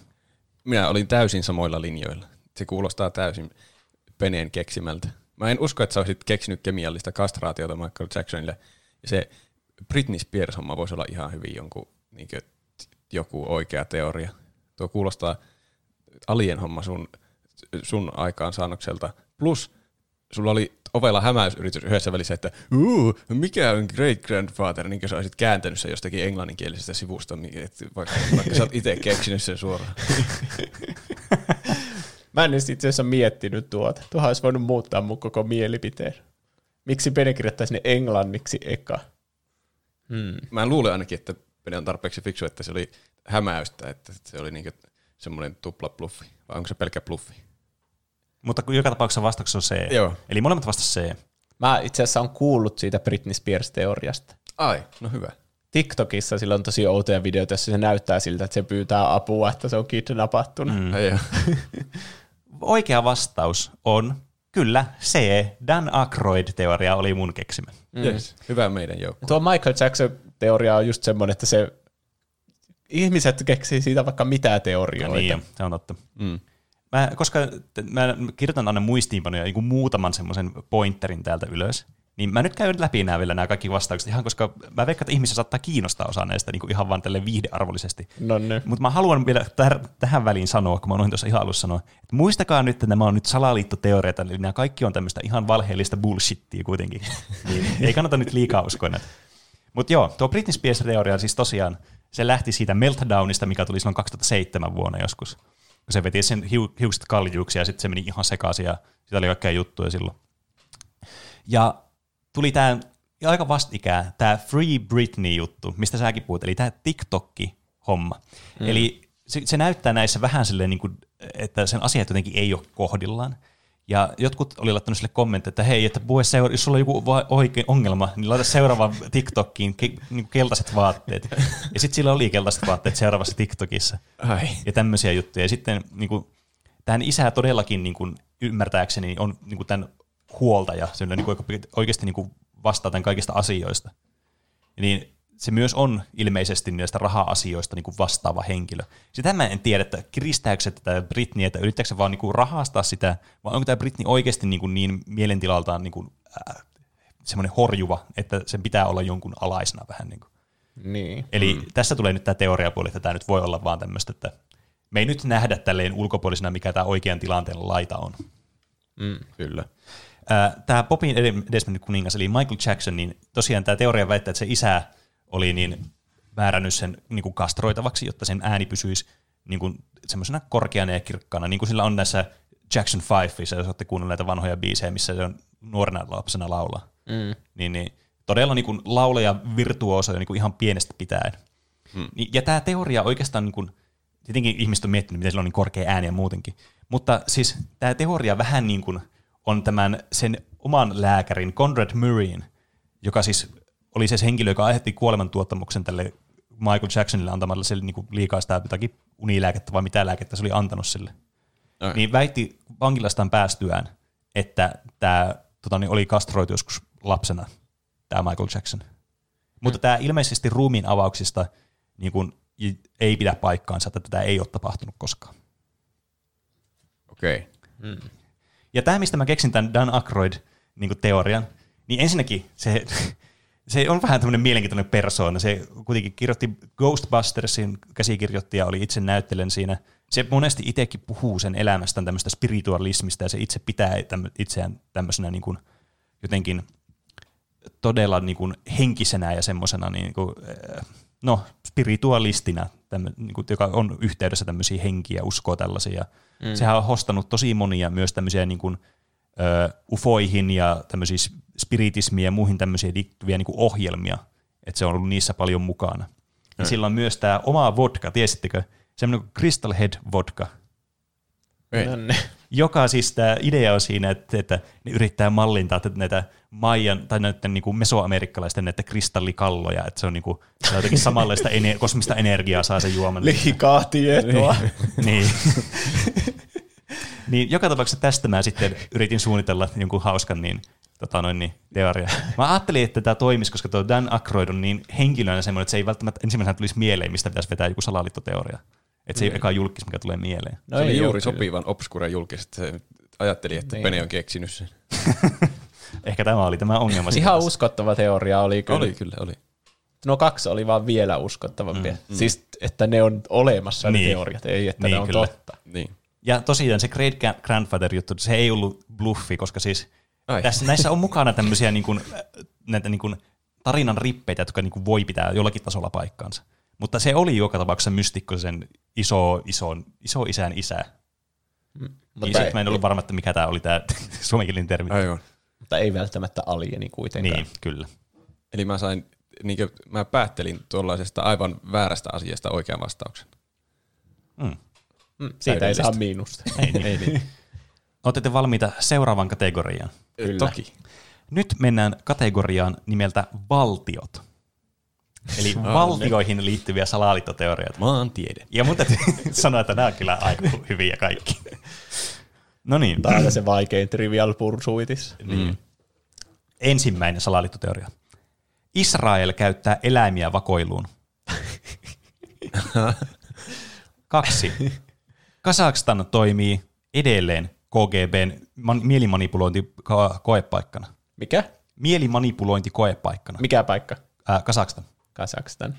Minä olin täysin samoilla linjoilla. Se kuulostaa täysin Peneen keksimältä. Mä en usko, että sä olisit keksinyt kemiallista kastraatiota Michael Jacksonille. Ja se Britney Spears-homma voisi olla ihan hyvin jonkun, niin joku oikea teoria. Tuo kuulostaa alien homma sun, sun aikaan saannokselta. Plus sulla oli ovella hämäysyritys yhdessä välissä, että mikä on great grandfather, niin kuin sä olisit kääntänyt sen jostakin englanninkielisestä sivusta, että vaikka, vaikka sä oot itse keksinyt sen suoraan. [LAUGHS] Mä en edes itse asiassa miettinyt tuota. Tuohan olisi voinut muuttaa mun koko mielipiteen. Miksi Pene kirjoittaisi ne englanniksi eka? Hmm. Mä luulen ainakin, että Pene on tarpeeksi fiksu, että se oli hämäystä, että se oli niinku semmoinen tupla bluffi. Vai onko se pelkkä bluffi? Mutta kun joka tapauksessa vastauksessa on C. Joo. Eli molemmat vastas C. Mä itse asiassa on kuullut siitä Britney Spears-teoriasta. Ai, no hyvä. TikTokissa sillä on tosi outoja videoita, joissa se näyttää siltä, että se pyytää apua, että se on kidnapattuna. Mm. [LAUGHS] Oikea vastaus on kyllä C. Dan Aykroyd-teoria oli mun keksimä. Mm. Yes. Hyvä meidän joukko. Tuo Michael Jackson-teoria on just semmoinen, että se ihmiset keksii siitä vaikka mitä teorioita. Niin, jo, se on totta. Mm. Mä, koska mä kirjoitan aina muistiinpanoja niin kuin muutaman semmoisen pointerin täältä ylös, niin mä nyt käyn läpi nämä vielä nämä kaikki vastaukset ihan, koska mä veikkaan, että ihmisiä saattaa kiinnostaa osa näistä niin kuin ihan vaan tälle viihdearvollisesti. No niin. Mutta mä haluan vielä täh- tähän väliin sanoa, kun mä unohdin tuossa ihan alussa sanoa, että muistakaa nyt, että nämä on nyt salaliittoteoreita, eli nämä kaikki on tämmöistä ihan valheellista bullshittia kuitenkin. [LAUGHS] niin ei kannata nyt liikaa uskoa näitä. Mutta joo, tuo Britney Spears-teoria siis tosiaan, se lähti siitä Meltdownista, mikä tuli silloin 2007 vuonna joskus. Kun se veti sen hiu- hiukset kaljuiksi ja sitten se meni ihan sekaisin ja sitä oli kaikkea juttuja silloin. Ja tuli tämä aika vastikään, tämä Free Britney-juttu, mistä säkin puhut, eli tämä TikTokki-homma. Mm. Eli se, se näyttää näissä vähän silleen, niin kuin, että sen asiat jotenkin ei ole kohdillaan. Ja jotkut oli laittanut sille kommentteja, että hei, että puhe seura- jos sulla on joku va- oikein ongelma, niin laita seuraavaan TikTokkiin ke- niin keltaiset vaatteet. Ja sitten sillä oli keltaiset vaatteet seuraavassa TikTokissa. Ai. Ja tämmöisiä juttuja. Ja sitten niin kuin, tämän isä todellakin niin kuin, ymmärtääkseni on niin kuin, tämän huoltaja, se niin kuin, oikeasti niin kuin, vastaa tämän kaikista asioista. Niin se myös on ilmeisesti näistä raha-asioista niin kuin vastaava henkilö. Sitä mä en tiedä, että kiristääkö se tätä Britney, että yrittääkö se vaan niin kuin rahastaa sitä, vai onko tämä Britney oikeasti niin, kuin niin mielentilaltaan niin kuin, äh, semmoinen horjuva, että sen pitää olla jonkun alaisena vähän. Niin kuin. Niin. Eli mm. tässä tulee nyt tämä teoriapuoli, että tämä nyt voi olla vaan tämmöistä, että me ei nyt nähdä tälleen ulkopuolisena, mikä tämä oikean tilanteen laita on. Mm. Kyllä. Tämä popin edesmennyt kuningas, eli Michael Jackson, niin tosiaan tämä teoria väittää, että se isä oli niin määrännyt sen niin kuin kastroitavaksi, jotta sen ääni pysyisi niin kuin semmoisena korkeana ja kirkkaana, niin kuin sillä on näissä Jackson 5, jos olette kuunnelleet näitä vanhoja biisejä, missä se on nuorena lapsena laulaa. Mm. Niin, niin todella niin kuin laulaja virtuooso niin kuin ihan pienestä pitäen. Mm. Ja tämä teoria oikeastaan, niin kuin, tietenkin ihmiset on miettinyt, miten sillä on niin korkea ääni ja muutenkin, mutta siis tämä teoria vähän niin kuin on tämän sen oman lääkärin, Conrad Murrayn, joka siis oli se henkilö, joka aiheutti kuolemantuottamuksen tälle Michael Jacksonille antamalla sille niin liikaa sitä jotakin unilääkettä vai mitä lääkettä se oli antanut sille. Ai. Niin väitti vankilastaan päästyään, että tämä tota, niin oli kastroitu joskus lapsena, tämä Michael Jackson. Mutta tämä ilmeisesti ruumiin avauksista niin kun, ei pidä paikkaansa, että tätä ei ole tapahtunut koskaan. Okei. Okay. Ja tämä, mistä mä keksin tämän Dan Aykroyd niin niin ensinnäkin se, [LAUGHS] se on vähän tämmöinen mielenkiintoinen persoona. Se kuitenkin kirjoitti Ghostbustersin käsikirjoittaja, oli itse näyttelen siinä. Se monesti itsekin puhuu sen elämästään tämmöistä spiritualismista ja se itse pitää itseään tämmöisenä niin kuin jotenkin todella niin kuin henkisenä ja semmoisena niin kuin, no, spiritualistina tämmö, niin kuin, joka on yhteydessä tämmöisiä henkiä, uskoo tällaisia. Mm. Sehän on hostanut tosi monia myös tämmöisiä niin kuin, ö, ufoihin ja tämmöisiä spiritismiin ja muihin tämmöisiä liittyviä niin kuin ohjelmia, että se on ollut niissä paljon mukana. Ja sillä on myös tämä oma vodka, tiesittekö? Semmoinen kuin Crystal Head vodka, Ei. No niin. joka siis tämä idea on siinä, että, että ne yrittää mallintaa tätä näitä Maijan tai näiden niin kuin mesoamerikkalaisten näitä kristallikalloja, että se on, niin kuin, se on jotenkin samanlaista ene- kosmista energiaa saa se juoman. Liikaa tietoa. niin. niin joka tapauksessa tästä mä sitten yritin suunnitella jonkun hauskan niin, tota noin, niin, teoria. Mä ajattelin, että tämä toimisi, koska tuo Dan Aykroyd on niin henkilönä semmoinen, että se ei välttämättä ensimmäisenä tulisi mieleen, mistä pitäisi vetää joku salaliittoteoria. Että se ei ole eka julkis, mikä tulee mieleen. No se oli ei juuri kyllä. sopivan obscure julkisesti. Se ajatteli, että Niin. Pene on keksinyt sen. [LAUGHS] Ehkä tämä oli tämä ongelma. siinä Ihan uskottava teoria oli kyllä. Oli kyllä, oli. No kaksi oli vaan vielä uskottavampia. Mm, Siis, että ne on olemassa Niin. ne teoriat, ei että Niin, ne on kyllä. totta. Niin. Ja tosiaan se Great Gra- Grandfather-juttu, se ei ollut bluffi, koska siis Ai. tässä, näissä on mukana tämmöisiä niin kuin, näitä niin kuin tarinan rippeitä, jotka niin kuin voi pitää jollakin tasolla paikkaansa. Mutta se oli joka tapauksessa mystikkosen iso, iso, iso isän isä. Niin Mutta, sit mä en ollut varma, että mikä tämä oli tämä [LAUGHS] suomenkielinen termi. Aivan. mutta ei välttämättä alieni kuitenkaan. Niin, kyllä. Eli mä sain, niin kuin, mä päättelin tuollaisesta aivan väärästä asiasta oikean vastauksen. Mm. Mm, siitä ei saa miinusta. [LAUGHS] Ei niin. Ei niin. Oletteko valmiita seuraavaan kategoriaan? Kyllä. Toki. Nyt mennään kategoriaan nimeltä valtiot. Eli valtioihin liittyviä salaliittoteorioita. Maantiede. Ja täytyy [LAUGHS] sanoa, että nämä on kyllä aika hyviä kaikki. No niin, Tämä on se vaikein Trivial Pursuitis. niin. ensimmäinen salaliittoteoria. Israel käyttää eläimiä vakoiluun. [LAUGHS] Kaksi. Kasakstan toimii edelleen KGBn man- mielimanipulointikoepaikkana. Mikä? Mielimanipulointikoepaikkana. Mikä paikka? Kasakstan. Kazakstan.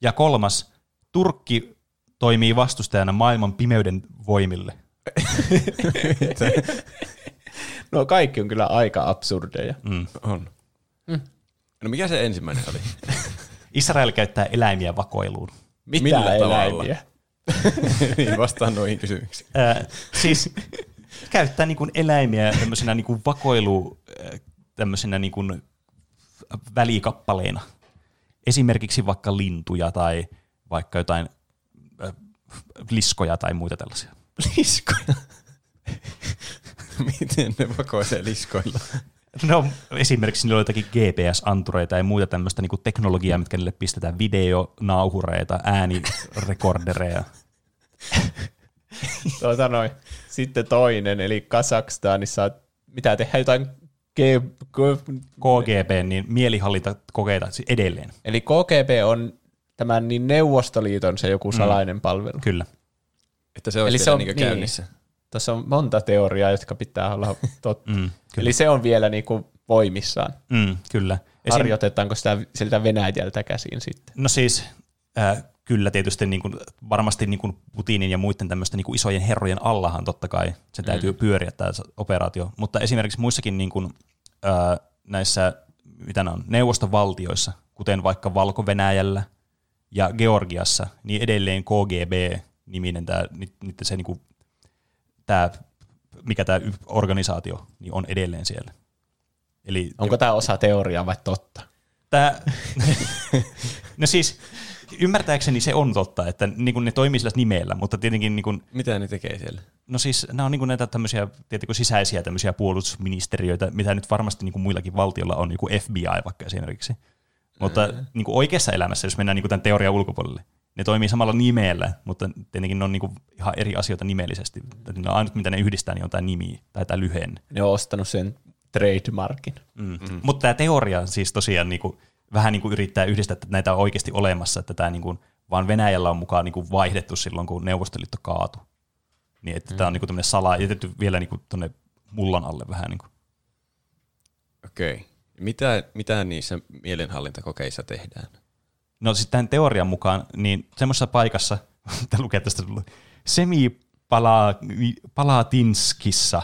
Ja kolmas. Turkki toimii vastustajana maailman pimeyden voimille. [LAUGHS] No kaikki on kyllä aika absurdeja. Mm. On. No mikä se ensimmäinen oli? [LAUGHS] Israel käyttää eläimiä vakoiluun. Mitä Millä eläimiä? [LAUGHS] niin, vastaan noihin kysymyksiin. Ää, siis käyttää niin kuin eläimiä tämmöisenä niin kuin vakoilu, tämmöisenä niin kuin välikappaleina. Esimerkiksi vaikka lintuja tai vaikka jotain ää, liskoja tai muita tällaisia. Liskoja. [LAUGHS] Miten ne vakoisee liskoilla? No esimerkiksi niillä on jotakin GPS-antureita ja muita tämmöistä niin kuin teknologiaa, mitkä niille pistetään videonauhureita, äänirekordereja. Tuota noin. Sitten toinen, eli Kazakstanissa, mitä tehdään jotain G, G, KGB, niin mielihallintakokeita siis edelleen. Eli KGB on tämän niin Neuvostoliiton se joku salainen palvelu. Kyllä. Että se Eli se on- niin niin. käynnissä. Tässä on monta teoriaa, jotka pitää olla totta. [LAUGHS] Mm, Eli se on vielä niinku voimissaan. Mm, kyllä. Esim- Harjoitetaanko sitä siltä Venäjältä käsin sitten? No siis äh, kyllä tietysti niin kuin, varmasti niin kuin Putinin ja muiden tämmöisten niin kuin isojen herrojen allahan totta kai se täytyy mm. pyöriä tämä operaatio, mutta esimerkiksi muissakin niin kuin, äh, näissä mitä ne on, neuvostovaltioissa, kuten vaikka Valko-Venäjällä ja Georgiassa, niin edelleen KGB-niminen tämä, niiden se niin kuin, tämä, mikä tämä organisaatio, niin on edelleen siellä. Eli Onko tämä osa teoriaa vai totta? Tää, [LAUGHS] [LAUGHS] no siis, ymmärtääkseni se on totta, että niin kuin ne toimii sillä nimellä, mutta tietenkin, niin kuin, Mitä ne tekee siellä? no siis nämä on niin kuin näitä tämmöisiä tietenkin sisäisiä tämmöisiä puolustusministeriöitä, mitä nyt varmasti niin kuin muillakin valtiolla on, joku FBI vaikka esimerkiksi. Mutta niin kuin oikeassa elämässä, jos mennään niin kuin tämän teorian ulkopuolelle, ne toimii samalla nimellä, mutta tietenkin ne on niin kuin ihan eri asioita nimellisesti. Että ainut, mitä ne yhdistää, niin on tämä nimi tai tämä lyhenne. Ne on ostanut sen trademarkin. Mm. Mm-hmm. Mutta tämä teoria siis tosiaan niinku, vähän niinku yrittää yhdistää, että näitä on oikeasti olemassa, että tämä niinku, vaan Venäjällä on mukaan niinku vaihdettu silloin, kun Neuvostoliitto kaatui. Niin, että mm. tämä on niinku tämmöinen sala, jätetty vielä niinku tuonne mullan alle vähän. Niinku. Okei. Mitä, mitä niissä mielenhallintakokeissa tehdään? No sitten tämän teorian mukaan, niin semmoisessa paikassa, [LAUGHS] tämä lukee tästä Semipalatinskissa,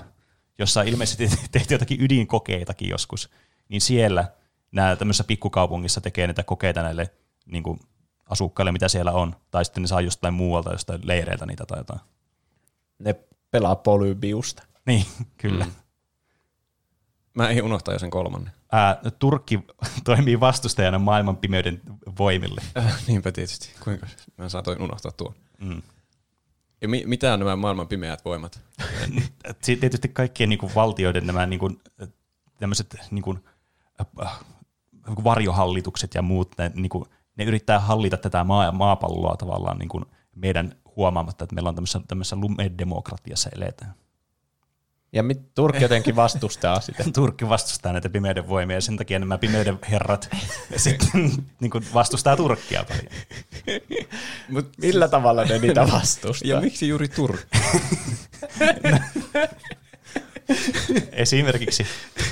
jossa ilmeisesti [LAUGHS] tehtiin jotakin ydinkokeitakin joskus, niin siellä nämä tämmöisessä pikkukaupungissa tekee näitä kokeita näille niin kuin, asukkaille, mitä siellä on. Tai sitten ne saa jostain muualta, jostain leireiltä niitä tai jotain. Ne pelaa Polybiusta. Niin, [LAUGHS] kyllä. Mm. Mä en unohtaa jo sen kolmannen. Ää, Turkki [LAUGHS] toimii vastustajana maailman pimeyden voimille. Äh, niinpä tietysti. Kuinka mä saatoin unohtaa tuon. Mm. Ja mi- mitä on nämä maailman pimeät voimat? [LAUGHS] Tietysti kaikkien niin kuin, valtioiden nämä niin kuin, tämmöiset niin kuin, äh, varjohallitukset ja muut, ne, niin kuin, ne yrittää hallita tätä maa- maapalloa tavallaan niin kuin meidän huomaamatta, että meillä on tämmöisessä, tämmöisessä lumedemokratiassa eletään. Ja mit, Turkki jotenkin vastustaa [LAUGHS] sitä. Turkki vastustaa näitä pimeyden voimia ja sen takia nämä pimeyden herrat [LAUGHS] sitten niin kuin vastustaa Turkkia paljon. Mut, Millä tavalla ne niitä vastustaa? ja miksi juuri Turkki? [LAUGHS] Esimerkiksi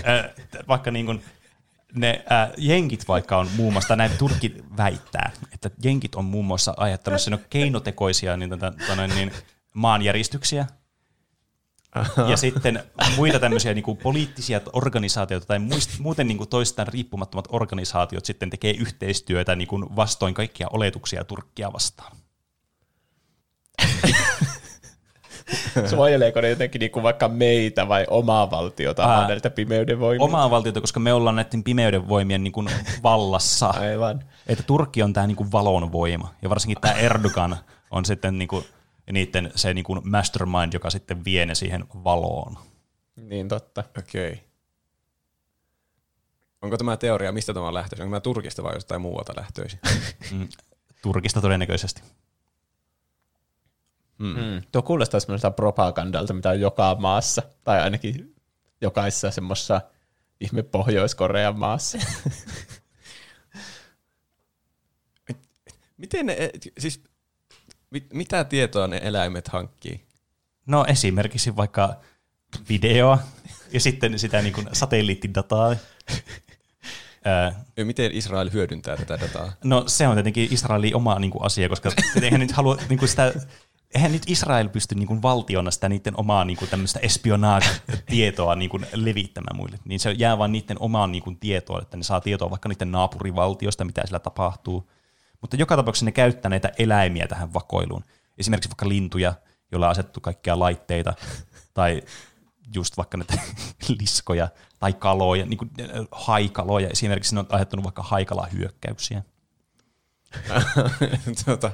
äh, vaikka niin kuin ne äh, jenkit vaikka on muun muassa, näin Turkki väittää, että jenkit on muun muassa ajattanut sen keinotekoisia niin, tota, tota, niin, maanjäristyksiä, ja sitten muita tämmöisiä niin kuin poliittisia organisaatioita tai muist, muuten niin kuin toistaan riippumattomat organisaatiot sitten tekee yhteistyötä niin kuin vastoin kaikkia oletuksia Turkkia vastaan. [LAUGHS] Suojeleeko ne jotenkin niinku vaikka meitä vai omaa valtiota Ää, näiltä pimeyden voimilta? Omaa valtiota, koska me ollaan näiden pimeyden voimien niin kuin vallassa. Aivan. Että Turkki on tämä niin kuin valon voima, ja varsinkin tämä Erdogan on sitten niin kuin niiden se niin kuin mastermind, joka sitten vie ne siihen valoon. Niin totta. Okei. Okay. Onko tämä teoria, mistä tämä on lähtöisin? Onko tämä Turkista vai jostain muualta lähtöisin? Mm, Turkista todennäköisesti. Mm. Tuo kuulostaa semmoiselta propagandalta, mitä on joka maassa, tai ainakin jokaisessa semmoisessa ihme Pohjois-Korean maassa. [LAUGHS] Miten ne, siis, mit, mitä tietoa ne eläimet hankkii? No esimerkiksi vaikka videoa ja sitten sitä niin kuin satelliittidataa. [LAUGHS] Miten Israel hyödyntää tätä dataa? No se on tietenkin Israelin oma niin kuin, asia, koska eihän nyt halua niin kuin sitä, eihän nyt Israel pysty niin kuin, valtiona sitä niiden omaa niin kuin, tämmöistä espionage-tietoa niin kuin, levittämään muille. Niin se jää vain niiden omaan niin kuin, tietoon, että ne saa tietoa vaikka niiden naapurivaltiosta, mitä siellä tapahtuu. Mutta joka tapauksessa ne käyttää näitä eläimiä tähän vakoiluun. Esimerkiksi vaikka lintuja, joilla on asettu kaikkia laitteita, tai just vaikka näitä [LAUGHS] liskoja tai kaloja, niin kuin äh, haikaloja. Esimerkiksi ne on aiheuttanut vaikka haikalahyökkäyksiä. [LAUGHS] tuota,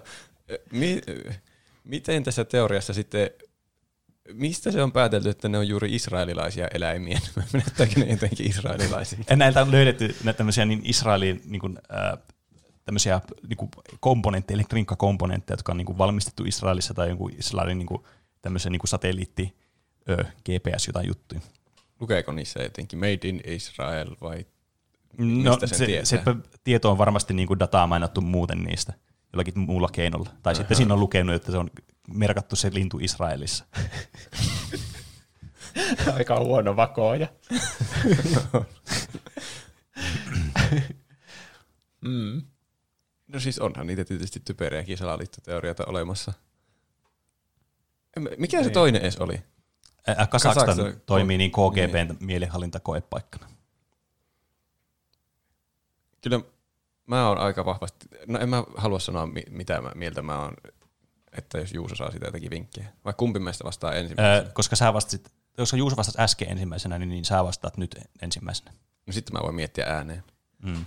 mi, miten tässä teoriassa sitten, mistä se on päätelty, että ne on juuri israelilaisia eläimiä? [LAUGHS] Näyttääkö ne jotenkin israelilaisia? Ja näiltä on löydetty näitä tämmöisiä niin Israelin niin kuin, äh, tämmöisiä niin kuin komponentteja, elektroniikkakomponentteja, jotka on niin kuin valmistettu Israelissa tai jonkun Israelin niin kuin, tämmöisen niin kuin satelliitti ö, GPS jotain juttuja. Lukeeko niissä jotenkin Made in Israel vai No, mistä sen se, tietää? se tieto on varmasti niin kuin dataa mainittu muuten niistä jollakin muulla keinolla. Tai uh-huh. sitten siinä on lukenut, että se on merkattu se lintu Israelissa. [LAUGHS] Aika huono vakooja. [LAUGHS] mm. No siis onhan niitä tietysti typeriäkin salaliittoteorioita olemassa. Mikä se toinen edes oli? Ää, Kazakstan Kazakstan- toimii niin KGBn niin. mielihallintakoepaikkana. Kyllä mä oon aika vahvasti, no en mä halua sanoa mi- mitä mä, mieltä mä oon, että jos Juuso saa sitä jotakin vinkkejä. Vai kumpi meistä vastaa ensimmäisenä? Ää, koska sä vastasit, koska Juuso vastasi äsken ensimmäisenä, niin, niin sä vastaat nyt ensimmäisenä. No sitten mä voin miettiä ääneen. Mm.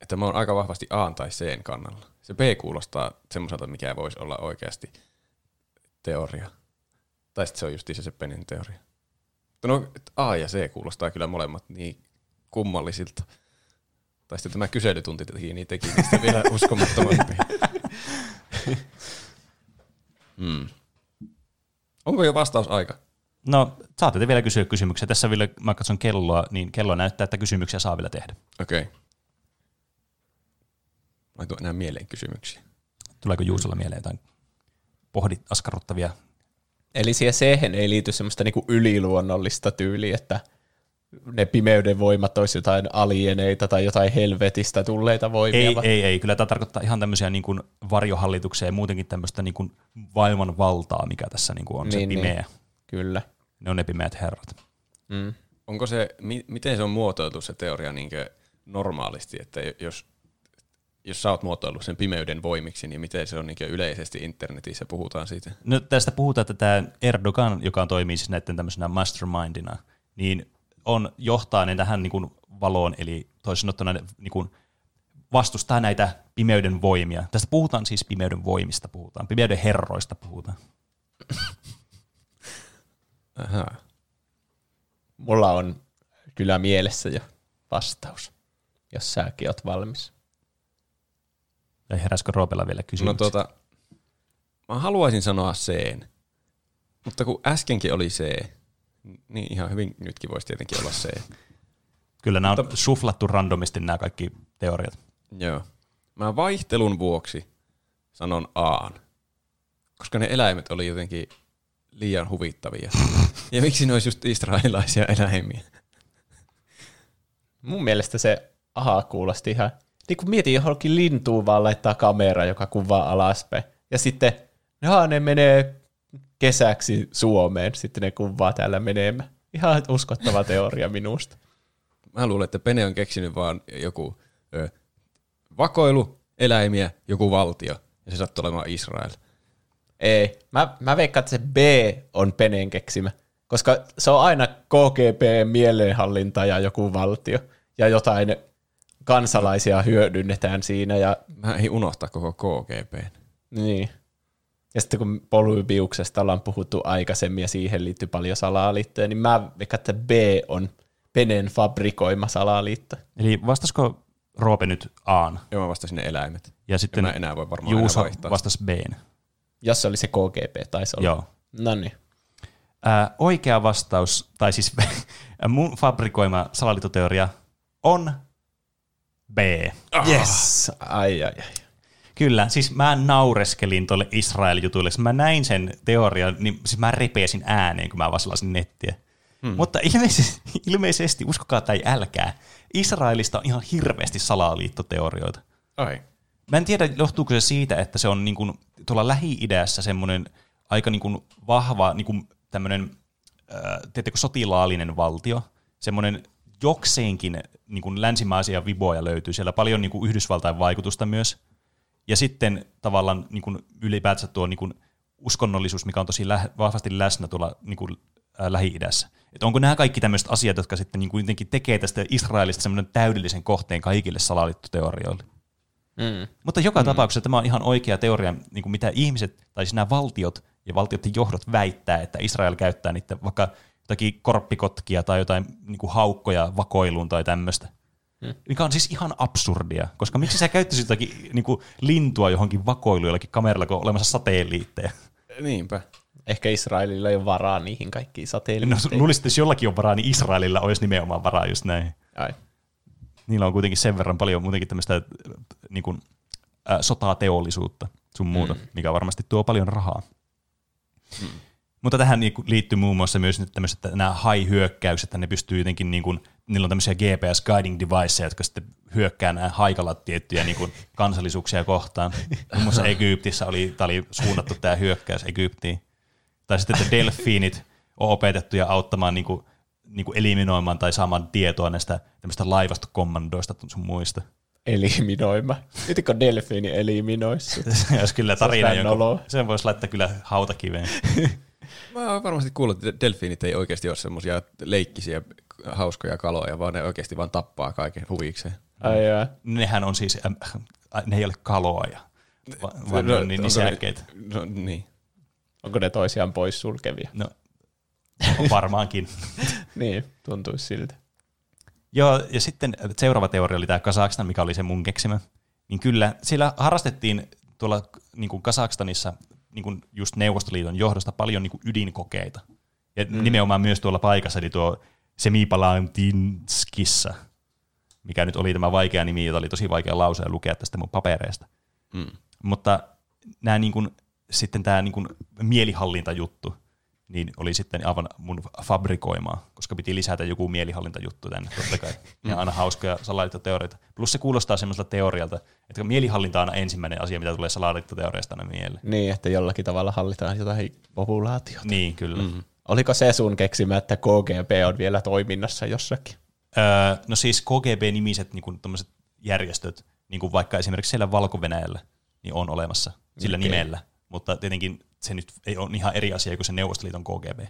Että mä oon aika vahvasti A tai C kannalla. Se B kuulostaa semmoiselta, mikä voisi olla oikeasti teoria. Tai sitten se on justiinsa se Penin teoria. Mutta no A ja C kuulostaa kyllä molemmat niin kummallisilta. Tai sitten tämä kyselytunti teki, niin teki niistä vielä [LAUGHS] uskomattomampia. hmm. Onko jo vastausaika? No, saatte vielä kysyä kysymyksiä. Tässä vielä, mä katson kelloa, niin kello näyttää, että kysymyksiä saa vielä tehdä. Okei. Okay. Mä en tuo enää mieleen kysymyksiä. Tuleeko Juusolla mieleen jotain pohdit askarruttavia? Eli siihen ei liity semmoista niinku yliluonnollista tyyliä, että ne pimeyden voimat olisi jotain alieneita tai jotain helvetistä tulleita voimia. Ei, vai- ei, ei. Kyllä tämä tarkoittaa ihan tämmöisiä niin kuin varjohallituksia ja muutenkin tämmöistä niin kuin maailman valtaa, mikä tässä niin kuin on niin, se Niin, pimeä. niin. Kyllä. Ne on ne pimeät herrat. Mm. Onko se, mi, miten se on muotoiltu se teoria niin normaalisti, että jos jos sä oot muotoillut sen pimeyden voimiksi, niin miten se on niin yleisesti internetissä puhutaan siitä? No tästä puhutaan, että tämä Erdogan, joka toimii siis näiden tämmöisenä mastermindina, niin on johtaa ne tähän niin kuin valoon, eli toisin sanottuna niin kuin vastustaa näitä pimeyden voimia. Tästä puhutaan siis pimeyden voimista puhutaan, pimeyden herroista puhutaan. Aha. Mulla on kyllä mielessä jo vastaus, jos säkin oot valmis. Ja heräskö Roopella vielä No kysymys? tota, mä haluaisin sanoa C, mutta kun äskenkin oli C, niin ihan hyvin nytkin voisi tietenkin olla C. Kyllä nämä on suflattu randomisti nämä kaikki teoriat. Joo. Mä vaihtelun vuoksi sanon Aan, koska ne eläimet oli jotenkin liian huvittavia. [LAUGHS] ja miksi ne olisi just israelilaisia eläimiä? Mun mielestä se aha kuulosti ihan, niin kuin mietin johonkin lintuun vaan laittaa kamera, joka kuvaa alaspäin. Ja sitten, ne menee kesäksi Suomeen, sitten ne kuvaa täällä menemään. Ihan uskottava teoria minusta. Mä luulen, että Pene on keksinyt vaan joku ö, vakoilu, eläimiä, joku valtio. Ja se sattuu olemaan Israel. Ei, mä, mä veikkaan, että se B on Peneen keksimä, koska se on aina KGB, mielenhallinta ja joku valtio, ja jotain kansalaisia hyödynnetään siinä, ja Mä ei unohtaa koko KGB. niin. Ja sitten kun Polybiuksesta ollaan puhuttu aikaisemmin ja siihen liittyy paljon salaliittoja, niin mä veikkaan, että B on Peneen fabrikoima salaliitto. Eli vastasko Roope nyt Aan? Joo, mä vastasin ne eläimet. Ja sitten mä enää voi varmaan Juuso enää vaihtaa. vastasi Bn. Jos se oli se KGB, taisi olla. Joo. No niin. Ää, oikea vastaus, tai siis [LAUGHS] mun fabrikoima salaliittoteoria on B. Yes! Ai, ai, ai. Kyllä, siis mä naureskelin tuolle Israel-jutuille. Siis mä näin sen teorian, niin siis mä repesin ääneen, kun mä vaan selasin nettiä. Hmm. Mutta ilmeisesti, ilmeisesti, uskokaa tai älkää, Israelista on ihan hirveästi salaliittoteorioita. Ai. Mä en tiedä, johtuuko se siitä, että se on niin kuin, tuolla Lähi-idässä semmoinen aika niin kuin vahva niin kuin tämmöinen, äh, tiedättekö, sotilaallinen valtio, semmoinen jokseenkin niin kuin länsimaisia viboja löytyy, siellä paljon niin kuin Yhdysvaltain vaikutusta myös, ja sitten tavallaan niin kuin ylipäätänsä tuo niin kuin uskonnollisuus, mikä on tosi lä- vahvasti läsnä tuolla niin kuin, äh, Lähi-idässä. Et onko nämä kaikki tämmöiset asiat, jotka sitten niin kuin jotenkin tekee tästä Israelista semmoinen täydellisen kohteen kaikille salaliittoteorioille? Mm. Mutta joka mm. tapauksessa tämä on ihan oikea teoria, niin kuin mitä ihmiset, tai siis nämä valtiot ja valtioiden johdot väittää, että Israel käyttää niitä vaikka jotakin korppikotkia tai jotain niin kuin haukkoja vakoiluun tai tämmöistä. Mikä on siis ihan absurdia, koska miksi sä käyttäisit jotakin niin kuin lintua johonkin vakoiluun jollakin kameralla, kun on olemassa satelliitteja? Niinpä. Ehkä Israelilla ei ole varaa niihin kaikkiin No, satelliitteihin. luulisin, että jos jollakin on varaa, niin Israelilla olisi nimenomaan varaa just näin. Ai. Niillä on kuitenkin sen verran paljon muutenkin tämmöistä niin kuin, äh, sotateollisuutta sun muuta, mm. mikä varmasti tuo paljon rahaa. Mm. Mutta tähän niinku liittyy muun muassa myös nyt tämmöiset, että nämä high-hyökkäykset, että ne pystyy jotenkin, niin kuin, niillä on tämmöisiä GPS guiding deviceja, jotka sitten hyökkää nämä haikalat tiettyjä niin kuin [LAUGHS] kansallisuuksia kohtaan. Muun muassa Egyptissä oli, tämä oli suunnattu tämä hyökkäys Egyptiin. Tai sitten, että delfiinit on opetettu ja auttamaan niin kuin, niin kuin eliminoimaan tai saamaan tietoa näistä tämmöistä laivastokommandoista sun muista. Eliminoima. Mitikö delfiini eliminoissa? [LAUGHS] Kyllä Se on tarina, vähän noloa. jonka, sen voisi laittaa kyllä hautakiveen. [LAUGHS] Mä oon varmasti kuullut, että delfiinit ei oikeasti ole semmoisia leikkisiä, hauskoja kaloja, vaan ne oikeasti vaan tappaa kaiken huvikseen. Ai jaa. Nehän on siis, äh, ne ei ole kaloja, va- vaan ne on niin onko nisäkkeitä. Ne, no niin. Onko ne toisiaan poissulkevia? No, on varmaankin. [LAUGHS] Niin, tuntuisi siltä. Joo, ja sitten seuraava teoria oli tämä Kazakstan, mikä oli se mun keksimä. Niin kyllä, siellä harrastettiin tuolla niin kuin Kazakstanissa niin kuin just Neuvostoliiton johdosta paljon niin kuin ydinkokeita. Ja mm. nimenomaan myös tuolla paikassa, eli tuo Semipalantinskissa, mikä nyt oli tämä vaikea nimi, jota oli tosi vaikea lausua ja lukea tästä mun papereista. Mm. Mutta nämä niin kuin, sitten tämä niin kuin mielihallintajuttu, niin oli sitten aivan mun fabrikoimaa, koska piti lisätä joku mielihallintajuttu tänne, totta kai. [LAUGHS] Ja aina hauskoja salaliittoteorioita. Plus se kuulostaa semmoiselta teorialta, että mielihallinta on aina ensimmäinen asia, mitä tulee salaliittoteoriasta aina mieleen. Niin, että jollakin tavalla hallitaan jotain populaatiota. Niin, kyllä. Mm. Oliko se sun keksimä, että KGB on vielä toiminnassa jossakin? Öö, no siis KGB-nimiset niin kuin, järjestöt, niin kuin vaikka esimerkiksi siellä valko niin on olemassa sillä Okei. nimellä, mutta tietenkin se nyt ei ole ihan eri asia kuin se Neuvostoliiton KGB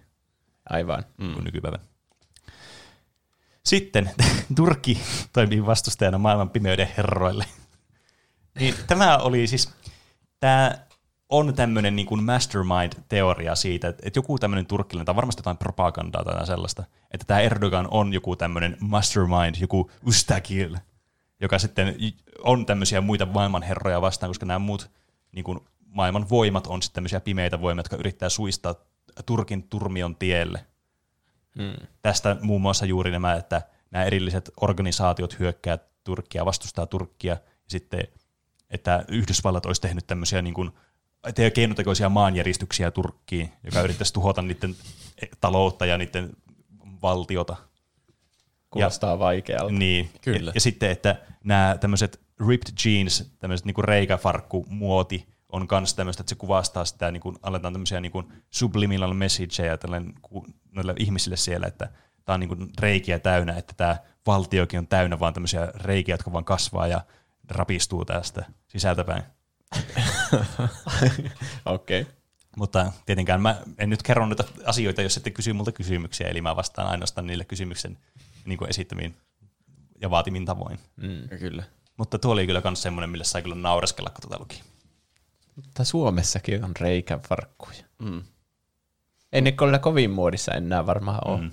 Aivan. mm. kuin nykypäivän. Sitten [LAUGHS] Turkki toimii vastustajana maailman pimeyden herroille. Niin, tämä oli siis, tämä on tämmöinen niin kuin mastermind-teoria siitä, että, että joku tämmöinen turkkilainen, tai varmasti jotain propagandaa tai sellaista, että tämä Erdogan on joku tämmöinen mastermind, joku ustakil, joka sitten on tämmöisiä muita maailmanherroja vastaan, koska nämä muut niin kuin maailman voimat on sitten tämmöisiä pimeitä voimia, jotka yrittää suistaa Turkin turmion tielle. Hmm. Tästä muun muassa juuri nämä, että nämä erilliset organisaatiot hyökkää Turkkia, vastustaa Turkkia, ja sitten, että Yhdysvallat olisi tehnyt tämmöisiä niin kuin, te- keinotekoisia maanjäristyksiä Turkkiin, joka yrittäisi tuhota niiden taloutta ja niiden valtiota. Kuulostaa vaikealta. Niin, Kyllä. Ja, ja sitten, että nämä tämmöiset ripped jeans, tämmöiset niinku reikäfarkkumuoti on myös tämmöistä, että se kuvastaa sitä, niin kuin, aletaan tämmöisiä niin kuin subliminal messageja noille ihmisille siellä, että tämä on niin kuin reikiä täynnä, että tämä valtiokin on täynnä vaan tämmöisiä reikiä, jotka vaan kasvaa ja rapistuu tästä sisältäpäin. [LAUGHS] [LAUGHS] Okei. Okay. Mutta tietenkään mä en nyt kerro noita asioita, jos ette kysy multa kysymyksiä, eli mä vastaan ainoastaan niille kysymyksen niin kuin esittämiin ja vaatimin tavoin. Mm. Kyllä. Mutta tuo oli kyllä myös semmoinen, millä sai kyllä naureskella, kun tota luki. Mutta Suomessakin on reikäfarkkuja. Mm. Ei ne kyllä kovin muodissa enää varmaan ole. Mm. Mm.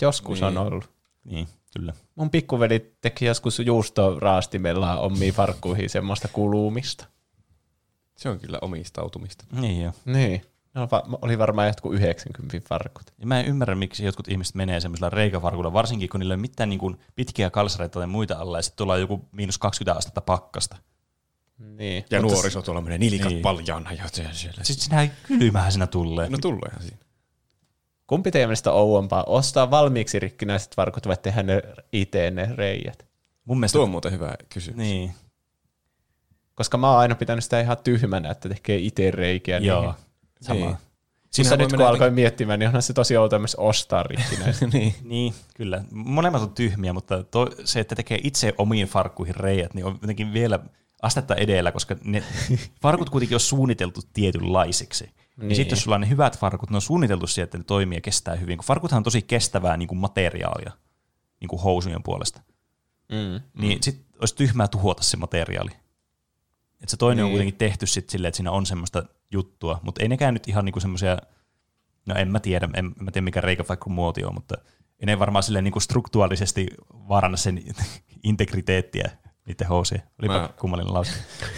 Joskus Niin. on ollut. Niin, kyllä. Mun pikkuveli teki joskus juustoraastimella omiin farkkuihin semmoista kulumista. Se on kyllä omistautumista. Niin joo. Niin. No, oli varmaan jotkut 90 farkut. Ja mä en ymmärrä, miksi jotkut ihmiset menee semmoisella reikäfarkulla, varsinkin kun niillä ei ole mitään niin kuin pitkiä kalsareita tai muita alla, ja sitten tulee joku miinus 20 astetta pakkasta. Niin. Ja Mutta nuoriso tuolla menee nilikat Niin. paljaana siellä. Sitten sinä kylmähän siinä tulee. No tulleehan siinä. Kumpi teidän mielestä on ouompaa? Ostaa valmiiksi rikkinäiset farkut vai tehdä ne itse ne reijät? Mun mielestä... Tuo on muuten hyvä kysymys. Niin, Koska mä oon aina pitänyt sitä ihan tyhmänä, että tekee itse reikiä. joo. niihin. Sama. Niin. Mutta nyt kun alkoin miettimään, niin onhan se tosi outoa myös ostaa [LAUGHS] niin. Niin, kyllä. Molemmat on tyhmiä, mutta to, se, että tekee itse omiin farkkuihin reijät, niin on jotenkin vielä astetta edellä, koska ne [LAUGHS] farkut kuitenkin on suunniteltu tietynlaisiksi. Niin. Ja Niin. sitten jos sulla on ne hyvät farkut, ne on suunniteltu siihen, että ne toimii ja kestää hyvin. Kun farkuthan on tosi kestävää niin kuin materiaalia niin kuin housujen puolesta. mm. Niin sitten olisi tyhmää tuhota se materiaali. Et se toinen niin. on kuitenkin tehty sit silleen, että siinä on semmoista juttua, mutta ei nekään nyt ihan niinku semmoisia, no en mä tiedä, en, en mä tiedä mikä reikäfaikku muoti on, mutta ei ne varmaan silleen niinku struktuaalisesti vaaranna sen [LAUGHS] integriteettiä niiden housuja. Olipa Mä- kummallinen lause.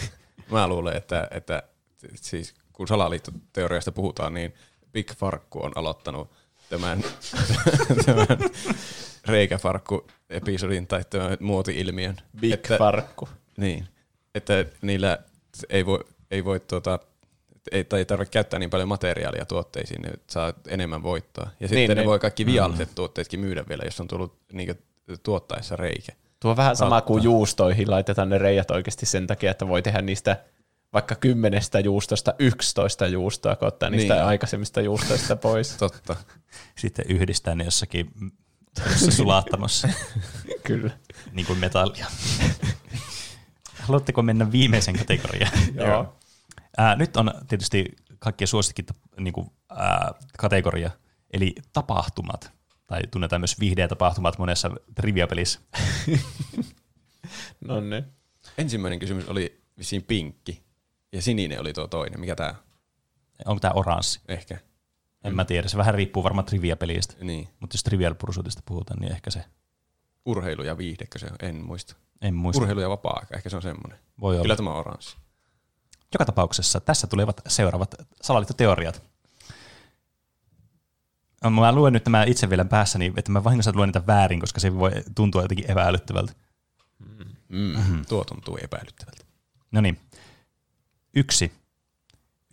[LAUGHS] Mä luulen, että, että siis kun salaliittoteoriasta puhutaan, niin Big Farkku on aloittanut tämän, [LAUGHS] tämän reikäfarkku-episodin tai tämän muoti-ilmiön. Big että, farkku. Niin, että niillä ei voi, ei voi tuota, ei, tai ei tarvitse käyttää niin paljon materiaalia tuotteisiin, ne saa enemmän voittoa. Ja sitten Niin, ne niin. voi kaikki vialliset tuotteetkin myydä vielä, jos on tullut niin tuottaessa reikä. Tuo on vähän sama kuin juustoihin laitetaan ne reijät oikeasti sen takia, että voi tehdä niistä vaikka kymmenestä juustosta 11 juustoa, kun ottaa niistä Niin. aikaisemmista juustoista pois. [LAUGHS] Totta. Sitten yhdistää ne jossakin tämmöisessä sulattamossa, [LAUGHS] Kyllä. niin kuin metallia. [LAUGHS] Haluatteko mennä viimeisen kategoriaan? [LAUGHS] Joo. Ää, nyt on tietysti kaikkien suosikki niin kuin, ää, kategoria, eli tapahtumat. Tai tunnetaan myös viihdeä-tapahtumat monessa trivia-pelissä. [LAUGHS] No niin. Ensimmäinen kysymys oli vissiin pinkki, ja sininen oli tuo toinen. Mikä tämä Onko tämä oranssi? ehkä? En mä tiedä, se vähän riippuu varmaan trivia-pelistä. Niin. Mutta jos trivial pursuitista puhutaan, niin ehkä se. Urheilu ja viihdekö se on? En muista. En muista. Urheilu ja vapaa-aika, ehkä se on semmoinen. Voi olla. Kyllä tämä on oranssi. Joka tapauksessa tässä tulevat seuraavat salaliittoteoriat. Mä luen nyt nämä itse vielä päässäni, että mä vahingossa luen niitä väärin, koska se voi tuntua jotenkin epäilyttävältä. Mm. Mm-hmm. Tuo tuntuu epäilyttävältä. No niin. Yksi.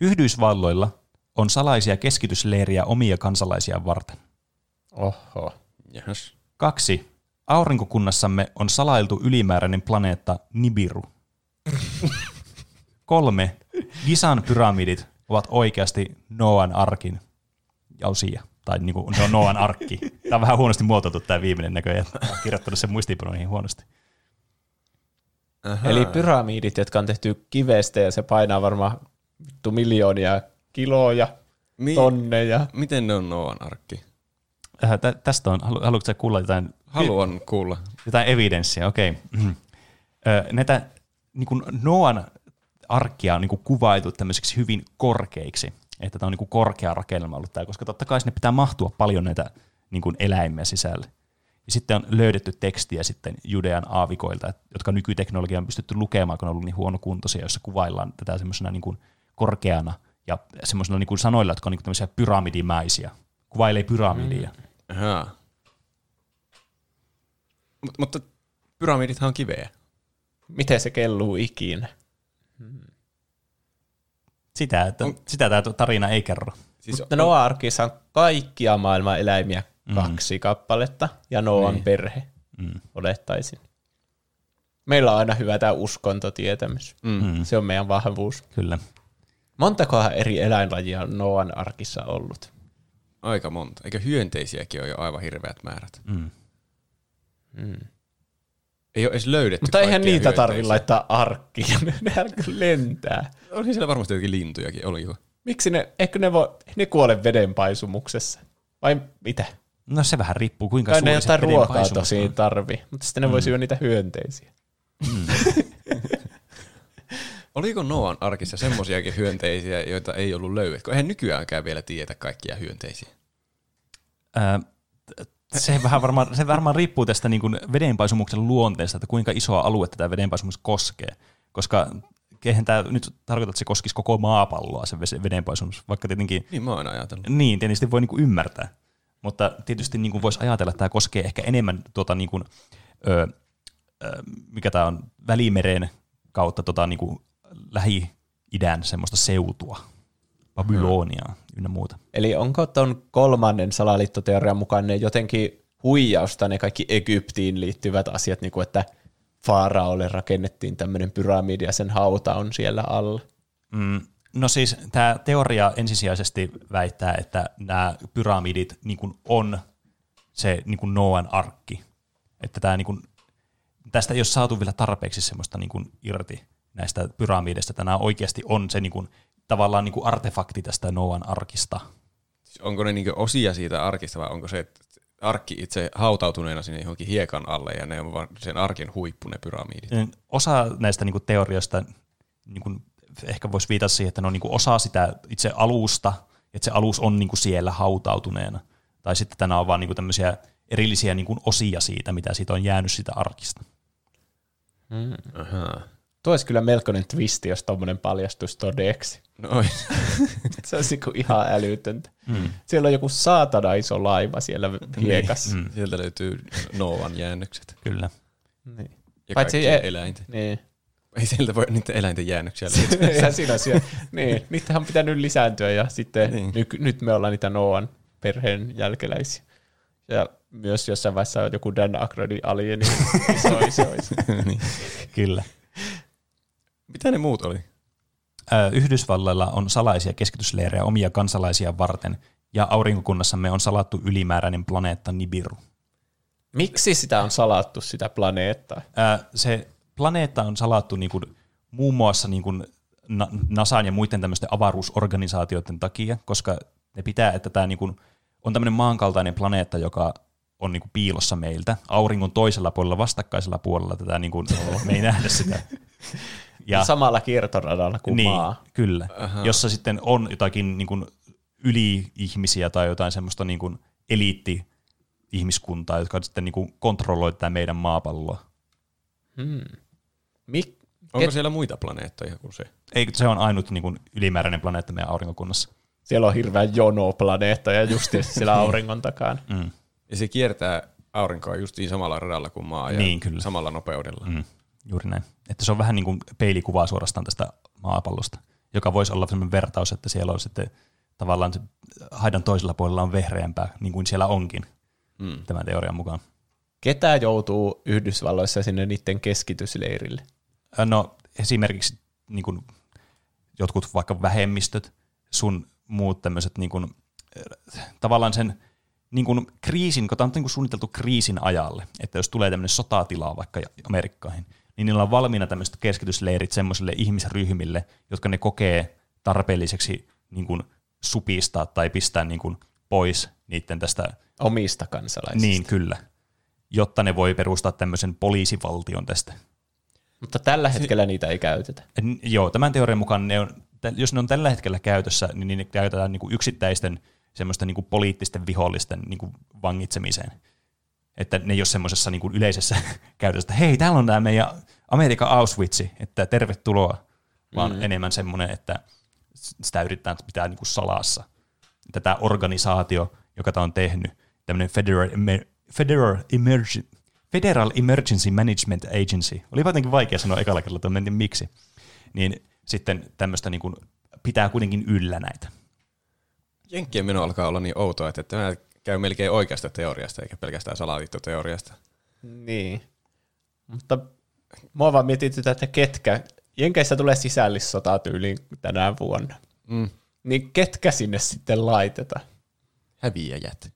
Yhdysvalloilla on salaisia keskitysleiriä omia kansalaisia varten. Oho. Jahas. Kaksi. Aurinkokunnassamme on salailtu ylimääräinen planeetta Nibiru. Kolme. Gisan pyramidit ovat oikeasti Noan arkin osia. Tai niinku, ne on Noan arkki. Tämä on vähän huonosti muotoiltu tämä viimeinen näköjään. Olen kirjoittanut sen muistiinpanoihin huonosti. Aha. Eli pyramidit, jotka on tehty kivestä ja se painaa varmaan vittu miljoonia kiloja, Mi- tonneja. Miten ne on Noan arkki? Äh, tä- tästä on, halu, haluatko sä kuulla jotain, Haluan kuulla. jotain evidenssiä? Okei. Okay. Näitä niin kuin Noan arkkia on niin kuin kuvailtu tämmöiseksi hyvin korkeiksi, että tämä on niin kuin korkea rakennelma ollut tämä, koska totta kai sinne pitää mahtua paljon näitä niin kuin eläimiä sisälle. Ja sitten on löydetty tekstiä sitten Judean aavikoilta, jotka nykyteknologia on pystytty lukemaan, kun on ollut niin huonokuntoisia, joissa kuvaillaan tätä semmoisena niin kuin korkeana ja semmoisena niin kuin sanoilla, jotka on niin kuin tämmöisiä pyramidimäisiä. Kuvailee pyramidia. Mm. Aha. Mut, mutta pyramidithan on kiveä. Miten se kelluu ikinä? Sitä, että, sitä tämä tarina ei kerro. Siis Mutta Noah arkissa on kaikkia maailman eläimiä kaksi kappaletta ja Noan niin. perhe, Mm. olettaisin. Meillä on aina hyvä tämä uskontotietämys. Mm. Se on meidän vahvuus. Kyllä. Montakohan eri eläinlajia on Noan arkissa ollut? aika monta. Eikö hyönteisiäkin ole jo aivan hirveät määrät? Mm. Ei ole edes löydetty Mutta eihän niitä tarvi hyönteisiä. laittaa arkkiin, [LAUGHS] nehän lentää. Oli siellä varmasti jotakin lintujakin, oliko? Miksi ne, eikö ne, voi, ne kuole vedenpaisumuksessa? Vai mitä? No se vähän riippuu, kuinka ne suuri se jotain ruokaa tosi tarvii, mutta sitten ne voisi syödä niitä hyönteisiä. [LAUGHS] Oliko Noan arkissa semmoisiakin hyönteisiä, joita ei ollut löydetty? Eihän nykyäänkään vielä tiedetä kaikkia hyönteisiä. Ää, se vähän varmaan, se varmaan riippuu tästä niin kuin vedenpaisumuksen luonteesta, että kuinka isoa aluetta tämä vedenpaisumus koskee. Koska eihän tämä nyt tarkoita, että se koskisi koko maapalloa se vedenpaisumus, vaikka tietenkin, Niin mä oon ajatellut. niin tietysti voi niin kuin ymmärtää. Mutta tietysti niin kuin voisi ajatella, että tämä koskee ehkä enemmän tuota niin kuin, ö, ö, mikä tämä on, Välimeren kautta tota niin kuin Lähi-idän semmoista seutua, Babyloniaa ynnä muuta. Eli onko tuon kolmannen salaliittoteorian mukaan ne jotenkin huijausta ne kaikki Egyptiin liittyvät asiat, niin kuin että Faaraolle rakennettiin tämmöinen pyramidi ja sen hauta on siellä alla. Mm, no siis tämä teoria ensisijaisesti väittää, että nämä pyramidit niin kuin on se niin kuin Noan arkki. Että tämä, niin kuin, tästä ei ole saatu vielä tarpeeksi semmoista niin kuin irti näistä pyramideista, että nämä oikeasti on se niin kuin, tavallaan niin kuin artefakti tästä Noan arkista. Siis onko ne niinku osia siitä arkista vai onko se että arkki itse hautautuneena sinne johonkin hiekan alle ja ne on vaan sen arkin huippu ne pyramidit? Osa näistä niin kuin teorioista niin kuin ehkä voisi viitata siihen, että ne on niin kuin osa sitä itse alusta, että se alus on niin kuin siellä hautautuneena. Tai sitten tänä on vaan niin kuin tämmöisiä erillisiä niin kuin osia siitä, mitä siitä on jäänyt sitä arkista. Ahaa. Tuo olisi kyllä melkoinen twisti, jos tuommoinen paljastuisi todeksi. No ois. [LAUGHS] Se olisi niinku ihan älytöntä. Mm. Siellä on joku saatana iso laiva siellä hiekassa. Mm. Sieltä löytyy Noan jäännökset. Kyllä. Niin. Ja Paitsi kaikkien e- eläinten. Niin. Ei sieltä voi niiden eläinten jäännöksiä [LAUGHS] löytää. Eihän siinä siellä. Niin, niitähän on pitänyt lisääntyä ja sitten Niin. niin. ny, nyt me ollaan niitä Noan perheen jälkeläisiä. Ja myös jossain vaiheessa on joku Dan Aykroydin alieni [LAUGHS] iso isois. niin. Kyllä. Mitä ne muut oli? Yhdysvalloilla on salaisia keskitysleirejä omia kansalaisia varten, ja aurinkokunnassamme on salattu ylimääräinen planeetta Nibiru. Miksi sitä on salattu, sitä planeettaa? Se planeetta on salattu niin kuin, muun muassa niin kuin Na- NASAn ja muiden tämmöisten avaruusorganisaatioiden takia, koska ne pitää, että tämä niin kuin, on tämmöinen maankaltainen planeetta, joka on niin kuin piilossa meiltä. Auringon toisella puolella, vastakkaisella puolella tätä niin kuin, me ei nähdä sitä. [LAUGHS] Ja. Samalla kiertoradalla kuin niin, maa. Kyllä, Aha. jossa sitten on jotakin niin kuin, yli-ihmisiä tai jotain semmoista niin kuin, eliitti-ihmiskuntaa, jotka sitten niin kuin, kontrolloi tätä meidän maapalloa. Mik, Onko siellä muita planeettoja kuin se? Ei, se on ainut niin kuin, ylimääräinen planeetta meidän aurinkokunnassa. siellä on hirveän jono planeetta ja just [LAUGHS] siellä auringon takana. Mm. Ja se kiertää aurinkoa justiin samalla radalla kuin maa ja Niin, kyllä. samalla nopeudella. Mm, juuri näin. Että se on vähän niin kuin peilikuvaa suorastaan tästä maapallosta, joka voisi olla sellainen vertaus, että siellä on sitten tavallaan se haidan toisella puolella on vehreämpää, niin kuin siellä onkin Mm. tämän teorian mukaan. Ketä joutuu Yhdysvalloissa sinne niiden keskitysleirille? Ö, No esimerkiksi niin kuin jotkut vaikka vähemmistöt, sun muut tämmöiset niin kuin, äh, tavallaan sen niin kuin kriisin, kun tämä on niin kuin suunniteltu kriisin ajalle, että jos tulee tämmöinen sotatila vaikka Amerikkaihin, niin niillä on valmiina tämmöiset keskitysleirit semmoisille ihmisryhmille, jotka ne kokee tarpeelliseksi niin kuin supistaa tai pistää niin kuin pois niiden tästä Omista kansalaisista. niin, kyllä. Jotta ne voi perustaa tämmöisen poliisivaltion tästä. Mutta tällä hetkellä niitä ei käytetä. En, joo, tämän teorian mukaan ne on, jos ne on tällä hetkellä käytössä, niin ne käytetään niin kuin yksittäisten semmoista niin kuin poliittisten vihollisten niin kuin vangitsemiseen. Että ne ei ole semmoisessa niin kuin yleisessä [LAUGHS] käytössä, että hei, täällä on tämä meidän Amerikan Auschwitz, että tervetuloa, vaan mm. enemmän semmoinen, että sitä yritetään pitää niin kuin salassa. Että tämä organisaatio, joka tämä on tehnyt, tämmöinen Federal, Emer- Federal, Emergency, Federal Emergency Management Agency, oli jotenkin vaikea sanoa ekalla kerralla, että en miksi, niin sitten tämmöistä niin kuin pitää kuitenkin yllä näitä. Jenkkien meno alkaa olla niin outoa, että tämä käy melkein oikeasta teoriasta, eikä pelkästään salaliittoteoriasta. Niin. Mutta mua vaan mietitytä, että ketkä, Jenkeissä tulee sisällissota tyyliin tänä vuonna. Mm. Niin ketkä sinne sitten laitetaan? Häviäjät.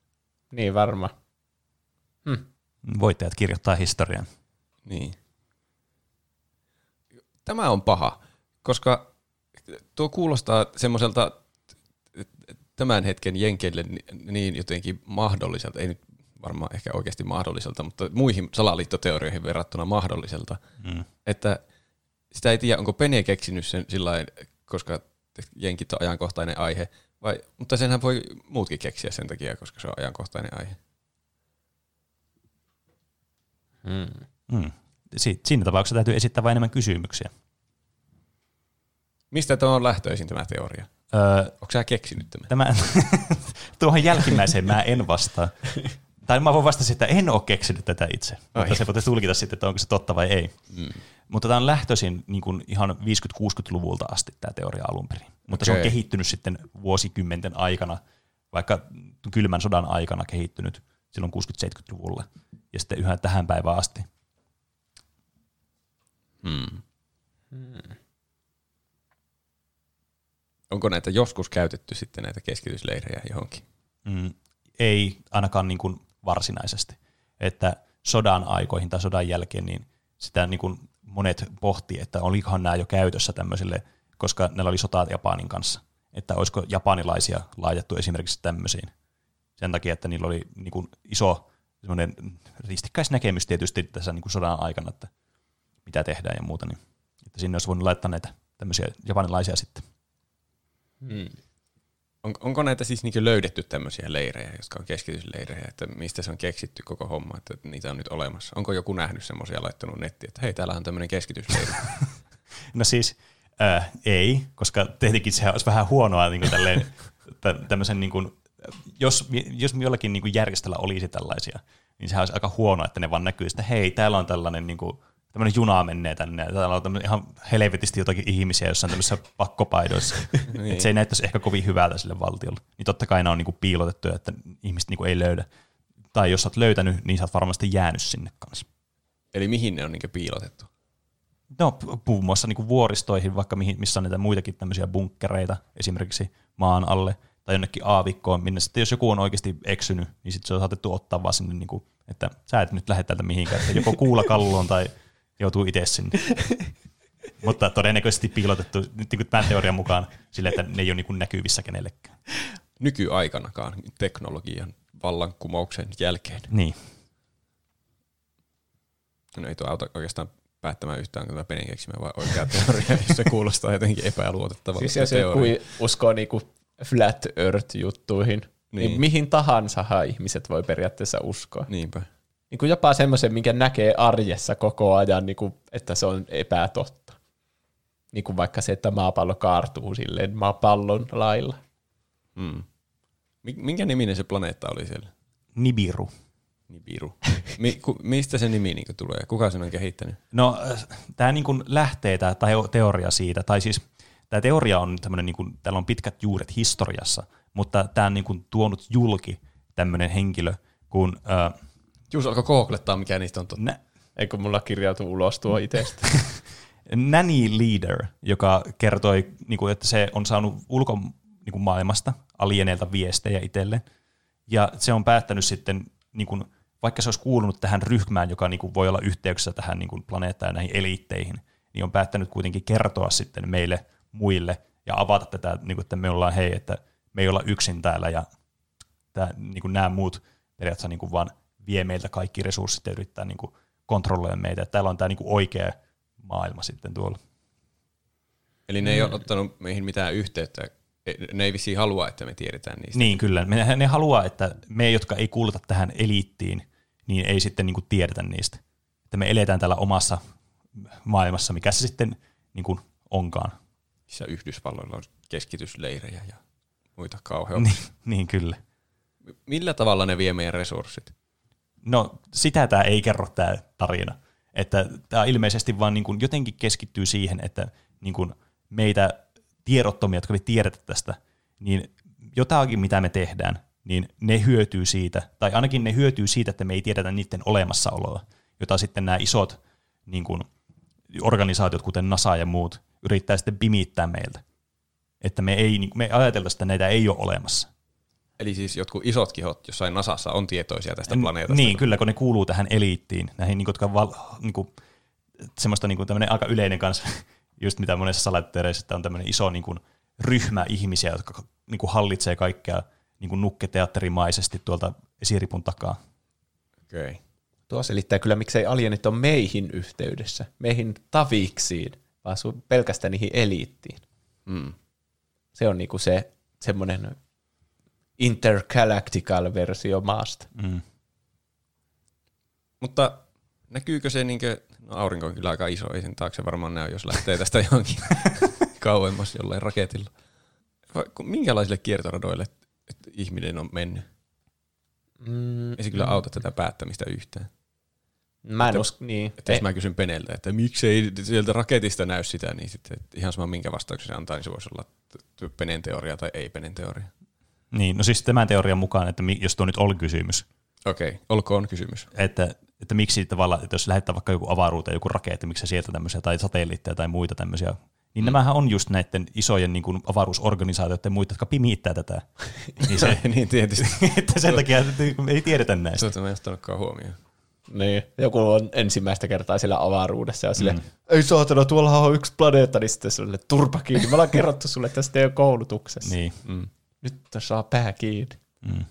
Niin varma. Voittajat kirjoittaa historian. Niin. Tämä on paha, koska tuo kuulostaa semmoiselta tämän hetken jenkeille niin jotenkin mahdolliselta, ei nyt varmaan ehkä oikeasti mahdolliselta, mutta muihin salaliittoteorioihin verrattuna mahdolliselta, Mm. että sitä ei tiedä, onko Penny keksinyt sen sillä lailla, koska jenkit on ajankohtainen aihe, vai, mutta senhän voi muutkin keksiä sen takia, koska se on ajankohtainen aihe. Mm. Si- siinä tapauksessa täytyy esittää vain enemmän kysymyksiä. Mistä tämä on lähtöisin tämä teoria? Öö, Onko sä keksinyt tämän? Tämä, [LAUGHS] tuohon jälkimmäiseen mä en vastaa. Tai mä voin vastata, että en ole keksinyt tätä itse. Ai. Mutta se voitaisiin tulkita sitten, että onko se totta vai ei. Mm. Mutta tämä on lähtöisin niin kuin ihan 50-60-luvulta asti tämä teoria alun perin. Mutta se on kehittynyt sitten vuosikymmenten aikana, vaikka kylmän sodan aikana kehittynyt silloin 60-70-luvulla ja sitten yhä tähän päivään asti. Hmm. Onko näitä joskus käytetty sitten näitä keskitysleirejä johonkin? Mm, ei ainakaan niin kuin varsinaisesti. Että sodan aikoihin tai sodan jälkeen niin sitä niin kuin monet pohti, että olikohan nämä jo käytössä tämmöisille, koska näillä oli sotaa Japanin kanssa. Että olisiko japanilaisia laitettu esimerkiksi tämmöisiin. Sen takia, että niillä oli niin kuin iso semmoinen ristikkäisnäkemys tietysti tässä niin kuin sodan aikana, että mitä tehdään ja muuta. Niin, että sinne olisi voinut laittaa näitä tämmöisiä japanilaisia sitten. Hmm. On, onko näitä siis niin löydetty tämmöisiä leirejä, jotka on keskitysleirejä, että mistä se on keksitty koko homma, että niitä on nyt olemassa? Onko joku nähnyt semmoisia laittanut nettiin, että hei, täällä on tämmöinen keskitysleiri? [LAUGHS] No siis äh, ei, koska tietenkin sehän olisi vähän huonoa niin kuin tälleen, [LAUGHS] tä, tämmöisen niin kuin, jos, jos jollakin niin kuin järjestöllä olisi tällaisia, niin sehän olisi aika huonoa, että ne vaan näkyy, että hei, täällä on tällainen niin kuin, tämmöinen juna menee tänne, ja täällä on ihan helvetisti jotakin ihmisiä jossain tämmöisissä pakkopaidoissa. [LAUGHS] niin. Että se ei näyttäisi ehkä kovin hyvältä sille valtiolle. Niin totta kai ne on niin kuin piilotettu, että ihmiset niin kuin ei löydä. Tai jos sä oot löytänyt, niin sä oot varmasti jäänyt sinne kanssa. Eli mihin ne on niin piilotettu? No, muun muassa niin vuoristoihin, vaikka mihin, missä on niitä muitakin tämmöisiä bunkkereita, esimerkiksi maan alle, tai jonnekin aavikkoon, minne sitten jos joku on oikeasti eksynyt, niin sitten se on saatettu ottaa vaan sinne, niin kuin, että sä et nyt lähde täältä mihinkään, että joko [LAUGHS] kuula kalloon tai joutuu itse sinne. [LAUGHS] Mutta todennäköisesti piilotettu nyt niin kuin tämän teorian mukaan sille, että ne ei ole niin kuin näkyvissä kenellekään. Nykyaikanakaan teknologian vallankumouksen jälkeen. Niin. No ei tuo auta oikeastaan päättämään yhtään, onko tämä keksimä vai oikea teoria, [LAUGHS] jos se kuulostaa jotenkin epäluotettavalta. Siis jos joku uskoo niinku flat earth-juttuihin, niin. Niin. niin mihin tahansa ihmiset voi periaatteessa uskoa. Niinpä. Niin kuin jopa semmoisen, minkä näkee arjessa koko ajan, niin kuin, että se on epätotta. Niin kuin vaikka se, että maapallo kaartuu silleen maapallon lailla. Mm. Mi- Minkä niminen se planeetta oli siellä? Nibiru. Nibiru. [LAUGHS] Mi- ku- mistä se nimi niin tulee? Kuka sen on kehittänyt? No tämä niin kuin lähtee tämä teoria siitä, tai siis tämä teoria on tämmöinen, niin kuin, täällä on pitkät juuret historiassa, mutta tämä on niin kuin tuonut julki tämmöinen henkilö kuin äh, Juus alkoi googlettaa, mikä niistä on totta. Nä- Eikö mulla kirjautu ulos tuo itsestä? [LAUGHS] Nanny Leader, joka kertoi, niin kuin, että se on saanut ulkomaailmasta alieneilta viestejä itselleen, ja se on päättänyt sitten niin kuin, vaikka se olisi kuulunut tähän ryhmään, joka niin kuin voi olla yhteyksissä tähän niin kuin planeettaan ja näihin eliitteihin, niin on päättänyt kuitenkin kertoa sitten meille muille ja avata tätä, niin kuin, että me ollaan hei, että me ei olla yksin täällä ja tämä, niin kuin nämä muut periaatteessa niin kuin vaan vie meiltä kaikki resurssit ja yrittää niin kuin kontrolloida meitä. Että täällä on tämä niin kuin oikea maailma sitten tuolla. Eli ne ei ole ottanut meihin mitään yhteyttä. Ne ei vissiin halua, että me tiedetään niistä. Niin, kyllä. Ne, ne haluaa, että me, jotka ei kuuluta tähän eliittiin, niin ei sitten niin kuin tiedetä niistä. Että me eletään täällä omassa maailmassa, mikä se sitten niin kuin onkaan. Missä Yhdysvalloilla on keskitysleirejä ja muita kauheuksia. Niin, niin kyllä. Millä tavalla ne vie meidän resurssit? No sitä tämä ei kerro tämä tarina. Että tämä ilmeisesti vaan niin kuin jotenkin keskittyy siihen, että niin kuin meitä tiedottomia, jotka me tiedetä tästä, niin jotakin mitä me tehdään, niin ne hyötyy siitä, tai ainakin ne hyötyy siitä, että me ei tiedetä niiden olemassaoloa, jota sitten nämä isot niin kuin, organisaatiot, kuten NASA ja muut, yrittää sitten pimittää meiltä. Että me ei niin, me ajateltaisiin, että näitä ei ole olemassa. Eli siis jotkut isot kihot jossain Nasassa on tietoisia tästä planeetasta. Niin, kyllä, kun ne kuuluu tähän eliittiin, näihin, niin jotka val, niin kuin, semmoista niin kuin, aika yleinen kanssa, [LAUGHS] just mitä monessa salattereissa, että on tämmöinen iso niin kuin, ryhmä ihmisiä, jotka niin kuin, hallitsee kaikkea niin kuin nukketeatterimaisesti tuolta esiripun takaa. Okei. Okay. Tuo selittää kyllä, miksei alienit on meihin yhteydessä, meihin taviksiin, vaan su- pelkästään niihin eliittiin. Mm. Se on niinku se semmoinen intergalactical versio maasta. Mm. Mutta näkyykö se, niinkö, no aurinko on kyllä aika iso, ei sen taakse varmaan näy, jos lähtee [LAUGHS] tästä johonkin [LAUGHS] kauemmas jollain raketilla. Minkälaisille kiertoradoille että ihminen on mennyt? Mm, Ei se kyllä auta tätä päättämistä yhtään. mä en usko, niin. Että jos Ei- mä kysyn Peneltä, että miksei sieltä raketista näy sitä, niin sitten että ihan sama minkä vastauksen se antaa, niin se voisi olla Penen teoria tai ei Penen teoria. Niin, no siis tämän teorian mukaan, että jos tuo nyt oli kysymys, Okei, okay, olkoon kysymys. että, että miksi tavallaan, että jos lähettää vaikka joku avaruuteen joku raketti, miksi se sieltä tämmöisiä, tai satelliitteja tai muita tämmöisiä, niin mm. nämähän on just näiden isojen niin kuin avaruusorganisaatioiden muita, jotka pimittää tätä. [LAUGHS] niin, se, [LAUGHS] niin tietysti. [LAUGHS] että sen takia että ei tiedetä näistä. Tuota mä en ottanutkaan huomioon. Niin. Joku on ensimmäistä kertaa siellä avaruudessa ja sille, mm. ei saatana, tuolla on yksi planeetta, niin sitten sille turpa kiinni. Me ollaan kerrottu sulle tästä teidän koulutuksessa. Niin. Mm. Nyt saa pää kiinni. Mm.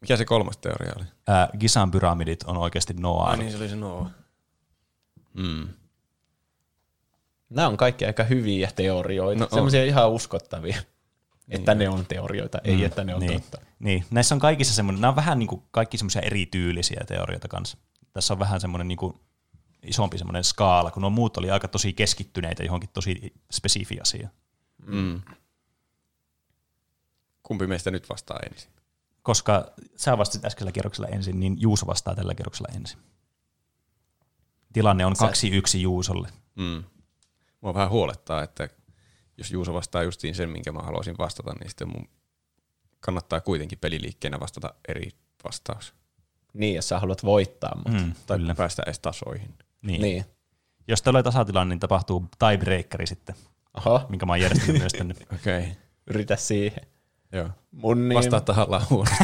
Mikä se kolmas teoria oli? Ää, Gisan pyramidit on oikeasti Noa. niin se oli se Noa. Mm. Nämä on kaikki aika hyviä teorioita. No on. Semmoisia ihan uskottavia. Että ne on teorioita, ei että ne on niin. totta. Niin, näissä on kaikissa semmoinen, nämä on vähän niin kuin kaikki semmoisia erityylisiä teorioita kanssa. Tässä on vähän semmoinen niin kuin isompi semmoinen skaala, kun nuo muut oli aika tosi keskittyneitä johonkin tosi spesifi asia. Mm. Kumpi meistä nyt vastaa ensin? Koska sä vastasit äskeisellä kierroksella ensin, niin Juuso vastaa tällä kierroksella ensin. Tilanne on 2-1 Juusolle. Mm. Mua vähän huolettaa, että jos Juuso vastaa justiin sen, minkä mä haluaisin vastata, niin sitten mun kannattaa kuitenkin peliliikkeenä vastata eri vastaus. Niin, jos sä haluat voittaa. Mutta. Mm, Tai kyllä. päästä edes tasoihin. Niin. Niin. Jos tulee tasatilanne, niin tapahtuu tiebreakeri sitten, Oho, minkä mä oon järjestänyt myös tänne. [LAUGHS] Okei, okay. yritä siihen. Joo. Mun niin, Vastaa tahallaan huonosti.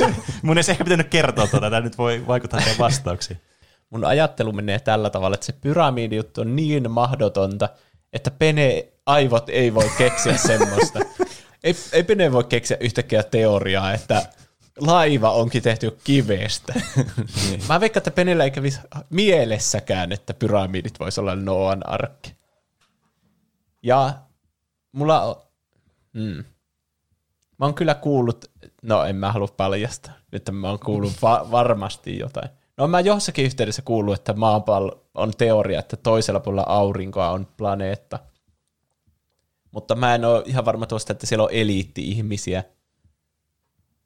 [LAUGHS] Mun ei se ehkä pitänyt kertoa tuota, tämä nyt voi vaikuttaa teidän vastauksiin. mun ajattelu menee tällä tavalla, että se pyramidijuttu on niin mahdotonta, että Pene aivot ei voi keksiä semmoista. ei, ei Pene voi keksiä yhtäkkiä teoriaa, että laiva onkin tehty kivestä. Mä veikkaan, että Penellä ei kävisi mielessäkään, että pyramidit voisi olla Noan arkki. Ja mulla on... Mm. Mä oon kyllä kuullut, no en mä halua paljastaa, että mä oon kuullut va- varmasti jotain. No mä jossakin yhteydessä kuullut, että maapallo on teoria, että toisella puolella aurinkoa on planeetta. Mutta mä en ole ihan varma tuosta, että siellä on eliitti-ihmisiä.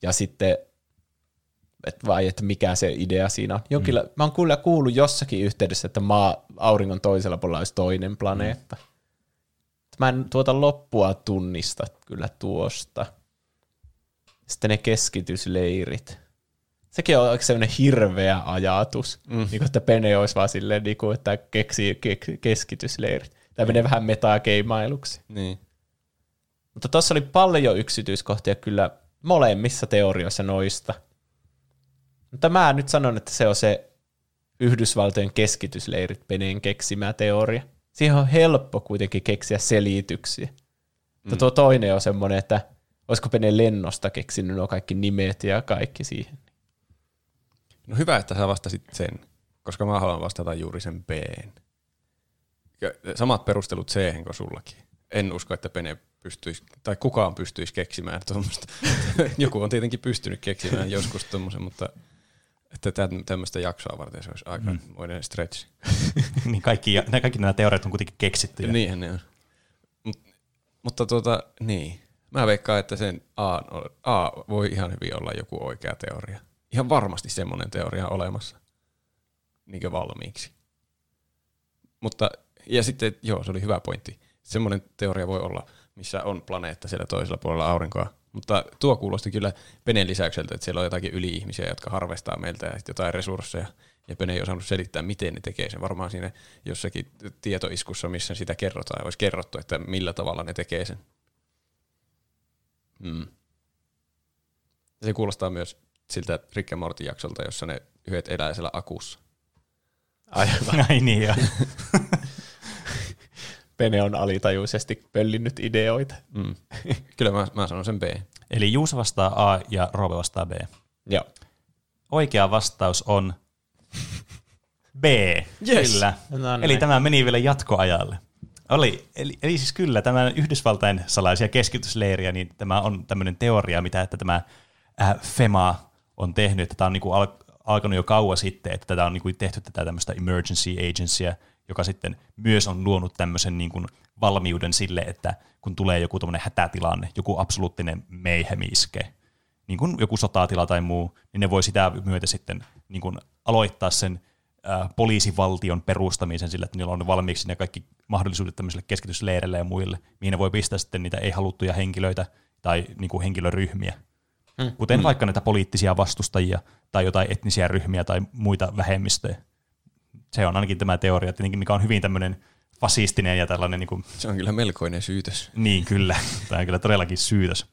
Ja sitten, et vai että mikä se idea siinä on. Jonkinla- mm. Mä oon kyllä kuullut jossakin yhteydessä, että maa, auringon toisella puolella olisi toinen planeetta. Mm. Mä en tuota loppua tunnista kyllä tuosta. Sitten ne keskitysleirit. Sekin on sellainen hirveä ajatus, mm. niin kuin, että Pene olisi vaan silleen, niin kuin, että keksii ke- keskitysleirit. Tämä menee vähän metakeimailuksi. niin. Mutta tuossa oli paljon yksityiskohtia kyllä molemmissa teorioissa noista. Mutta mä nyt sanon, että se on se Yhdysvaltojen keskitysleirit Peneen keksimä teoria. Siihen on helppo kuitenkin keksiä selityksiä. Mutta tuo toinen on semmoinen, että olisiko Pene lennosta keksinyt nuo kaikki nimet ja kaikki siihen. No hyvä, että sä vastasit sen, koska mä haluan vastata juuri sen B. Samat perustelut C kuin sullakin. En usko, että Pene pystyisi, tai kukaan pystyisi keksimään tuommoista. [LAUGHS] Joku on tietenkin pystynyt keksimään joskus tuommoisen, mutta että tä- tämmöistä jaksoa varten se olisi aika mm. moinen stretch. [LAUGHS] niin kaikki, nämä, kaikki nämä teoriat on kuitenkin keksitty. Ja niinhän ne on. Mut, mutta tuota, niin. Mä veikkaan, että sen A, A voi ihan hyvin olla joku oikea teoria. Ihan varmasti semmoinen teoria on olemassa. Niin valmiiksi. Mutta, ja sitten, joo, se oli hyvä pointti. Semmoinen teoria voi olla, missä on planeetta siellä toisella puolella aurinkoa. Mutta tuo kuulosti kyllä Penen lisäykseltä, että siellä on jotakin yli-ihmisiä, jotka harvestaa meiltä ja jotain resursseja. Ja Pene ei osannut selittää, miten ne tekee sen. Varmaan siinä jossakin tietoiskussa, missä sitä kerrotaan, olisi kerrottu, että millä tavalla ne tekee sen. Hmm. Se kuulostaa myös siltä Rick and Morty jaksolta, jossa ne yhdet elää siellä akussa. Aivan. [LAUGHS] Ai niin, joo. [LAUGHS] Pene on alitajuisesti pöllinnyt ideoita. Mm. [LAUGHS] Kyllä mä, mä sanon sen B. Eli Juuso vastaa A ja Roope vastaa B. Joo. Oikea vastaus on B. Yes. Kyllä. No niin. Eli tämä meni vielä jatkoajalle. Oli, eli, eli siis kyllä tämä Yhdysvaltain salaisia keskitysleiriä, niin tämä on tämmöinen teoria, mitä että tämä äh, FEMA on tehnyt, että tämä on niinku al- alkanut jo kauan sitten, että tätä on niinku tehty tätä tämmöistä emergency agencyä, joka sitten myös on luonut tämmöisen niinku valmiuden sille, että kun tulee joku tämmöinen hätätilanne, joku absoluuttinen mayhem iske, niin kuin joku sotatila tai muu, niin ne voi sitä myötä sitten niin kuin aloittaa sen ää, poliisivaltion perustamisen sillä, että niillä on valmiiksi ne kaikki mahdollisuudet tämmöisille keskitysleireille ja muille, mihin ne voi pistää sitten niitä ei-haluttuja henkilöitä tai niin kuin henkilöryhmiä. Hmm. Kuten hmm. vaikka näitä poliittisia vastustajia tai jotain etnisiä ryhmiä tai muita vähemmistöjä. Se on ainakin tämä teoria, tietenkin, mikä on hyvin tämmöinen fasistinen ja tällainen niin kuin, Se on kyllä melkoinen syytös. niin, kyllä. Tämä on kyllä todellakin syytös.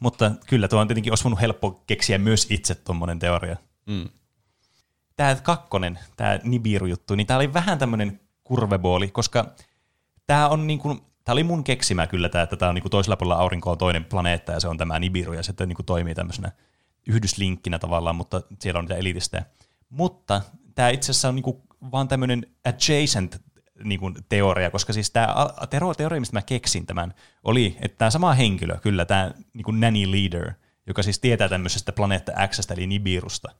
Mutta kyllä tuo on tietenkin olisi voinut helppo keksiä myös itse tuommoinen teoria. Mm. Tämä kakkonen, tämä Nibiru-juttu, niin tämä oli vähän tämmöinen kurvebooli, koska tämä on niin kuin, tämä oli mun keksimä kyllä tämä, että tämä on niin kuin toisella puolella aurinkoa toinen planeetta ja se on tämä Nibiru ja se niin kuin toimii tämmöisenä yhdyslinkkinä tavallaan, mutta siellä on niitä elitistejä. Mutta tämä itse asiassa on niin kuin vaan tämmöinen adjacent niin kuin teoria, koska siis tämä teoria, mistä mä keksin tämän, oli, että tämä sama henkilö, kyllä tämä niin kuin nanny leader, joka siis tietää tämmöisestä planeetta X, eli Nibirusta,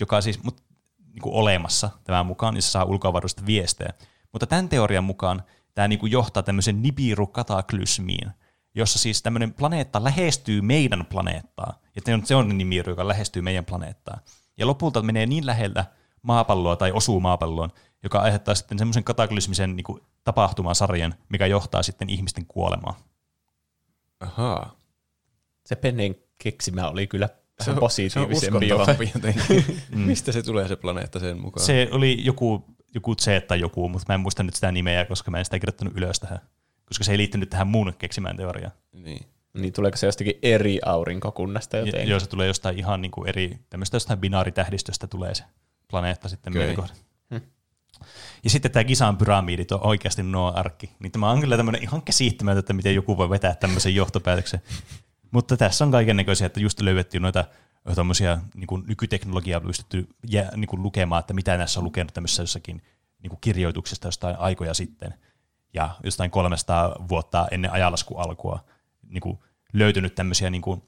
joka siis mut, niin kuin olemassa tämän mukaan, niin se saa ulkoavaruudesta viestejä. Mutta tämän teorian mukaan tämä niin kuin johtaa tämmöisen Nibiru-kataklysmiin, jossa siis tämmöinen planeetta lähestyy meidän planeettaa, ja se on- se on Nibiru, joka lähestyy meidän planeettaa. Ja lopulta menee niin lähellä maapalloa tai osuu maapalloon, joka aiheuttaa sitten semmoisen kataklysmisen niin kuin tapahtumasarjan, mikä johtaa sitten ihmisten kuolemaan. Ahaa. Se Penen keksimä oli kyllä Se on, positiivisempi. se on [LAUGHS] jotenkin. Mistä se tulee se planeetta sen mukaan? Se oli joku, joku Z tai joku, mutta mä en muista nyt sitä nimeä, koska mä en sitä kirjoittanut ylös tähän. Koska se ei liittynyt tähän muun keksimään teoriaan. Niin. Niin tuleeko se jostakin eri aurinkokunnasta jotenkin? joo, se tulee jostain ihan niin kuin eri, tämmöistä jostain binaaritähdistöstä tulee se planeetta sitten okay. meidän kohdan. Ja sitten tämä Gisan pyramidit on oikeasti nuo arkki. Niin tämä on kyllä tämmöinen ihan käsittämätöntä, että miten joku voi vetää tämmöisen johtopäätöksen. Mutta tässä on kaiken näköisiä, että just löydettiin noita tämmöisiä niin kuin nykyteknologiaa pystytty jä, niin kuin lukemaan, että mitä näissä on lukenut tämmöisessä jossakin niin kuin kirjoituksesta jostain aikoja sitten. Ja jostain 300 vuotta ennen ajanlaskun alkua niin kuin löytynyt tämmöisiä niin kuin,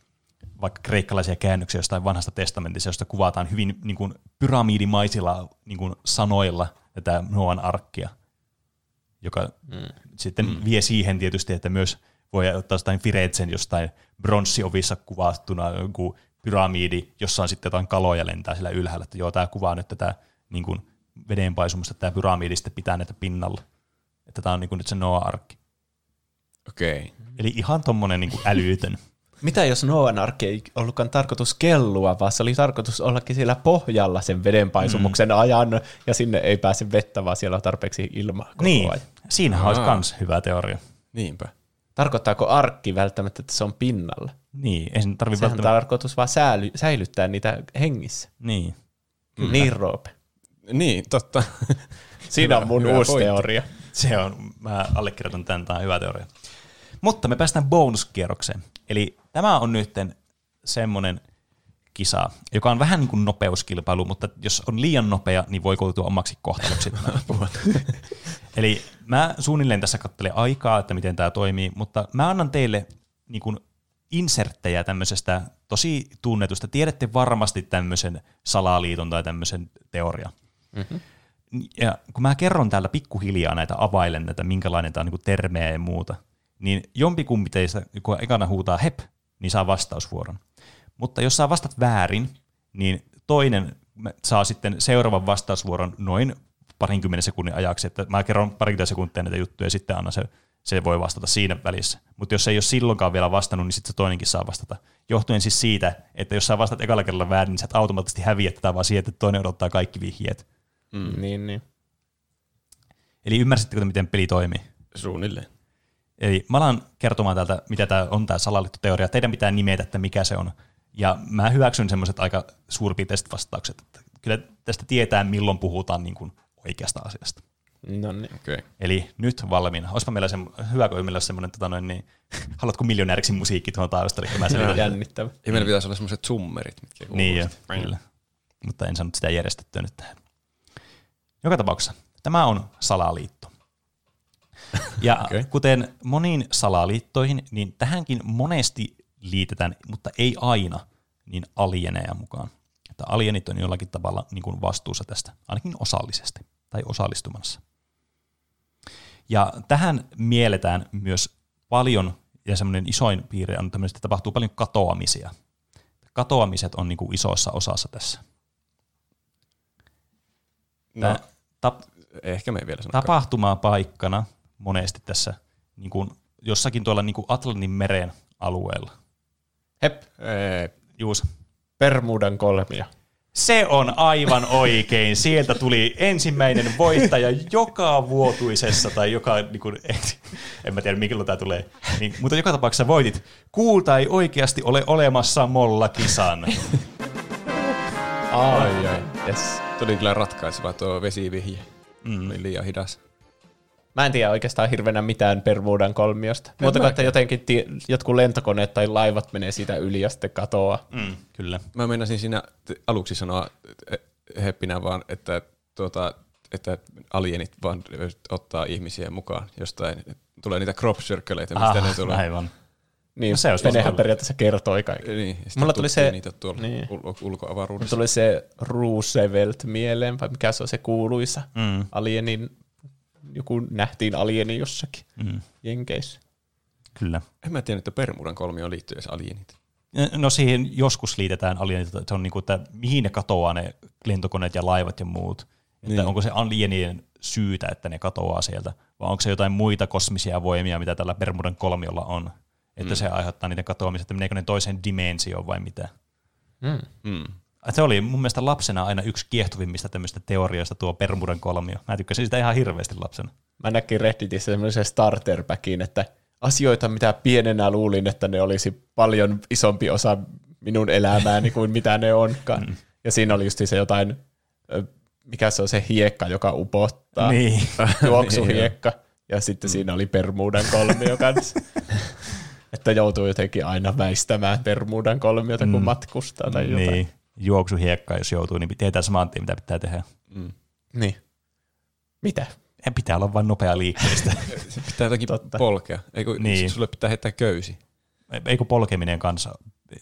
vaikka kreikkalaisia käännöksiä jostain vanhasta testamentista, josta kuvataan hyvin niin kuin pyramidimaisilla niin kuin sanoilla tätä Noan arkkia, joka mm. sitten mm. vie siihen tietysti, että myös voi ottaa jostain Firenzen jostain bronssiovissa kuvattuna joku pyramidi, jossa on sitten jotain kaloja lentää sillä ylhäällä, että joo, tämä kuvaa nyt tätä niin kuin vedenpaisumusta, tämä pyramidi sitten pitää näitä pinnalla. Että tämä on niin kuin nyt se Noa-arkki. Okei. Okay. Eli ihan tommonen niin kuin älytön. [LAUGHS] Mitä jos Noan arkki ei ollutkaan tarkoitus kellua, vaan se oli tarkoitus ollakin siellä pohjalla sen vedenpaisumuksen mm. ajan, ja sinne ei pääse vettä, vaan siellä on tarpeeksi ilmaa koko Niin, ajan. siinähän olisi Aa. kans hyvä teoria. Niinpä. Tarkoittaako arkki välttämättä, että se on pinnalla? Niin, ei sen tarvitse välttämättä... tarkoitus vaan säily, säilyttää niitä hengissä. Niin. Kyllä. Niin, Roope. Niin, totta. [LAUGHS] Siinä on mun hyvä uusi pointti. teoria. Se on, mä allekirjoitan tämän, tämä on hyvä teoria. Mutta me päästään bonuskierrokseen. Eli tämä on nyt semmoinen kisa, joka on vähän niin kuin nopeuskilpailu, mutta jos on liian nopea, niin voi koitua omaksi kohtaloksi. [LAUGHS] Eli mä suunnilleen tässä katselen aikaa, että miten tämä toimii, mutta mä annan teille niin kuin inserttejä tämmöisestä tosi tunnetusta. Tiedätte varmasti tämmöisen salaliiton tai tämmöisen teorian. Ja kun mä kerron täällä pikkuhiljaa näitä availen näitä, minkälainen tämä on niin termejä ja muuta, niin jompikumpi teistä, kun ekana huutaa hep, niin saa vastausvuoron. Mutta jos saa vastat väärin, niin toinen saa sitten seuraavan vastausvuoron noin parinkymmenen sekunnin ajaksi, että mä kerron parikymmentä sekuntia näitä juttuja ja sitten anna se, se voi vastata siinä välissä. Mutta jos ei ole silloinkaan vielä vastannut, niin sitten se toinenkin saa vastata. Johtuen siis siitä, että jos sä vastat ekalla kerralla väärin, niin sä et automaattisesti häviät tätä vaan siihen, että toinen odottaa kaikki vihjeet. Mm. Niin, niin. Eli ymmärsittekö, te, miten peli toimii? Suunnilleen. Eli mä alan kertomaan täältä, mitä tämä on tämä salaliittoteoria. Teidän pitää nimetä, että mikä se on. Ja mä hyväksyn semmoiset aika suurpiirteiset vastaukset. Että kyllä tästä tietää, milloin puhutaan niin kuin oikeasta asiasta. No niin. Okei. Okay. Eli nyt valmiina. Olisipa meillä se, hyvä, kun meillä olisi semmoinen, tota noin, niin, [LAUGHS] haluatko miljonääriksi musiikki tuohon taustalle, kun mä sen Jännittävä. Ja meillä pitäisi olla semmoiset summerit, mitkä Niin jo, kyllä. Mutta en saanut sitä järjestettyä nyt tähän. Joka tapauksessa, tämä on salaliitto. Ja [LAUGHS] okay. kuten moniin salaliittoihin, niin tähänkin monesti liitetään, mutta ei aina, niin alieneja mukaan. Että alienit on jollakin tavalla niin kuin vastuussa tästä, ainakin osallisesti tai osallistumassa. Ja tähän mielletään myös paljon, ja semmoinen isoin piirre on tämmöinen, että tapahtuu paljon katoamisia. Katoamiset on niin kuin isossa osassa tässä. No, tap, ehkä me ei vielä sano. tapahtumaa paikkana monesti tässä niin kuin jossakin tuolla niin kuin Atlantin meren alueella. Hep, Ei, Juus. Bermudan kolmia. Se on aivan oikein. Sieltä tuli ensimmäinen voittaja joka vuotuisessa, tai joka, niin kuin, en, en mä tiedä milloin tämä tulee, niin, mutta joka tapauksessa voitit. Kuulta ei oikeasti ole olemassa molla-kisan. Ai, ai. Yes. Tuli kyllä ratkaiseva tuo vesivihje. Mm. Oli liian hidas. Mä en tiedä oikeastaan hirveänä mitään Bermudan kolmiosta. Muuta kuin, että jotenkin tie, jotkut lentokoneet tai laivat menee siitä yli ja sitten katoaa. Mm, kyllä. Mä meinasin siinä aluksi sanoa eh, heppinä vaan, että, tuota, että alienit vaan ottaa ihmisiä mukaan jostain. Tulee niitä crop circleita, mistä ne Ah, tulee. aivan. Niin, No se olisi venehän periaatteessa kertoi kaiken. Niin, Mulla tuli se- niitä tuolla niin. niin. ul- ulkoavaruudessa. Mulla tuli se Roosevelt mieleen, vai mikä se on se kuuluisa Mm, alienin, joku nähtiin alieni jossakin mm, Jenkeissä. kyllä. En mä tiedä, että Bermudan kolmio liittyy edes alienit. No siihen joskus liitetään alienit, että se on niinku, että mihin ne katoaa ne lentokoneet ja laivat ja muut. Että Niin. onko se alienien syytä, että ne katoaa sieltä, vai onko se jotain muita kosmisia voimia, mitä tällä Bermudan kolmiolla on, että mm. se aiheuttaa niiden katoamista, että meneekö ne toiseen dimensioon vai mitä. Mm. Mm. Se oli mun mielestä lapsena aina yksi kiehtovimmista tämmöistä teorioista tuo Bermudan kolmio. Mä tykkäsin sitä ihan hirveästi lapsena. Mä näkin Redditissä semmoisen starterpackin, että asioita, mitä pienenä luulin, että ne olisi paljon isompi osa minun elämääni kuin mitä ne onkaan. Mm. Ja siinä oli just se jotain, mikä se on se hiekka, joka upottaa. Niin. [LAUGHS] Juoksuhiekka. Ja sitten siinä oli Bermudan kolmio kanssa. [LAUGHS] että joutuu jotenkin aina väistämään Bermudan kolmiota, kun Mm. matkustaa tai jotain. niin. Juoksuhiekka, jos joutuu, niin tietää saman tien, mitä pitää tehdä. niin. Mitä? En pitää olla vain nopea liikkeistä. [LAUGHS] Se pitää jotenkin Totta. polkea. Eikö, Niin. niin. Sulle pitää heittää köysi. Eikö polkeminen kanssa,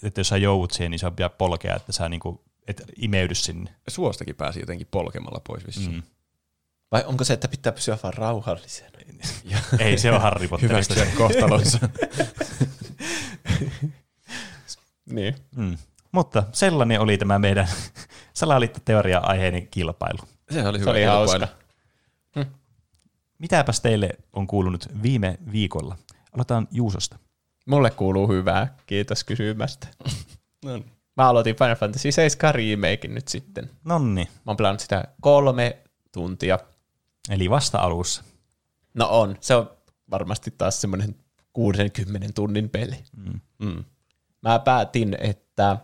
että jos sä joudut siihen, niin se pitää polkea, että sä niinku, et imeydy sinne. Suostakin pääsi jotenkin polkemalla pois vissiin. Mm. Vai onko se, että pitää pysyä vaan rauhallisena? [LAUGHS] Ei, se on Harry Potterista. Hyväksyä kohtalonsa. [LAUGHS] Niin. Mm. Mutta sellainen oli tämä meidän [LAUGHS] salaliittoteoria-aiheinen kilpailu. Se oli hyvä Se oli kilpailu. hauska. Mitäpäs teille on kuulunut viime viikolla? Aloitetaan Juusosta. Mulle kuuluu hyvää, kiitos kysymästä. [LAUGHS] No, niin. Mä aloitin Final Fantasy 7 remakein nyt sitten. Nonni, Mä oon pelannut sitä kolme tuntia. eli vasta alussa. No on, se on varmasti taas semmoinen 60 tunnin peli. mm. mä päätin, että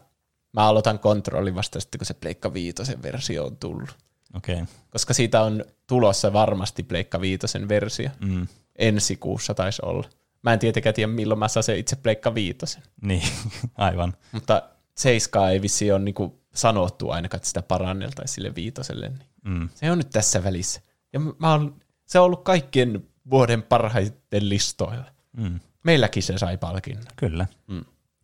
mä aloitan kontrollin vasta sitten, kun se Pleikka Viitosen versio on tullut. Okay. Koska siitä on tulossa varmasti Pleikka Viitosen versio. Mm. Ensi kuussa taisi olla. Mä en tietenkään tiedä, milloin mä saan se itse Pleikka Viitosen. Niin, [LAUGHS] aivan. Mutta Seiskaa ei vissi ole niinku sanottu ainakaan, että sitä paranneltaisiin sille Viitoselle. Niin Mm. se on nyt tässä välissä. Ja mä oon, se on ollut kaikkien vuoden parhaiten listoilla. Mm. Meilläkin se sai palkinnon. Kyllä.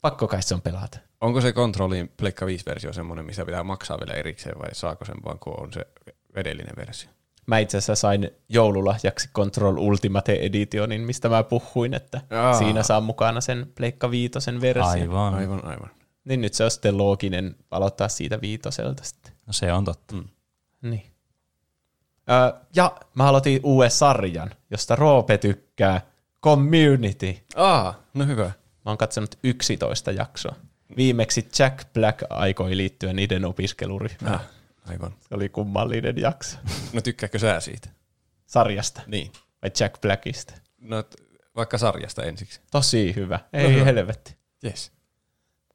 Pakko kai se on pelata. Onko se kontrollin Pleikka 5-versio semmoinen, missä pitää maksaa vielä erikseen vai saako sen vaan, kun on se edellinen versio? Mä itse asiassa sain joululahjaksi Control Ultimate Editionin, mistä mä puhuin, että Aa. siinä saa mukana sen Pleikka Viitosen versio. Aivan. Aivan, aivan. Niin nyt se on sitten looginen aloittaa siitä viitoselta sitten. No se on totta. Mm. Niin. Öö, ja mä aloitin uuden sarjan, josta Roope tykkää. Community. Aa, no hyvä. Mä oon katsonut 11 jaksoa. Viimeksi Jack Black aikoi liittyä niiden opiskeluryhmään. Ah, aivan. Se oli kummallinen jakso. No tykkääkö sä siitä? Sarjasta Niin. vai Jack Blackista. No vaikka sarjasta ensiksi. Tosi hyvä. Ei Aha. helvetti. Yes.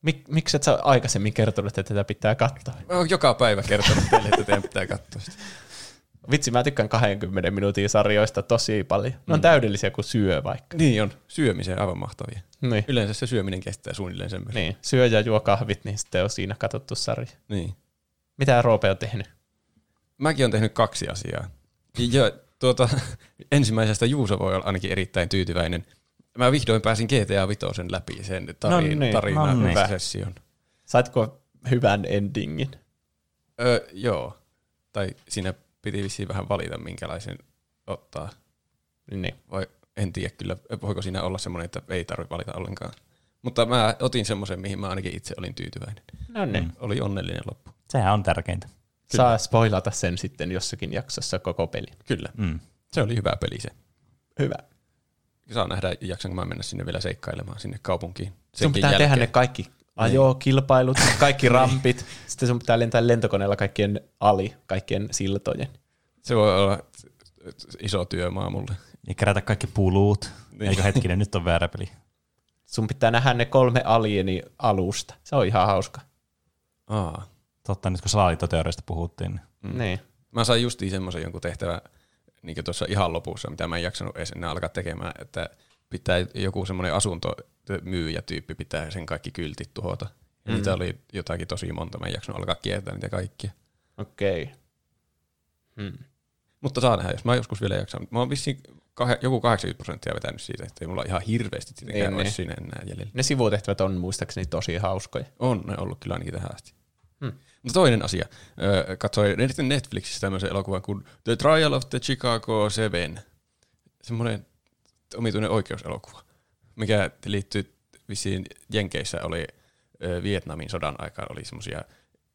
Mik, miksi et sä aikaisemmin kertonut, että tätä pitää katsoa? Mä oon joka päivä kertonut teille, että teidän pitää katsoa sitä. [LAUGHS] Vitsi, mä tykkään 20 minuutin sarjoista tosi paljon. Ne on mm. täydellisiä kuin syö vaikka. Niin on. Syömiseen aivan mahtavia. Niin. Yleensä se syöminen kestää suunnilleen sen verran. niin. Syö ja juo kahvit, niin sitten on siinä katsottu sarja. niin. Mitä Roope on tehnyt? Mäkin olen tehnyt kaksi asiaa. Ja tuota, [LAUGHS] ensimmäisestä Juuso voi olla ainakin erittäin tyytyväinen. Mä vihdoin pääsin GTA Vitosen läpi sen tarin, No niin, tarinan no niin. session. Saitko hyvän endingin? Öö, joo. Tai siinä piti vissiin vähän valita, minkälaisen ottaa. Niin. Vai en tiedä kyllä, voiko siinä olla semmoinen, että ei tarvitse valita ollenkaan. Mutta mä otin semmoisen, mihin mä ainakin itse olin tyytyväinen. No niin. Mm. Oli onnellinen loppu. Sehän on tärkeintä. Saa spoilata sen sitten jossakin jaksossa koko peli. Kyllä. Mm. Se oli hyvä peli se. Hyvä. Saa nähdä, jaksanko mä mennä sinne vielä seikkailemaan sinne kaupunkiin. Sun senkin pitää jälkeen. tehdä ne kaikki ajokilpailut, kaikki rampit. Sitten sun pitää lentää lentokoneella kaikkien ali, kaikkien siltojen. Se voi olla iso työmaa mulle. Ja kerätä kaikki puluut. Niin. Eikö hetkinen, nyt on väärä peli. Sun pitää nähdä ne kolme alieni alusta. Se on ihan hauska. Aa. Totta, nyt kun salaliittoteoriasta puhuttiin. niin Mm. Niin. Mä sain justiin semmoisen jonkun tehtävän niin tuossa ihan lopussa, mitä mä en jaksanut edes enää alkaa tekemään, että pitää joku semmoinen asuntomyyjätyyppi pitää sen kaikki kyltit tuhota. Ja niitä oli jotakin tosi monta, mä en jaksanut alkaa kiertää niitä kaikkia. Okei. Okay. Hmm. Mutta saa nähdä, jos mä joskus vielä jaksan. Mä oon vissiin kah- joku 80 prosenttia vetänyt siitä, että ei mulla ihan hirveästi tietenkään Niin, olisi niin. siinä enää jäljellä. Ne sivutehtävät on muistaakseni tosi hauskoja. On ne ollut kyllä ainakin tähän asti. Hmm. Mutta toinen asia. Öö, katsoin net- Netflixissä tämmöisen elokuvan kuin The Trial of the Chicago Seven. Semmoinen omituinen oikeuselokuva, mikä liittyy vissiin Jenkeissä oli Vietnamin sodan aikaan oli semmoisia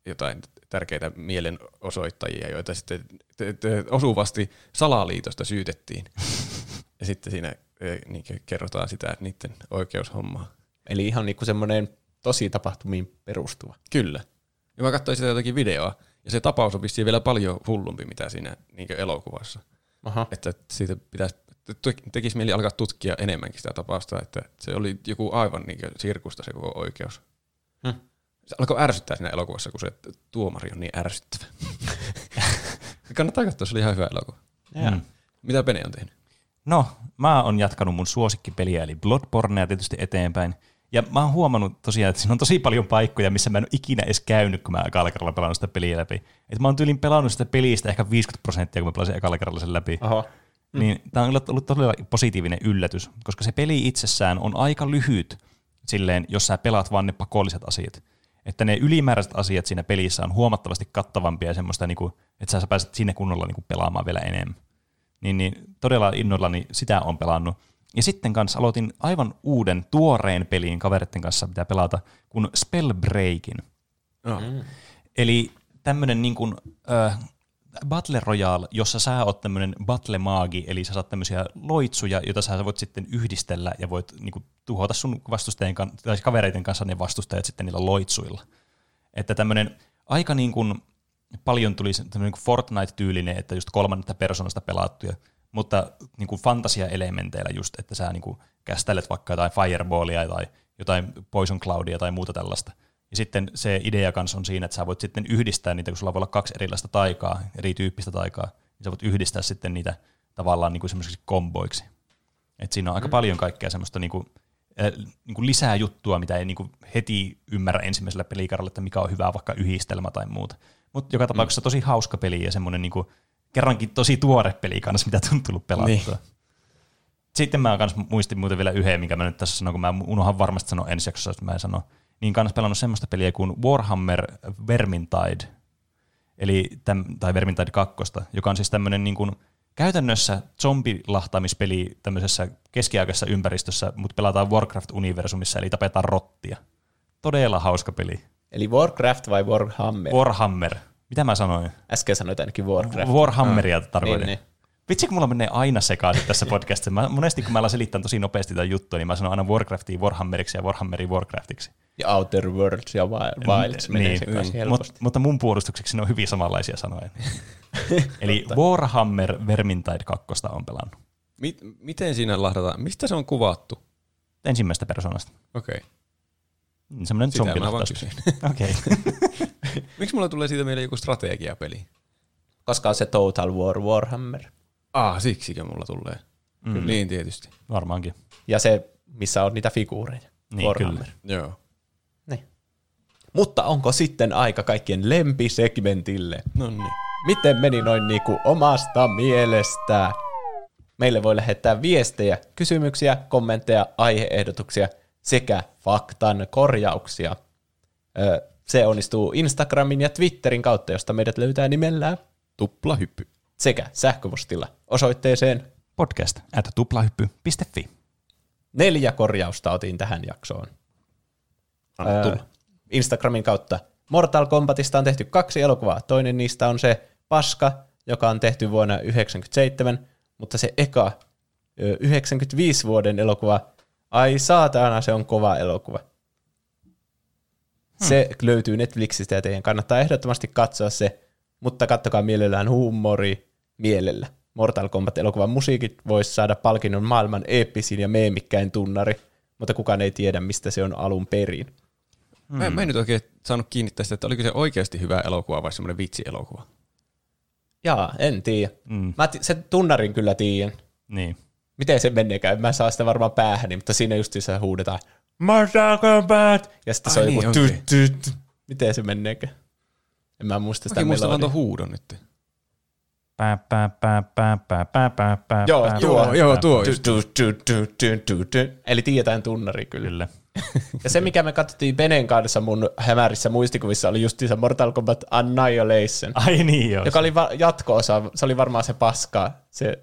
jotain tärkeitä mielenosoittajia, joita sitten te- te- osuvasti salaliitosta syytettiin. ja sitten siinä niin kerrotaan sitä niiden oikeushommaa. Eli ihan niinku semmoinen tosi tapahtumiin perustuva. Kyllä. Ja mä katsoin sitä jotakin videoa, ja se tapaus on vissiin vielä paljon hullumpi, mitä siinä niin elokuvassa. Aha. Että siitä pitäisi, tekisi mieli alkaa tutkia enemmänkin sitä tapausta, että se oli joku aivan niin sirkusta se koko oikeus. Hmm. Se alkoi ärsyttää siinä elokuvassa, kun se tuomari on niin ärsyttävä. [LAUGHS] Kannattaa katsoa, se oli ihan hyvä elokuva. Ja. Mm. Mitä Pene on tehnyt? No, mä oon jatkanut mun suosikkipeliä, eli Bloodbornea tietysti eteenpäin. Ja mä oon huomannut tosiaan, että siinä on tosi paljon paikkoja, missä mä en ole ikinä edes käynyt, kun mä ekalla kerralla pelannut sitä peliä läpi. Et mä oon tyylin pelannut sitä pelistä ehkä 50 prosenttia, kun mä pelasin ekalla kerralla sen läpi. Aha. Mm. Niin tää on ollut todella positiivinen yllätys, koska se peli itsessään on aika lyhyt silleen, jos sä pelaat vaan ne pakolliset asiat. Että ne ylimääräiset asiat siinä pelissä on huomattavasti kattavampia ja semmoista, niinku, että sä pääset sinne kunnolla niinku pelaamaan vielä enemmän. Niin, niin todella innollani sitä on pelannut. Ja sitten kanssa aloitin aivan uuden, tuoreen pelin kaveritten kanssa, mitä pelata, kun Spellbreakin. No. Mm. Eli tämmöinen niin kuin, äh, Battle Royale, jossa sä oot tämmöinen battle maagi, eli sä saat tämmöisiä loitsuja, joita sä voit sitten yhdistellä ja voit niin kuin, tuhota sun vastustajien kan- tai kavereiden kanssa ne vastustajat sitten niillä loitsuilla. Että tämmöinen aika niin kuin, paljon tuli tämmöinen niin Fortnite-tyylinen, että just kolmannetta persoonasta pelattuja, mutta niin kuin fantasia-elementeillä just, että sä niin kuin kästäilet vaikka jotain fireballia tai jotain Poison Cloudia tai muuta tällaista. Ja sitten se idea kanssa on siinä, että sä voit sitten yhdistää niitä, kun sulla voi olla kaksi erilaista taikaa, erityyppistä taikaa, niin sä voit yhdistää sitten niitä tavallaan niin kuin semmoisiksi komboiksi. Et siinä on aika mm. paljon kaikkea semmoista niin kuin, äh, niin kuin lisää juttua, mitä ei niin kuin heti ymmärrä ensimmäisellä pelikaralla, että mikä on hyvä vaikka yhdistelmä tai muuta. Mutta joka tapauksessa tosi hauska peli ja semmoinen niin kuin, kerrankin tosi tuore peli kanssa, mitä on tullut pelattua. Niin. Sitten mä kans muistin muuten vielä yhden, minkä mä nyt tässä sanon, kun mä unohan varmasti sanoa ensi jaksossa, jos mä en sano. Niin kans pelannut semmoista peliä kuin Warhammer Vermintide, eli täm, tai Vermintide 2, joka on siis tämmöinen niin kuin, käytännössä zombilahtaamispeli tämmöisessä keskiaikaisessa ympäristössä, mutta pelataan Warcraft-universumissa, eli tapetaan rottia. Todella hauska peli. Eli Warcraft vai Warhammer? Warhammer. Mitä mä sanoin? Äsken sanoit ainakin Warcraft. Warhammeria tarkoitin. Niin, niin. Vitsi, kun mulla menee aina sekaisin tässä podcastissa. Mä, monesti kun mä alan selittämään tosi nopeasti tätä juttua, niin mä sanon aina Warcraftia Warhammeriksi ja Warhammeria Warcraftiksi. Ja Outer Worlds ja Wi- Wilds Niin, sekaisin Mut, helposti. mutta mun puolustukseksi ne on hyvin samanlaisia sanoja. [LAUGHS] Eli Warhammer Vermintide 2 on pelannut. Mit, miten siinä lahdataan? Mistä se on kuvattu? Ensimmäistä persoonasta. Okei. Mm, Semmoinen zombilahtaus. kysyin. [LAUGHS] Okei. [LAUGHS] Miksi mulla tulee siitä mieleen joku strategiapeli? Koska on se Total War Warhammer. Ah, siksikö mulla tulee? Mm. Niin tietysti. Varmaankin. Ja se, missä on niitä figuureja. Niin, Warhammer. Joo. Niin. Mutta onko sitten aika kaikkien lempisegmentille? No niin. Miten meni noin niinku omasta mielestä? Meille voi lähettää viestejä, kysymyksiä, kommentteja, aiheehdotuksia sekä faktan korjauksia. Se onnistuu Instagramin ja Twitterin kautta, josta meidät löytää nimellään Tuplahyppy. Sekä sähköpostilla osoitteeseen. Podcast at tuplahyppy.fi. Neljä korjausta otin tähän jaksoon. Anna Ö, tulla. Instagramin kautta. Mortal Kombatista on tehty kaksi elokuvaa. Toinen niistä on se Paska, joka on tehty vuonna 1997, mutta se eka ö, 95 vuoden elokuva, ai saatana, se on kova elokuva. Se löytyy Netflixistä ja teidän kannattaa ehdottomasti katsoa se, mutta kattokaa mielellään huumori mielellä. Mortal Kombat-elokuvan musiikit voisi saada palkinnon maailman eeppisin ja meemikkäin tunnari, mutta kukaan ei tiedä, mistä se on alun perin. Mm. Mä, mä en nyt oikein saanut kiinni tästä, että oliko se oikeasti hyvä elokuva vai semmoinen vitsielokuva. Jaa, en tiedä. Mm. Mä ti- sen tunnarin kyllä tiedän. Niin. Miten se meneekään? Mä saan sitä varmaan päähän, mutta siinä justiinsa huudetaan Mortal Kombat! Ja sitten se on niin, joku okei. tyt, tyt. Miten se meneekään? En mä muista sitä Mäkin muistan vaan tuon huudon nyt. Pää, pää, pää, pää, pää, pää, pää, pää, Joo, pää, tuo. pää, joo, tuo just. Eli tiedetään tunnari kyllä. Kyllä. [LAUGHS] Ja se, mikä me katsottiin Benen kanssa mun hämärissä muistikuvissa, oli justiinsa Mortal Kombat Annihilation, Ai niin joo. joka oli va- jatko-osa. Se oli varmaan se paska, se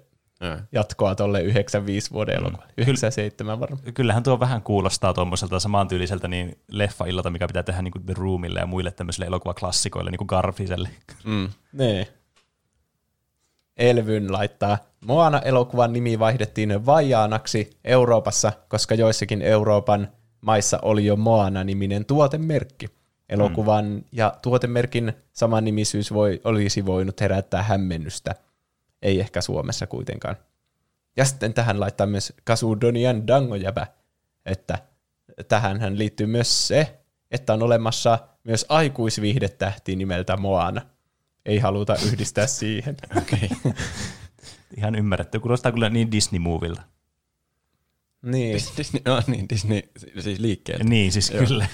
jatkoa tolle 95 vuoden elokuva. 97 varmaan. Kyllähän tuo vähän kuulostaa tuommoiselta samantyyliseltä niin leffa-illalta, mikä pitää tehdä niin kuin The Roomille ja muille tämmöisille elokuvaklassikoille, niin kuin Garfiselle. Mm. Niin. Elvyn laittaa, Moana-elokuvan nimi vaihdettiin Vajaanaksi Euroopassa, koska joissakin Euroopan maissa oli jo Moana-niminen tuotemerkki. Elokuvan mm. ja tuotemerkin samannimisyys voi, olisi voinut herättää hämmennystä. Ei ehkä Suomessa kuitenkaan. Ja sitten tähän laittaa myös Kasudonian Dangojäbä, että tähän hän liittyy myös se, että on olemassa myös aikuisviihdetähti nimeltä Moana. Ei haluta yhdistää siihen. [LAUGHS] Okei. Ihan ymmärretty. Kuulostaa kyllä niin Disney-movilta. niin, Disney, no niin, Disney, siis liikkeelle. Niin, siis Joo. kyllä.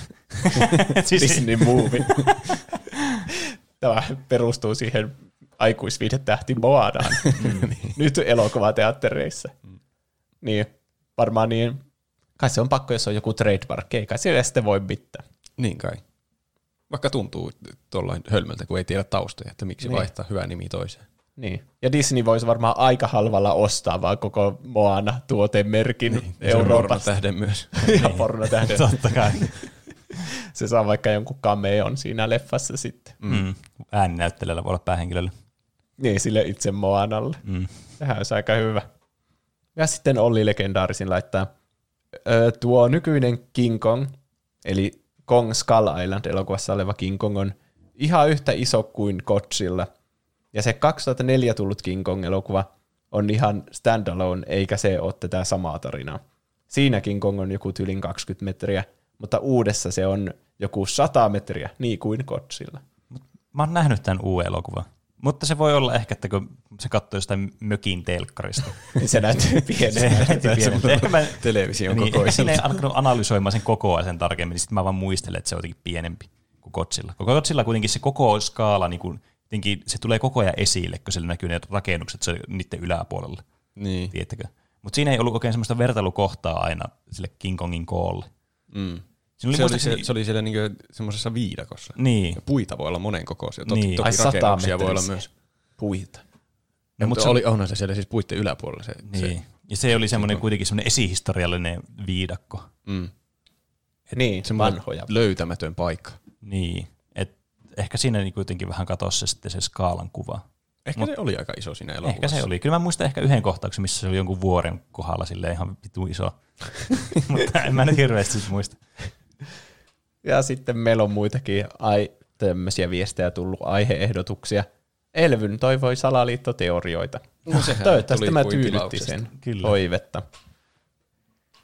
[LAUGHS] siis, Disney movie. [LAUGHS] Tämä perustuu siihen aikuisviihdetähti Moanaan. Nyt elokuvateattereissa. Niin, varmaan niin. Kai se on pakko, jos on joku trademark, ei kai siellä sitten voi mitään. Niin kai. Vaikka tuntuu tuollain hölmöltä, kun ei tiedä taustoja, että miksi Niin. niin. vaihtaa hyvä nimi toiseen. Niin. Ja Disney voisi varmaan aika halvalla ostaa vaan koko Moana-tuotemerkin niin, Ja se on Euroopassa. tähden myös. [LAUGHS] ja pornotähden. totta kai. [LAUGHS] Se saa vaikka jonkun cameon siinä leffassa sitten. Mm. Ääninäyttelijällä voi olla päähenkilöllä. Niin, sille itse Moanalle. Mm. Tähän olisi aika hyvä. Ja sitten Olli Legendaarisin laittaa ö, tuo nykyinen King Kong, eli Kong Skull Island elokuvassa oleva King Kong on ihan yhtä iso kuin Godzilla. Ja se 2004 tullut King Kong elokuva on ihan standalone, eikä se ole tätä samaa tarinaa. Siinä King Kong on joku tylin 20 metriä, mutta uudessa se on joku 100 metriä, niin kuin Godzilla. Mä oon nähnyt tämän uuden elokuvan. Mutta se voi olla ehkä, että kun se katsoo jostain mökin telkkarista. [LAUGHS] Niin se näyttää pieneltä. [LAUGHS] Ehkä mä, Television niin, kokoiselta. alkanut analysoimaan sen kokoa sen tarkemmin, niin sitten mä vaan muistelen, että se on jotenkin pienempi kuin Godzilla. Koko Godzilla kuitenkin se koko skaala, niin kuin, jotenkin, se tulee koko ajan esille, kun siellä näkyy ne rakennukset se niiden yläpuolella. Niin. Tiedättekö? Mutta siinä ei ollut oikein semmoista vertailukohtaa aina sille King Kongin koolle. Mm. Siinä Se, oli se, se oli siellä niinku semmoisessa viidakossa. Niin. Ja puita voi olla monen kokoisia. Toki, Niin. toki Ai rakennuksia voi olla myös. Puita. Ja mut mutta se- oli, onhan se siellä siis puitten yläpuolella se. Niin. se ja se oli semmoinen kuitenkin semmoinen esihistoriallinen viidakko. mm, Niin, semmoinen vanhoja. löytämätön paikka. Niin. Et ehkä siinä niin kuitenkin vähän katosi se, sitten se skaalan kuva. Ehkä Mut- se oli aika iso siinä elokuvassa. Ehkä se oli. Kyllä mä muistan ehkä yhden kohtauksen, missä se oli jonkun vuoren kohdalla silleen ihan vitu iso. [LAUGHS] Mutta en mä nyt hirveästi muista. Ja sitten meillä on muitakin ai, tämmöisiä viestejä tullut, aiheehdotuksia. Elvyn toivoi salaliittoteorioita. No, Toivottavasti tämä tyydytti sen Kyllä. toivetta.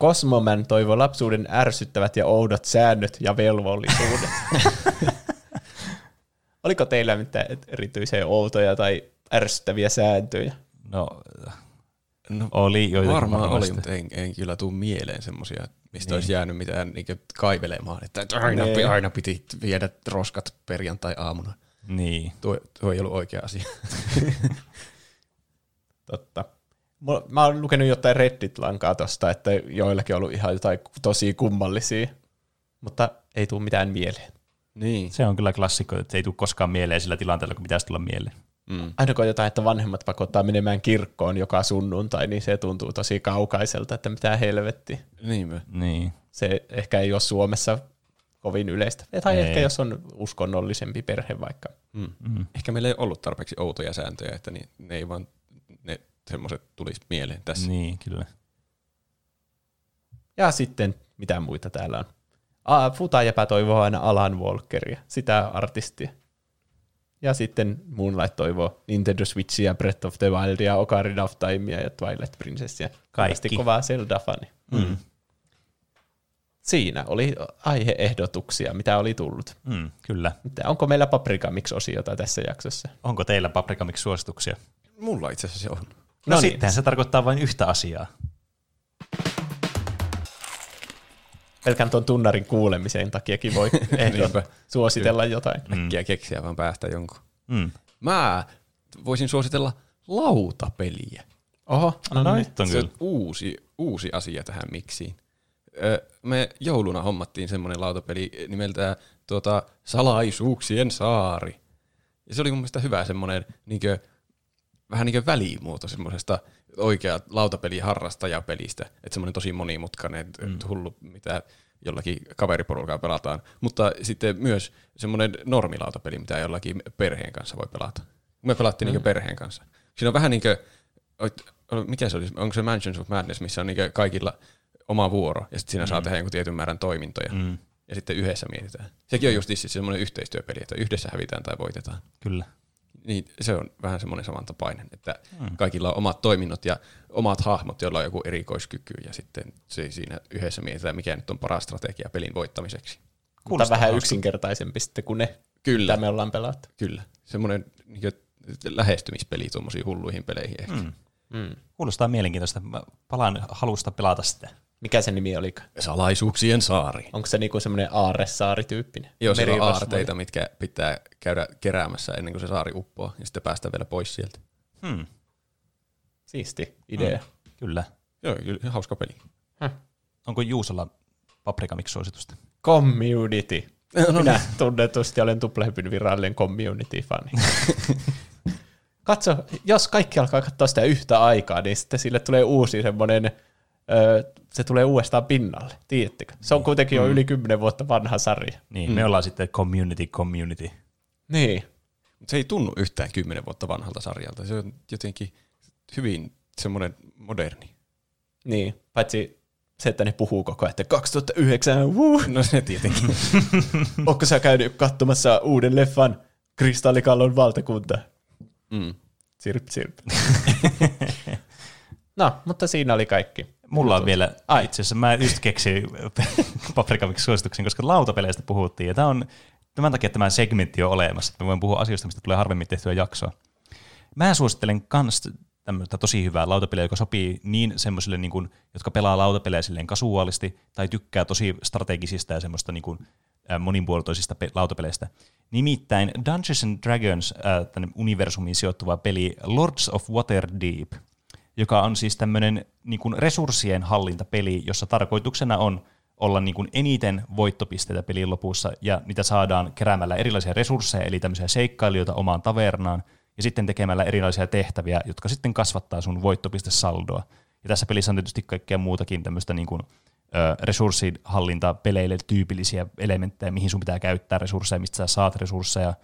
Cosmoman toivoi lapsuuden ärsyttävät ja oudot säännöt ja velvollisuudet. [LAUGHS] Oliko teillä mitään erityisen outoja tai ärsyttäviä sääntöjä? No, No, oli joitakin varmaan oli, mutta en, en kyllä tuu mieleen semmoisia, mistä Niin. niin. olisi jäänyt mitään niin kaivelemaan. Että aina, Nee. aina piti viedä roskat perjantai-aamuna. Niin. Tuo, tuo ei ollut oikea asia. [LAUGHS] Totta. Mä oon lukenut jotain Reddit-lankaa tosta, että joillakin on ollut ihan jotain tosi kummallisia, mutta ei tule mitään mieleen. niin. Se on kyllä klassikko, että ei tule koskaan mieleen sillä tilanteella, kun pitäisi tulla mieleen. Mm. Aina kun jotain, että vanhemmat pakottaa menemään kirkkoon joka sunnuntai, niin se tuntuu tosi kaukaiselta, että mitä helvetti. Niinpä. Niin. Se ehkä ei ole Suomessa kovin yleistä. Tai Ei. ehkä jos on uskonnollisempi perhe vaikka. Mm. Mm. Ehkä meillä ei ollut tarpeeksi outoja sääntöjä, että niin, ne ei vaan ne semmoiset tulisi mieleen tässä. Niin, kyllä. Ja sitten, mitä muita täällä on? Ah, Futajäpä toivoo aina Alan Walkeria, sitä artistia. Ja sitten Moonlight toivoo Nintendo Switchia, Breath of the Wildia, Ocarina of Timea ja Twilight Princessia. Kaikki. kovaa Zelda-fani. Mm. Siinä oli aiheehdotuksia, mitä oli tullut. Mm, kyllä. Mitä, onko meillä Paprika Mix-osiota tässä jaksossa? Onko teillä Paprika Mix suosituksia? Mulla itse asiassa on. No, No no niin. sittenhän se tarkoittaa vain yhtä asiaa. Pelkän tuon tunnarin kuulemiseen takiakin voi [LAUGHS] Niinpä. suositella jotain. Äkkiä keksiä vaan päästä jonkun. Mm. Mä voisin suositella lautapeliä. Oho, No, no nyt on Se kyllä. on uusi, uusi asia tähän miksiin. Me jouluna hommattiin semmoinen lautapeli nimeltä tuota, Salaisuuksien saari. Ja se oli mun mielestä hyvä semmoinen niinkö, vähän niin kuin välimuoto semmoisesta oikea lautapeli harrastajapelistä. Että semmoinen tosi monimutkainen, mm. hullu, mitä jollakin kaveriporukalla pelataan. Mutta sitten myös semmoinen normilautapeli, mitä jollakin perheen kanssa voi pelata. Me pelattiin mm. niin perheen kanssa. Siinä on vähän niin kuin, mikä se oli, onko se Mansions of Madness, missä on niin kaikilla oma vuoro, ja sitten siinä mm. saa tehdä jonkun tietyn määrän toimintoja. Mm. Ja sitten yhdessä mietitään. Sekin on just siis semmoinen yhteistyöpeli, että yhdessä hävitään tai voitetaan. Kyllä. Niin se on vähän semmoinen samantapainen, että mm. kaikilla on omat toiminnot ja omat hahmot, joilla on joku erikoiskyky, ja sitten se siinä yhdessä mietitään, mikä nyt on paras strategia pelin voittamiseksi. Mutta vähän yksinkertaisempi sitten kuin ne, Kyllä, mitä me ollaan pelattu. kyllä. Semmoinen niin lähestymispeli tuommoisiin hulluihin peleihin ehkä. Mm. Mm. Kuulostaa mielenkiintoista. Mä palaan halusta pelata sitä. Mikä se nimi oli? Salaisuuksien saari. Onko se niinku semmoinen aarresaarityyppinen? Joo, siellä on aarteita, mitkä pitää käydä keräämässä ennen kuin se saari uppoaa, ja sitten päästä vielä pois sieltä. Hmm. Siisti idea. Mm. Kyllä. Joo, kyllä hauska peli. Onko Juusolla Paprika Mix suositusta? Community. [LAUGHS] No Minä niin. tunnetusti olen Tuplahypyn virallinen community-fani. [LAUGHS] Katso, jos kaikki alkaa katsoa sitä yhtä aikaa, niin sitten sille tulee uusi semmoinen, öö, se tulee uudestaan pinnalle, tiedättekö? Se on kuitenkin jo yli kymmenen vuotta vanha sarja. Niin, mm. me ollaan sitten community community. Niin. Mut se ei tunnu yhtään kymmenen vuotta vanhalta sarjalta. Se on jotenkin hyvin semmoinen moderni. Niin, paitsi se, että ne puhuu koko ajan, että 2009, wuu. No se tietenkin. [LAUGHS] Onko sä käynyt katsomassa uuden leffan Kristallikallon valtakunta? mm. Sirp, sirp. [LAUGHS] no, mutta siinä oli kaikki. Mulla on vielä, Ai. itse asiassa mä just keksin [LAUGHS] Paprikamiksi suosituksen, koska lautapeleistä puhuttiin, ja tämä on tämän takia tämä segmentti on olemassa, että me voimme puhua asioista, mistä tulee harvemmin tehtyä jaksoa. Mä suosittelen kans tämmöistä tosi hyvää lautapeliä, joka sopii niin semmoisille, niin kuin, jotka pelaa lautapelejä silleen kasuaalisti tai tykkää tosi strategisista ja semmoista niin kuin, monipuolitoisista pe- lautapeleistä. Nimittäin Dungeons and Dragons äh, tänne universumiin sijoittuva peli Lords of Waterdeep, joka on siis tämmöinen niin resurssien hallintapeli, jossa tarkoituksena on olla niin kuin eniten voittopisteitä pelin lopussa, ja niitä saadaan keräämällä erilaisia resursseja, eli tämmöisiä seikkailijoita omaan tavernaan, ja sitten tekemällä erilaisia tehtäviä, jotka sitten kasvattaa sun voittopistesaldoa. Ja tässä pelissä on tietysti kaikkea muutakin tämmöistä niin kuin, ö, resurssihallinta-peleille tyypillisiä elementtejä, mihin sun pitää käyttää resursseja, mistä sä saat resursseja,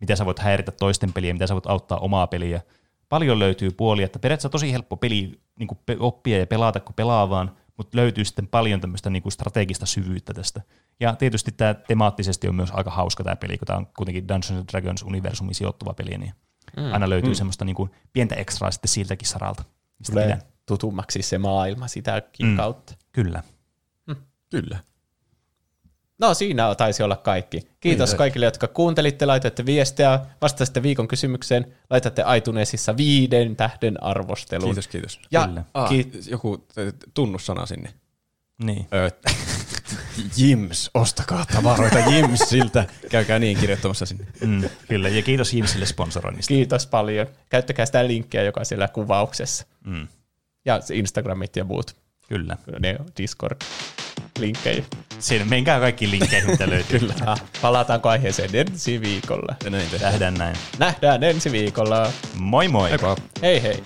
miten sä voit häiritä toisten peliä, miten sä voit auttaa omaa peliä. Paljon löytyy puolia, että periaatteessa on tosi helppo peli niin kuin oppia ja pelata, kun pelaa vaan, mutta löytyy sitten paljon tämmöistä niin kuin strategista syvyyttä tästä. Ja tietysti tämä temaattisesti on myös aika hauska tämä peli, kun tämä on kuitenkin Dungeons Dragons universumiin sijoittuva peli, niin mm. aina löytyy mm. semmoista niin kuin pientä ekstraa sitten siltäkin saralta. Tulee pidän. tutummaksi se maailma sitäkin mm. kautta. Kyllä. Mm. Kyllä. No siinä taisi olla kaikki. Kiitos Kiitos. kaikille, jotka kuuntelitte, laitatte viestejä, vastasitte viikon kysymykseen, laitatte iTunesissa viiden tähden arvostelun. Kiitos, kiitos. Ja Kyllä. Ah, joku tunnussana sinne. Niin. Ö, [LAUGHS] Jims, ostakaa tavaroita Jimsiltä. [LAUGHS] Käykää niin kirjoittamassa sinne. Mm, kyllä, ja kiitos Jimsille sponsoroinnista. Kiitos paljon. Käyttäkää sitä linkkiä, joka on siellä kuvauksessa. Mm. Ja Instagramit ja muut. Kyllä. Ne Discord linkkejä. Siinä menkää kaikki linkkeihin, mitä [LAUGHS] löytyy. Kyllä. Ah, palataanko aiheeseen ensi viikolla? Nähdään näin. Nähdään ensi viikolla. Moi moi. Hei hei.